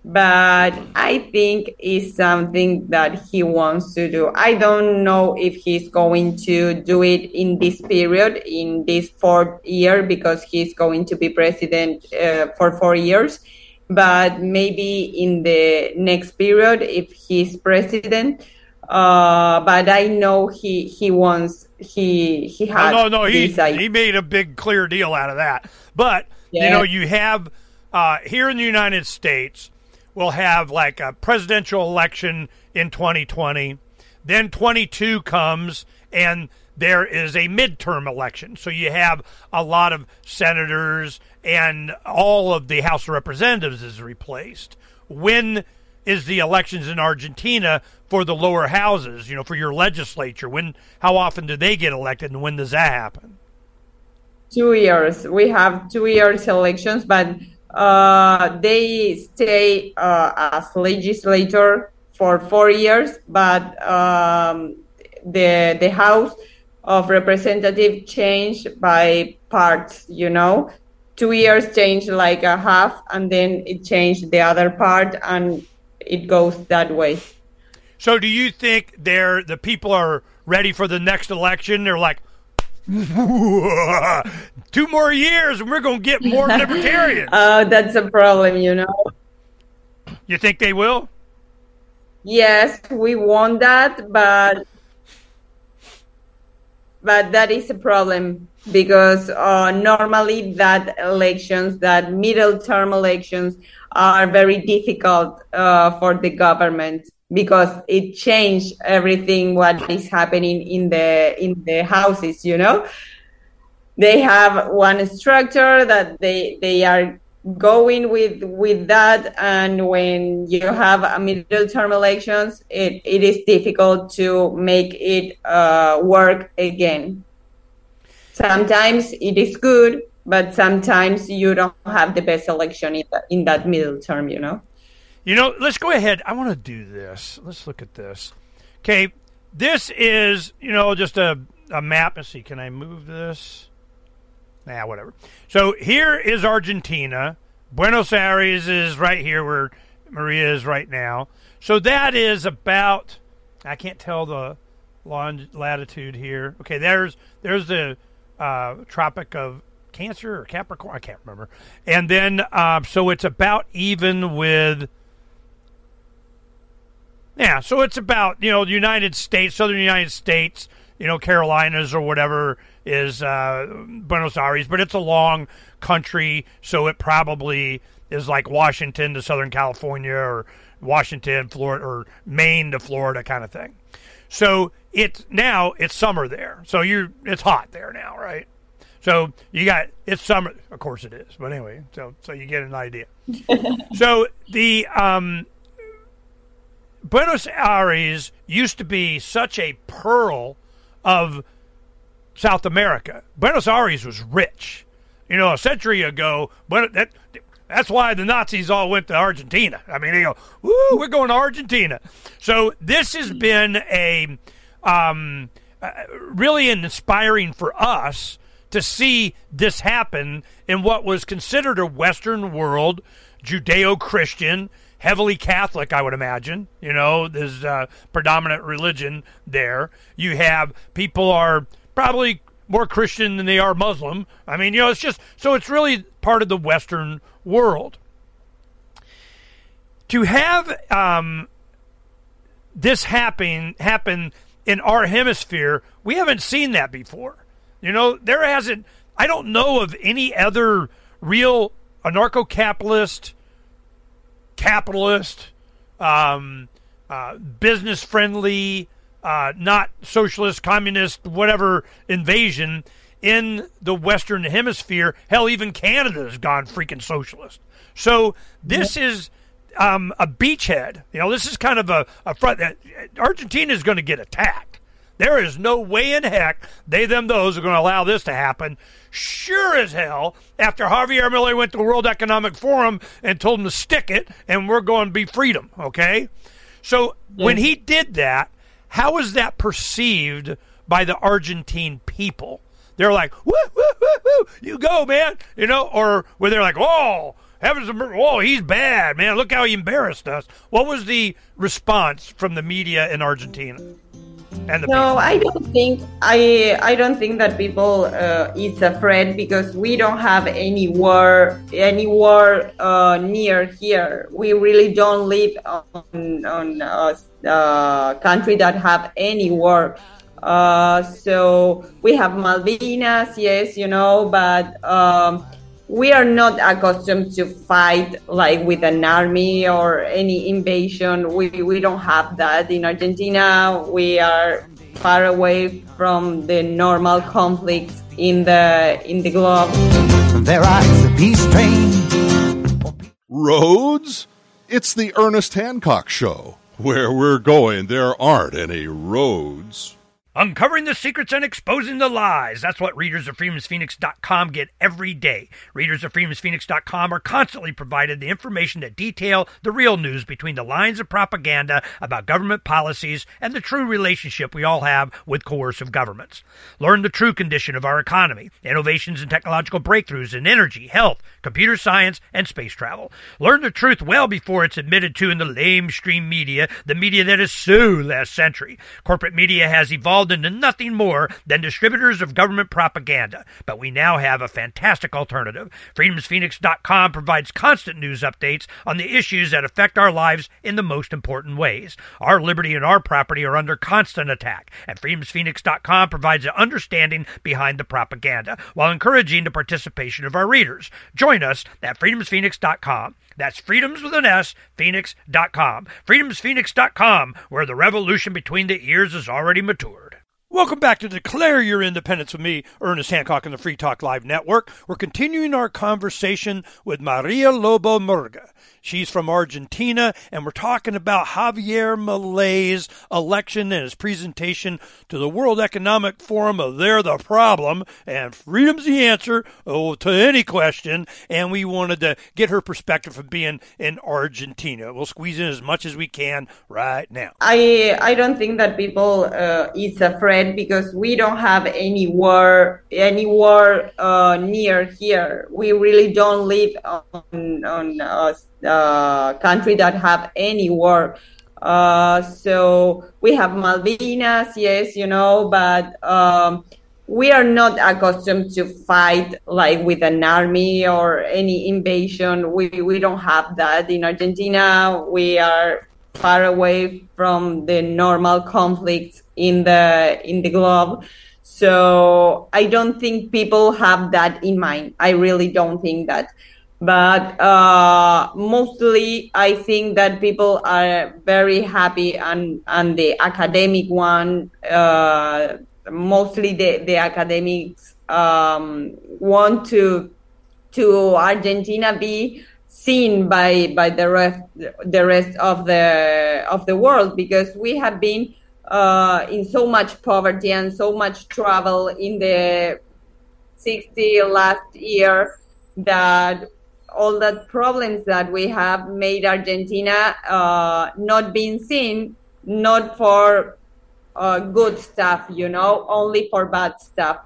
but I think it's something that he wants to do. I don't know if he's going to do it in this period, in this fourth year, because he's going to be president uh, for four years. But maybe in the next period, if he's president. Uh, but I know he he wants he he had.
No, no, no. He he made a big clear deal out of that. But yeah. You know, you have uh, here in the United States, we'll have like a presidential election in 2020. Then 22 comes and there is a midterm election. So you have a lot of senators and all of the House of Representatives is replaced. When is the elections in Argentina for the lower houses, you know, for your legislature? When how often do they get elected and when does that happen?
Two years. We have two years elections, but uh, they stay uh, as legislator for four years, but um, the the House of Representative changed by parts. You know, two years changed like a half, and then it changed the other part, and it goes that way.
So, do you think they're the people are ready for the next election? They're like, <laughs> Two more years and we're going to get more libertarians. <laughs>
Oh, that's a problem, you know.
You think they will?
Yes, we want that, but but that is a problem because uh, normally that elections, that middle term elections, are very difficult uh, for the government because it changed everything what is happening in the in the houses you know? They have one structure that they they are going with with that and when you have a middle term elections it, it is difficult to make it uh, work again. Sometimes it is good but sometimes you don't have the best election in, the, in that middle term you know
you know, let's go ahead. I want to do this. Let's look at this. Okay, this is, you know, just a, a map. Let's see, can I move this? Nah, whatever. So here is Argentina. Buenos Aires is right here where Maria is right now. So that is about, I can't tell the long latitude here. Okay, there's there's the uh, Tropic of Cancer or Capricorn. I can't remember. And then, um, so it's about even with yeah, so it's about you know the United States, southern United States, you know Carolinas or whatever is uh, Buenos Aires, but it's a long country, so it probably is like Washington to Southern California or Washington, Florida, or Maine to Florida kind of thing. So it's now it's summer there, so you're it's hot there now, right? So you got it's summer, of course it is, but anyway, so so you get an idea. <laughs> so the um Buenos Aires used to be such a pearl of South America. Buenos Aires was rich. You know, a century ago, but that That's why the Nazis all went to Argentina. I mean, they go, "Woo, we're going to Argentina." So this has been a um, uh, really inspiring for us to see this happen in what was considered a Western world, Judeo-Christian, heavily Catholic, I would imagine. You know, there's a predominant religion there. You have people are probably more Christian than they are Muslim. I mean, you know, it's just so it's really part of the Western world. To have um, this happen happen in our hemisphere, we haven't seen that before. You know, there hasn't. I don't know of any other real anarcho-capitalist, capitalist, um, uh, business-friendly, uh, not socialist, communist, whatever invasion in the Western Hemisphere. Hell, even Canada has gone freaking socialist. So this is um, a beachhead. You know, this is kind of a, a front. Argentina is going to get attacked. There is no way in heck they, them, those are going to allow this to happen. Sure as hell, after Javier Milei went to the World Economic Forum and told them to stick it, and we're going to be freedom, okay? So when he did that, how was that perceived by the Argentine people? They're like, woo, woo, woo, woo, you go, man, you know, or where they're like, oh, heavens, oh, he's bad, man. Look how he embarrassed us. What was the response from the media in Argentina? And the
no,
people?
I don't think I I don't think that people uh, is afraid because we don't have any war any war uh, near here. We really don't live on on a uh, country that have any war. Uh, so we have Malvinas, yes, you know, but um, we are not accustomed to fight like with an army or any invasion. We, we don't have that in Argentina. We are far away from the normal conflicts in the in the globe.
There rides the peace train.
Roads? It's the Ernest Hancock Show. Where we're going, there aren't any roads.
Uncovering the secrets and exposing the lies. That's what readers of freedomsphoenix.com get every day. Readers of freedomsphoenix.com are constantly provided the information that detail the real news between the lines of propaganda about government policies and the true relationship we all have with coercive governments. Learn the true condition of our economy, innovations and technological breakthroughs in energy, health, computer science, and space travel. Learn the truth well before it's admitted to in the lamestream media, the media that is so last century. Corporate media has evolved into nothing more than distributors of government propaganda, but we now have a fantastic alternative. FreedomsPhoenix.com provides constant news updates on the issues that affect our lives in the most important ways. Our liberty and our property are under constant attack, and FreedomsPhoenix.com provides an understanding behind the propaganda while encouraging the participation of our readers. Join us at FreedomsPhoenix.com. That's freedoms with an S, phoenix.com. Freedomsphoenix.com, where the revolution between the ears is already matured. Welcome back to Declare Your Independence with me, Ernest Hancock, on the Free Talk Live Network. We're continuing our conversation with Maria Lobo Murga. She's from Argentina, and we're talking about Javier Milei's election and his presentation to the World Economic Forum of They're the Problem, and freedom's the answer oh, to any question. And we wanted to get her perspective from being in Argentina. We'll squeeze in as much as we can right now.
I I don't think that people uh, is afraid because we don't have any war any war uh, near here. We really don't live on on a uh, country that have any war. Uh, so we have Malvinas, yes, you know, but um, we are not accustomed to fight like with an army or any invasion. We we don't have that in Argentina. We are far away from the normal conflicts in the in the globe. So I don't think people have that in mind. I really don't think that. But uh, mostly, I think that people are very happy, and and the academic one, uh, mostly the the academics um, want to to Argentina be seen by by the rest the rest of the of the world because we have been uh, in so much poverty and so much trouble in the 60 last year that all the problems that we have made Argentina uh, not being seen, not for uh, good stuff, you know, only for bad stuff.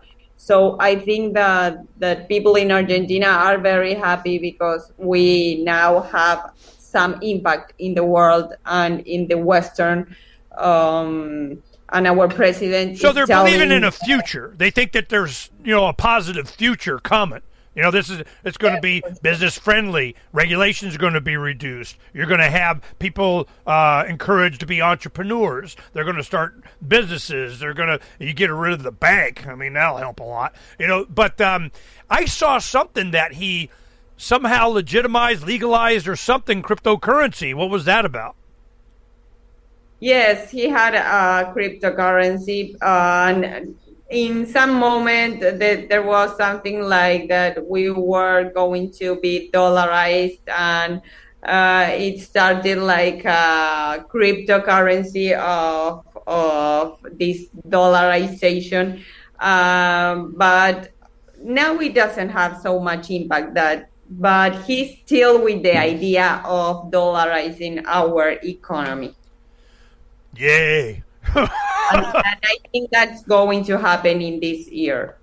So I think that that people in Argentina are very happy because we now have some impact in the world and in the Western. Um, and our president.
So they're
telling,
believing in a future. They think that there's you know a positive future coming. You know, this is it's going to be business friendly. Regulations are going to be reduced. You're going to have people uh, encouraged to be entrepreneurs. They're going to start businesses. They're going to you get rid of the bank. I mean, that'll help a lot. You know, but um, I saw something that he somehow legitimized, legalized, or something cryptocurrency. What was that about?
Yes, he had a cryptocurrency, uh, and in some moment that there was something like that we were going to be dollarized, and uh, it started like a cryptocurrency of of this dollarization, um, but now it doesn't have so much impact that but he's still with the idea of dollarizing our economy.
Yay.
And, I think that's going to happen in this year.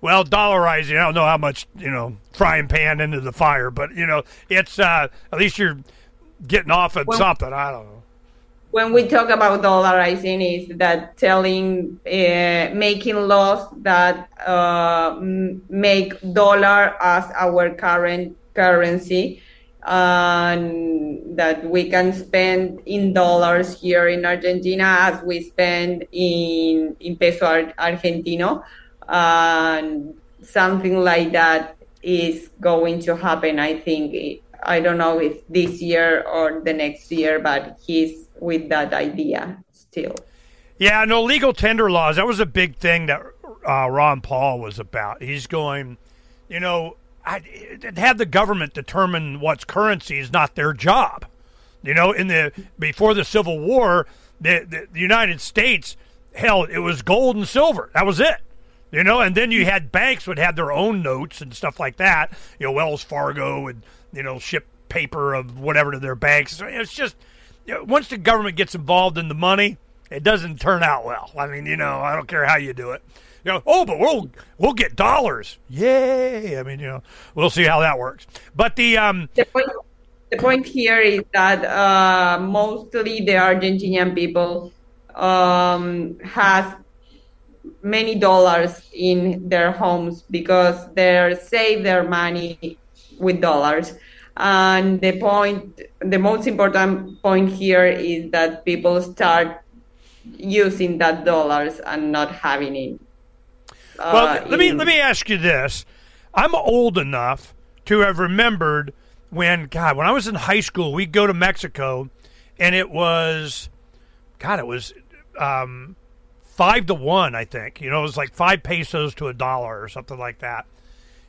Well, dollarizing, I don't know how much, you know, frying pan into the fire, but, you know, it's, uh, at least you're getting off at
Well-
something. I don't know.
When we talk about dollarizing, is that telling, uh, making laws that uh, make dollar as our current currency, and that we can spend in dollars here in Argentina as we spend in in peso ar- argentino, and something like that is going to happen. I think I don't know if this year or the next year, but he's with that idea still.
Yeah, no legal tender laws. That was a big thing that uh, Ron Paul was about. He's going, you know, I, have the government determine what's currency is not their job. You know, in the before the Civil War, the, the, the United States held it was gold and silver. That was it. You know, and then you had banks would have their own notes and stuff like that. You know, Wells Fargo would you know ship paper of whatever to their banks. It's just you know, once the government gets involved in the money, it doesn't turn out well. I mean, you know, I don't care how you do it. You know, oh, but we'll we'll get dollars. Yay! I mean, you know, we'll see how that works. But the um,
The point, the point here is that uh, mostly the Argentinian people um, has many dollars in their homes because they save their money with dollars. And the point, the most important point here is that people start using that dollars and not having it.
Well,
uh,
let me
in-
let me ask you this: I'm old enough to have remembered when God, when I was in high school, we'd go to Mexico, and it was, God, it was um, five to one, I think. You know, it was like five pesos to a dollar or something like that.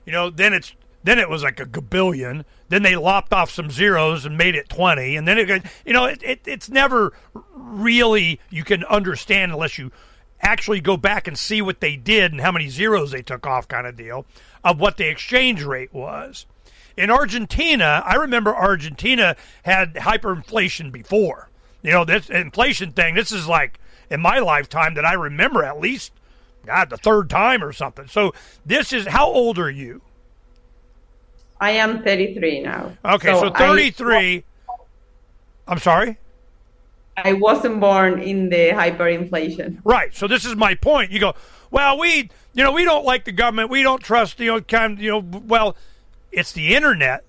You know, then it's then it was like a gabillion. Then they lopped off some zeros and made it twenty, and then it, you know, it, it it's never really you can understand unless you actually go back and see what they did and how many zeros they took off, kind of deal, of what the exchange rate was. In Argentina, I remember Argentina had hyperinflation before. You know, this inflation thing, this is like in my lifetime that I remember at least, God, the third time or something. So this is, how old are you?
I am 33 now.
Okay, so,
I-
33. I'm sorry?
I wasn't born in the hyperinflation.
Right. So this is my point. You go, well, we, you know, we don't like the government. We don't trust, you know, kind, you know, well, it's the internet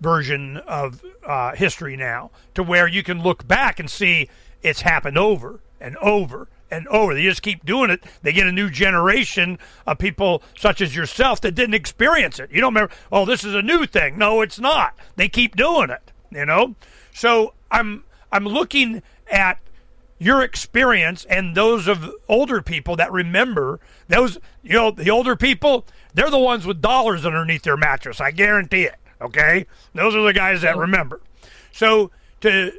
version of uh, history now, to where you can look back and see it's happened over and over and over. They just keep doing it. They get a new generation of people such as yourself that didn't experience it. You don't remember, oh, this is a new thing. No, it's not. They keep doing it. You know. So I'm I'm looking at your experience and those of older people that remember those you know the older people they're the ones with dollars underneath their mattress. I guarantee it okay? Those are the guys that remember. So to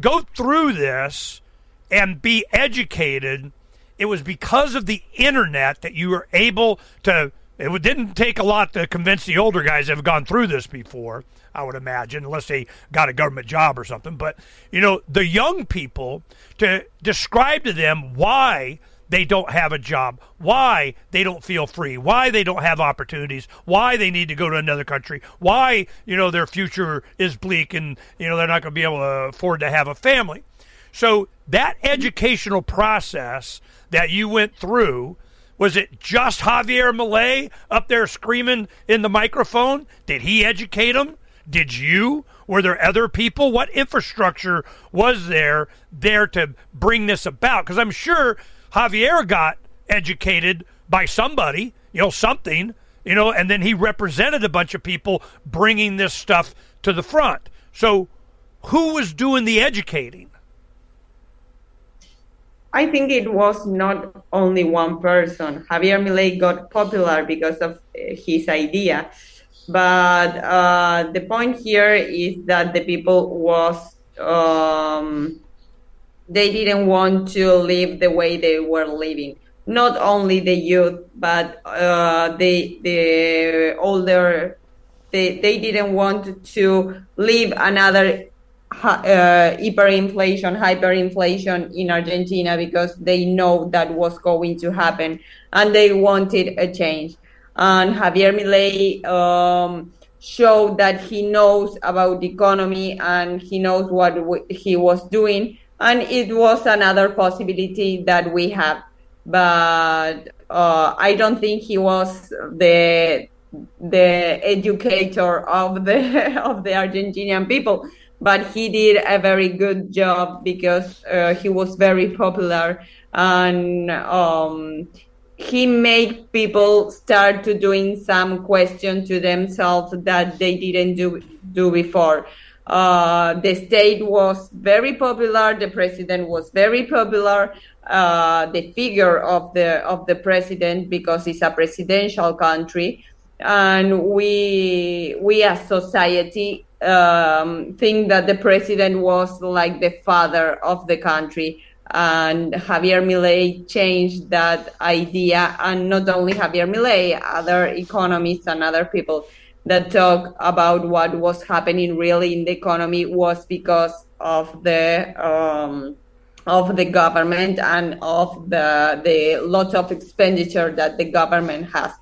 go through this and be educated it was because of the internet that you were able to It didn't take a lot to convince the older guys that have gone through this before, I would imagine, unless they got a government job or something. But, you know, the young people, to describe to them why they don't have a job, why they don't feel free, why they don't have opportunities, why they need to go to another country, why, you know, their future is bleak and, you know, they're not going to be able to afford to have a family. So that educational process that you went through, was it just Javier Milei up there screaming in the microphone? Did he educate them? Did you? Were there other people? What infrastructure was there there to bring this about? Because I'm sure Javier got educated by somebody, you know, something, you know, and then he represented a bunch of people bringing this stuff to the front. So, who was doing the educating?
I think it was not only one person. Javier Milei got popular because of his idea, but uh, the point here is that the people was um, they didn't want to live the way they were living. Not only the youth, but uh, the the older. They, they didn't want to live another uh, hyperinflation, hyperinflation in Argentina because they know that was going to happen and they wanted a change. And Javier Milei um, showed that he knows about the economy and he knows what w- he was doing. And it was another possibility that we have. But uh, I don't think he was the the educator of the <laughs> of the Argentinian people but he did a very good job because uh, he was very popular and um, he made people start to doing some question to themselves that they didn't do do before. Uh, the state was very popular. The president was very popular. Uh, the figure of the of the president because it's a presidential country, and we we as society um, think that the president was like the father of the country. And Javier Milei changed that idea, and not only Javier Milei, other economists and other people that talk about what was happening really in the economy was because of the um, of the government and of the the lot of expenditure that the government has.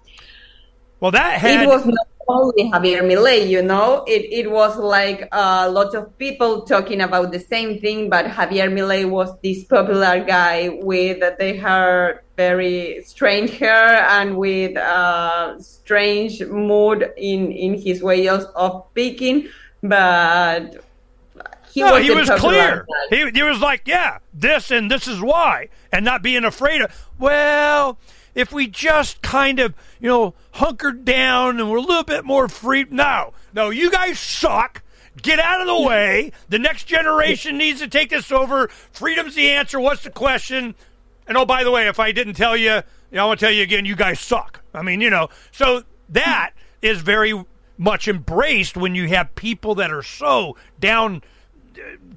Well, that had
it was not only Javier Milei, you know, it, it was like a lot of people talking about the same thing, but Javier Milei was this popular guy with the hair, very strange hair and with a strange mood in, in his way of, of speaking, but he
no,
was
he was clear. He, he was like, yeah, this and this is why, and not being afraid of, well, if we just kind of, you know, hunkered down and we're a little bit more free. No, no, you guys suck. Get out of the way. The next generation needs to take this over. Freedom's the answer. What's the question? And oh, by the way, if I didn't tell you, you know, I want to tell you again, you guys suck. I mean, you know, so that is very much embraced when you have people that are so down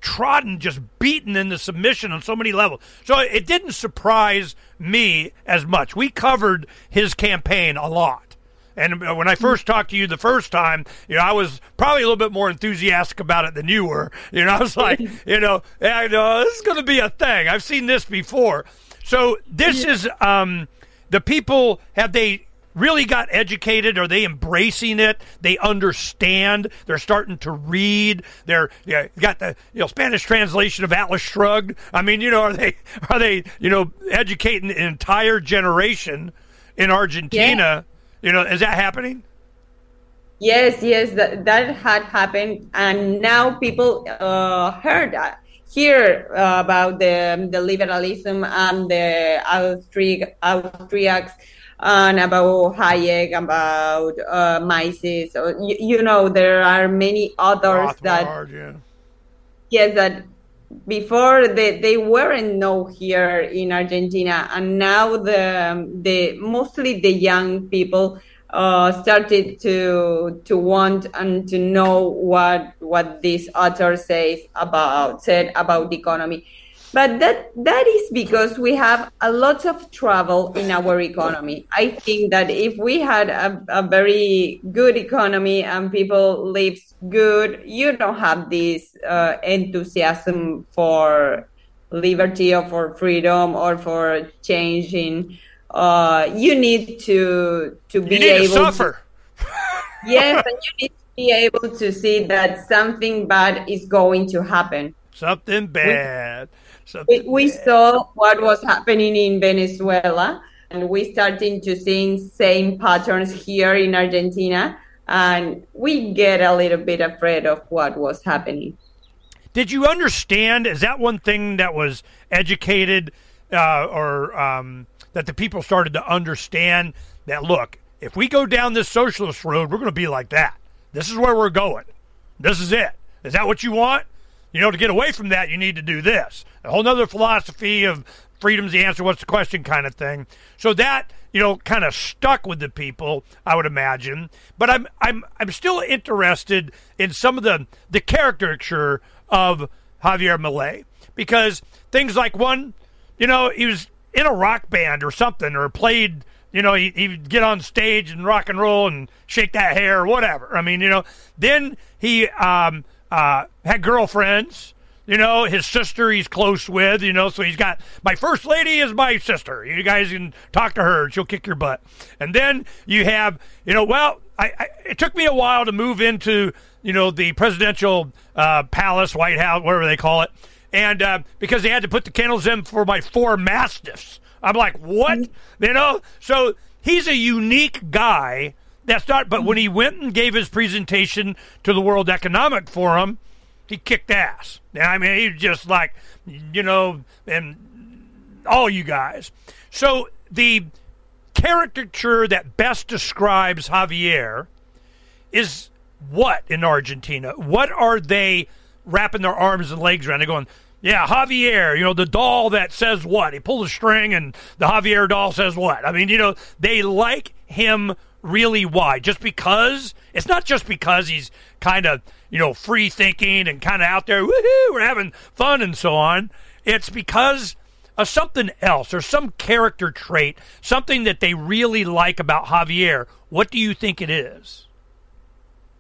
trodden, just beaten into submission on so many levels. So it didn't surprise me as much. We covered his campaign a lot. And when I first talked to you the first time, you know, I was probably a little bit more enthusiastic about it than you were. You know, I was like, <laughs> you know, I know this is going to be a thing. I've seen this before. So this is um, the people have they really got educated? Are they embracing it? They understand. They're starting to read. They're yeah, got the you know Spanish translation of Atlas Shrugged. I mean, you know, are they <laughs> are they you know educating an entire generation in Argentina? You know, is that happening?
Yes, yes, that, that had happened, and now people uh, heard that, hear uh, about the the liberalism and the Austri- Austriacs, and about Hayek, about uh, Mises. So, you, you know, there are many others that
yeah.
yes that before they, they weren't known here in Argentina and now the the mostly the young people uh, started to to want and to know what what this author says about said about the economy. But that that is because we have a lot of trouble in our economy. I think that if we had a, a very good economy and people live good, you don't have this uh, enthusiasm for liberty or for freedom or for changing. Uh, you need to to be
You need
able
to suffer. <laughs>
yes, and you need to be able to see that something bad is going to happen.
Something bad. Something
We, we saw what was happening in Venezuela, and we starting to see same patterns here in Argentina, and we get a little bit afraid of what was happening.
Did you understand? Is that one thing that was educated uh, or um, that the people started to understand that look, if we go down this socialist road, we're going to be like that. This is where we're going. This is it. Is that what you want? You know, to get away from that, you need to do this. A whole nother philosophy of freedom's the answer, what's the question kind of thing. So that, you know, kind of stuck with the people, I would imagine. But I'm I'm I'm still interested in some of the the caricature of Javier Milei because things like one, you know, he was in a rock band or something or played you know, he, he'd get on stage and rock and roll and shake that hair or whatever. I mean, you know, then he um, uh, had girlfriends. You know, his sister he's close with, you know, so he's got my first lady is my sister. You guys can talk to her, she'll kick your butt. And then you have, you know, well, I, I it took me a while to move into, you know, the presidential uh, palace, White House, whatever they call it. And uh, because they had to put the kennels in for my four mastiffs. I'm like, what? You know? So he's a unique guy. That's not, but when he went and gave his presentation to the World Economic Forum, he kicked ass. I mean, he was just like, you know, and all you guys. So the caricature that best describes Javier is what in Argentina? What are they wrapping their arms and legs around? They're going, yeah, Javier, you know, the doll that says what? He pulls a string and the Javier doll says what? I mean, you know, they like him really why? Just because? It's not just because he's kind of, you know, free thinking and kind of out there, woohoo, we're having fun and so on. It's because of something else or some character trait, something that they really like about Javier. What do you think it is?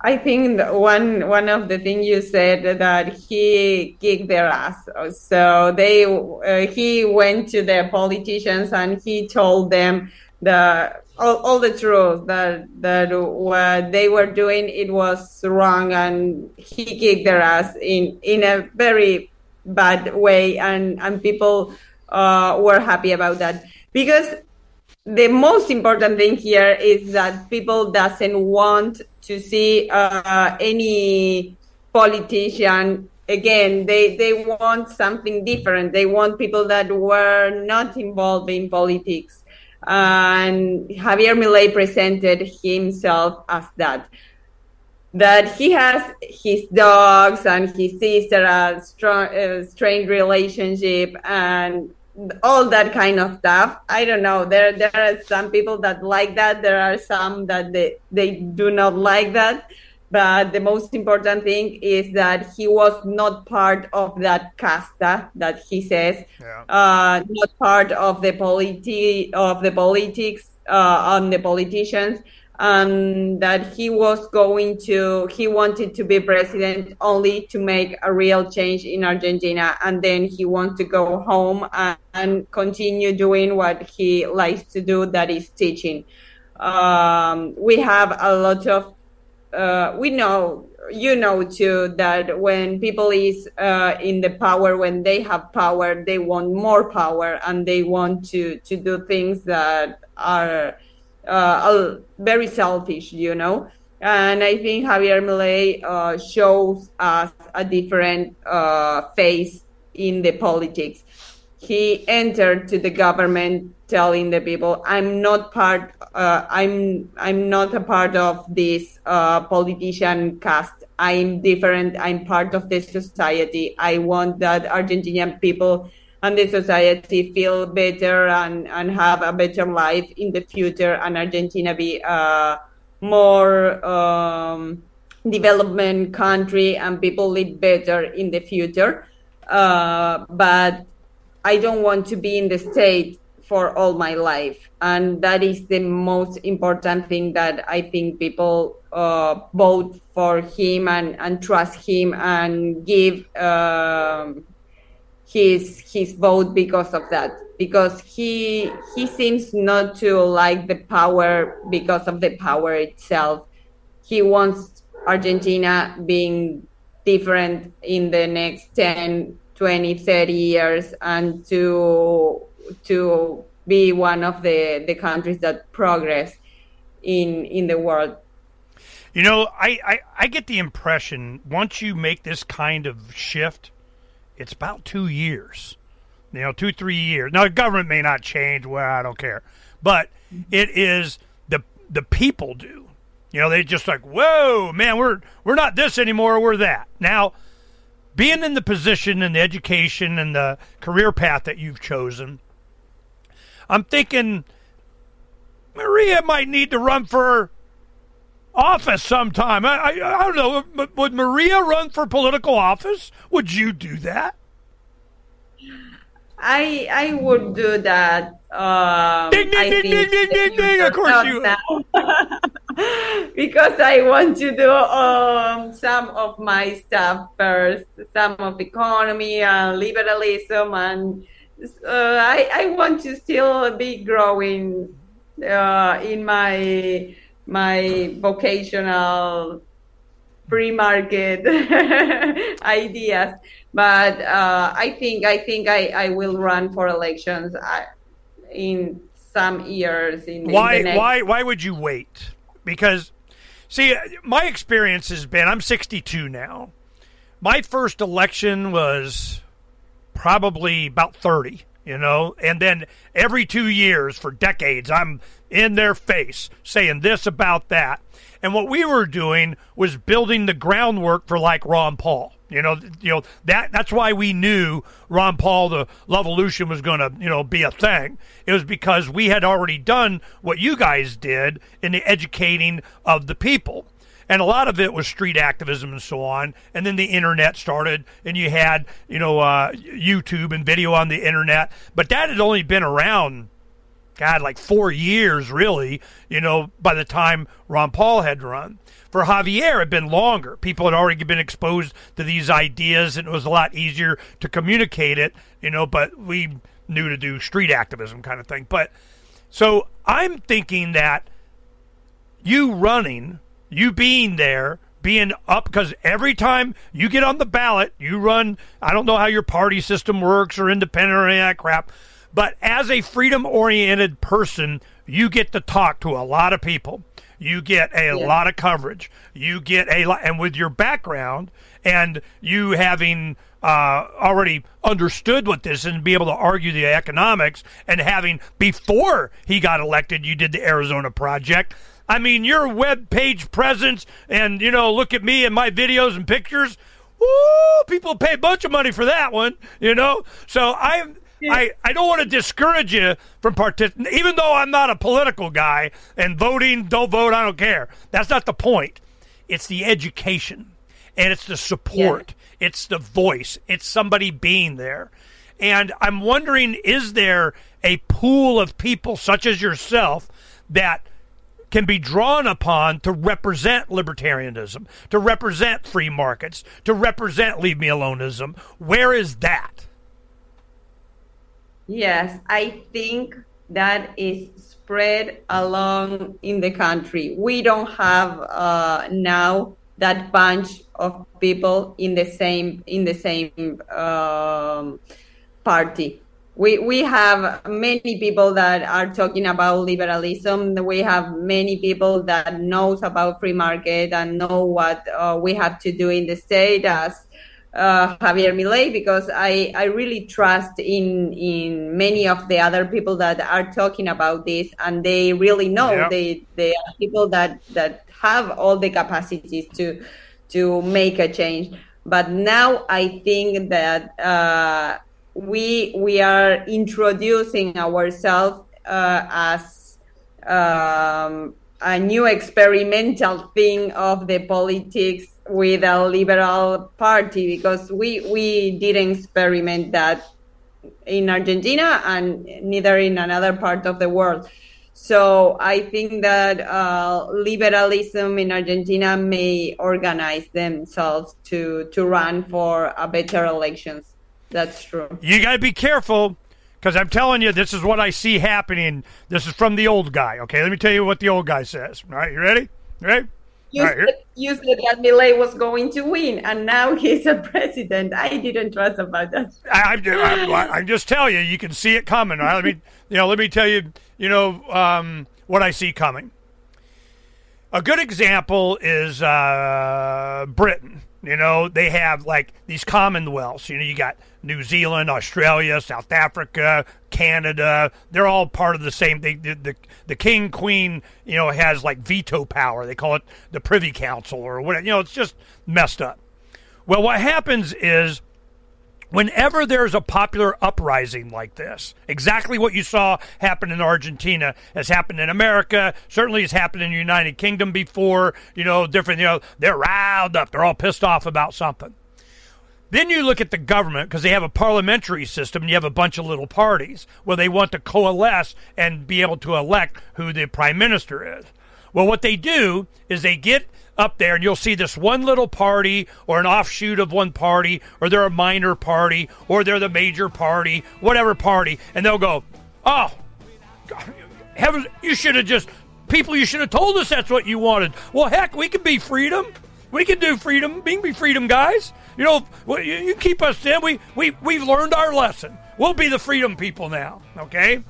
I think one one of the things you said that he kicked their ass. So they uh, he went to the politicians and he told them the all, all the truth that that what they were doing it was wrong and he kicked their ass in in a very bad way and and people uh, were happy about that. Because the most important thing here is that people doesn't want to see uh, any politician again. They they want something different. They want people that were not involved in politics and javier milei presented himself as that that he has his dogs and his sister a strong, uh, strained relationship and all that kind of stuff. I don't know. There there are some people that like that. There are some that they, they do not like that. But the most important thing is that he was not part of that casta that he says,
Yeah.
uh, not part of the politi- of the politics uh, on the politicians, and that he was going to he wanted to be president only to make a real change in Argentina, and then he wants to go home and, and continue doing what he likes to do, that is teaching. Um, we have a lot of uh, we know you know too that when people is uh, in the power when they have power they want more power and they want to to do things that are uh, very selfish you know? And i think javier milei uh, shows us a different uh, face in the politics he entered to the government telling the people i'm not part uh, i'm i'm not a part of this uh, politician caste. I'm different. I'm part of the society. I want that argentinian people and the society feel better and, and have a better life in the future and argentina be a more um, development country and people live better in the future. Uh, but I don't want to be in the state for all my life, and that is the most important thing that I think people uh, vote for him and, and trust him and give um, his his vote because of that. Because he he seems not to like the power because of the power itself. He wants argentina being different in the next 10 20 30 years and to to be one of the the countries that progress in in the world
you know I, I i get the impression once you make this kind of shift it's about two years you know, two, three years. Now, the government may not change. Well, I don't care, but mm-hmm. it is the the people do. You know, they just like, whoa, man, we're we're not this anymore. We're that now. Being in the position and the education and the career path that you've chosen, I'm thinking Maria might need to run for office sometime. I, I, I don't know. Would Maria run for political office? Would you do that?
I I would do that. Um,
ding ding ding ding ding ding ding. Of course you. <laughs>
because I want to do um, some of my stuff first, some of economy and liberalism, and uh, I I want to still be growing uh, in my my vocational free market <laughs> ideas but uh, I think I think I, I will run for elections uh, in some years. In
why
in
why why would you wait? Because see, uh, my experience has been I'm 62 now. My first election was probably about 30, you know, and then every two years for decades I'm in their face saying this about that. And what we were doing was building the groundwork for like Ron Paul. You know, you know that that's why we knew Ron Paul the Levolution was going to, you know, be a thing. It was because we had already done what you guys did in the educating of the people. And a lot of it was street activism and so on. And then the internet started, and you had, you know, uh, YouTube and video on the internet. But that had only been around God, like four years, really, you know, by the time Ron Paul had run. For Javier, had been longer. People had already been exposed to these ideas, and it was a lot easier to communicate it, you know, but we knew to do street activism kind of thing. But so I'm thinking that you running, you being there, being up because every time you get on the ballot, you run. I don't know how your party system works or independent or any of that crap but as a freedom oriented person, you get to talk to a lot of people. You get a yeah. lot of coverage. You get a lot, and with your background and you having uh, already understood what this and be able to argue the economics, and having before he got elected, you did the Arizona Project. I mean, your web page presence, and you know, look at me and my videos and pictures. Woo! People pay a bunch of money for that one, you know. So I'm I, I don't want to discourage you from participating, even though I'm not a political guy and voting, don't vote, I don't care. That's not the point. It's the education and it's the support, yeah. it's the voice, it's somebody being there. And I'm wondering is there a pool of people such as yourself that can be drawn upon to represent libertarianism, to represent free markets, to represent leave me aloneism? Where is that?
Yes, I think that is spread along in the country. We don't have uh, now that bunch of people in the same in the same um, party. We we have many people that are talking about liberalism. We have many people that knows about free market and know what uh, we have to do in the state as uh, Javier Milei because I, I really trust in in many of the other people that are talking about this and they really know yeah. they they are people that that have all the capacities to to make a change. But now I think that uh, we we are introducing ourselves uh, as um, a new experimental thing of the politics with a liberal party because we we didn't experiment that in Argentina and neither in another part of the world. So I think that uh, liberalism in Argentina may organize themselves to to run for a better elections. That's true.
You got to be careful because I'm telling you, this is what I see happening. This is from the old guy. Okay, let me tell you what the old guy says. All right, you ready? You ready?
You,
right,
said, you said that Milei was going to win, and now he's a president. I didn't trust about that.
I, I, I, I just tell you, you can see it coming. Right? Let me, you know, let me tell you, you know, um, what I see coming. A good example is uh, Britain. You know, they have like these commonwealths. You know, you got New Zealand, Australia, South Africa, Canada. They're all part of the same. They, the, the the king queen, you know, has like veto power. They call it the Privy Council or whatever. You know, it's just messed up. Well, what happens is whenever there's a popular uprising like this, exactly what you saw happen in Argentina has happened in America, certainly has happened in the United Kingdom before, you know, different, you know, they're riled up, they're all pissed off about something. Then you look at the government because they have a parliamentary system and you have a bunch of little parties where they want to coalesce and be able to elect who the prime minister is. Well, what they do is they get up there and you'll see this one little party or an offshoot of one party or they're a minor party or they're the major party, whatever party, and they'll go, "Oh, heavens, you should have just people you should have told us that's what you wanted." Well, heck, we can be freedom. We can do freedom. We can be freedom guys. You know, you, you keep us in. We we we've learned our lesson. We'll be the freedom people now. Okay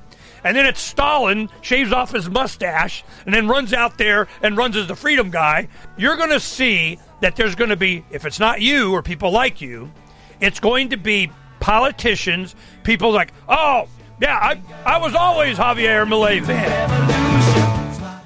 and then it's Stalin shaves off his mustache and then runs out there and runs as the freedom guy, you're going to see that there's going to be, if it's not you or people like you, it's going to be politicians, people like, oh, yeah, I, I was always Javier Milei fan.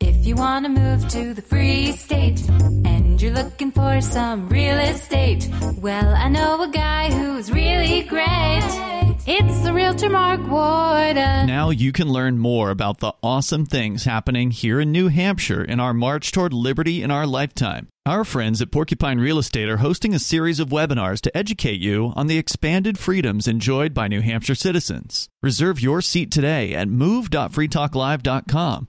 If you want to move to the free state and you're looking for some real estate, well, I know a guy who's really great. It's the Realtor Mark Warden.
Now you can learn more about the awesome things happening here in New Hampshire in our march toward liberty in our lifetime. Our friends at Porcupine Real Estate are hosting a series of webinars to educate you on the expanded freedoms enjoyed by New Hampshire citizens. Reserve your seat today at move.freetalklive.com.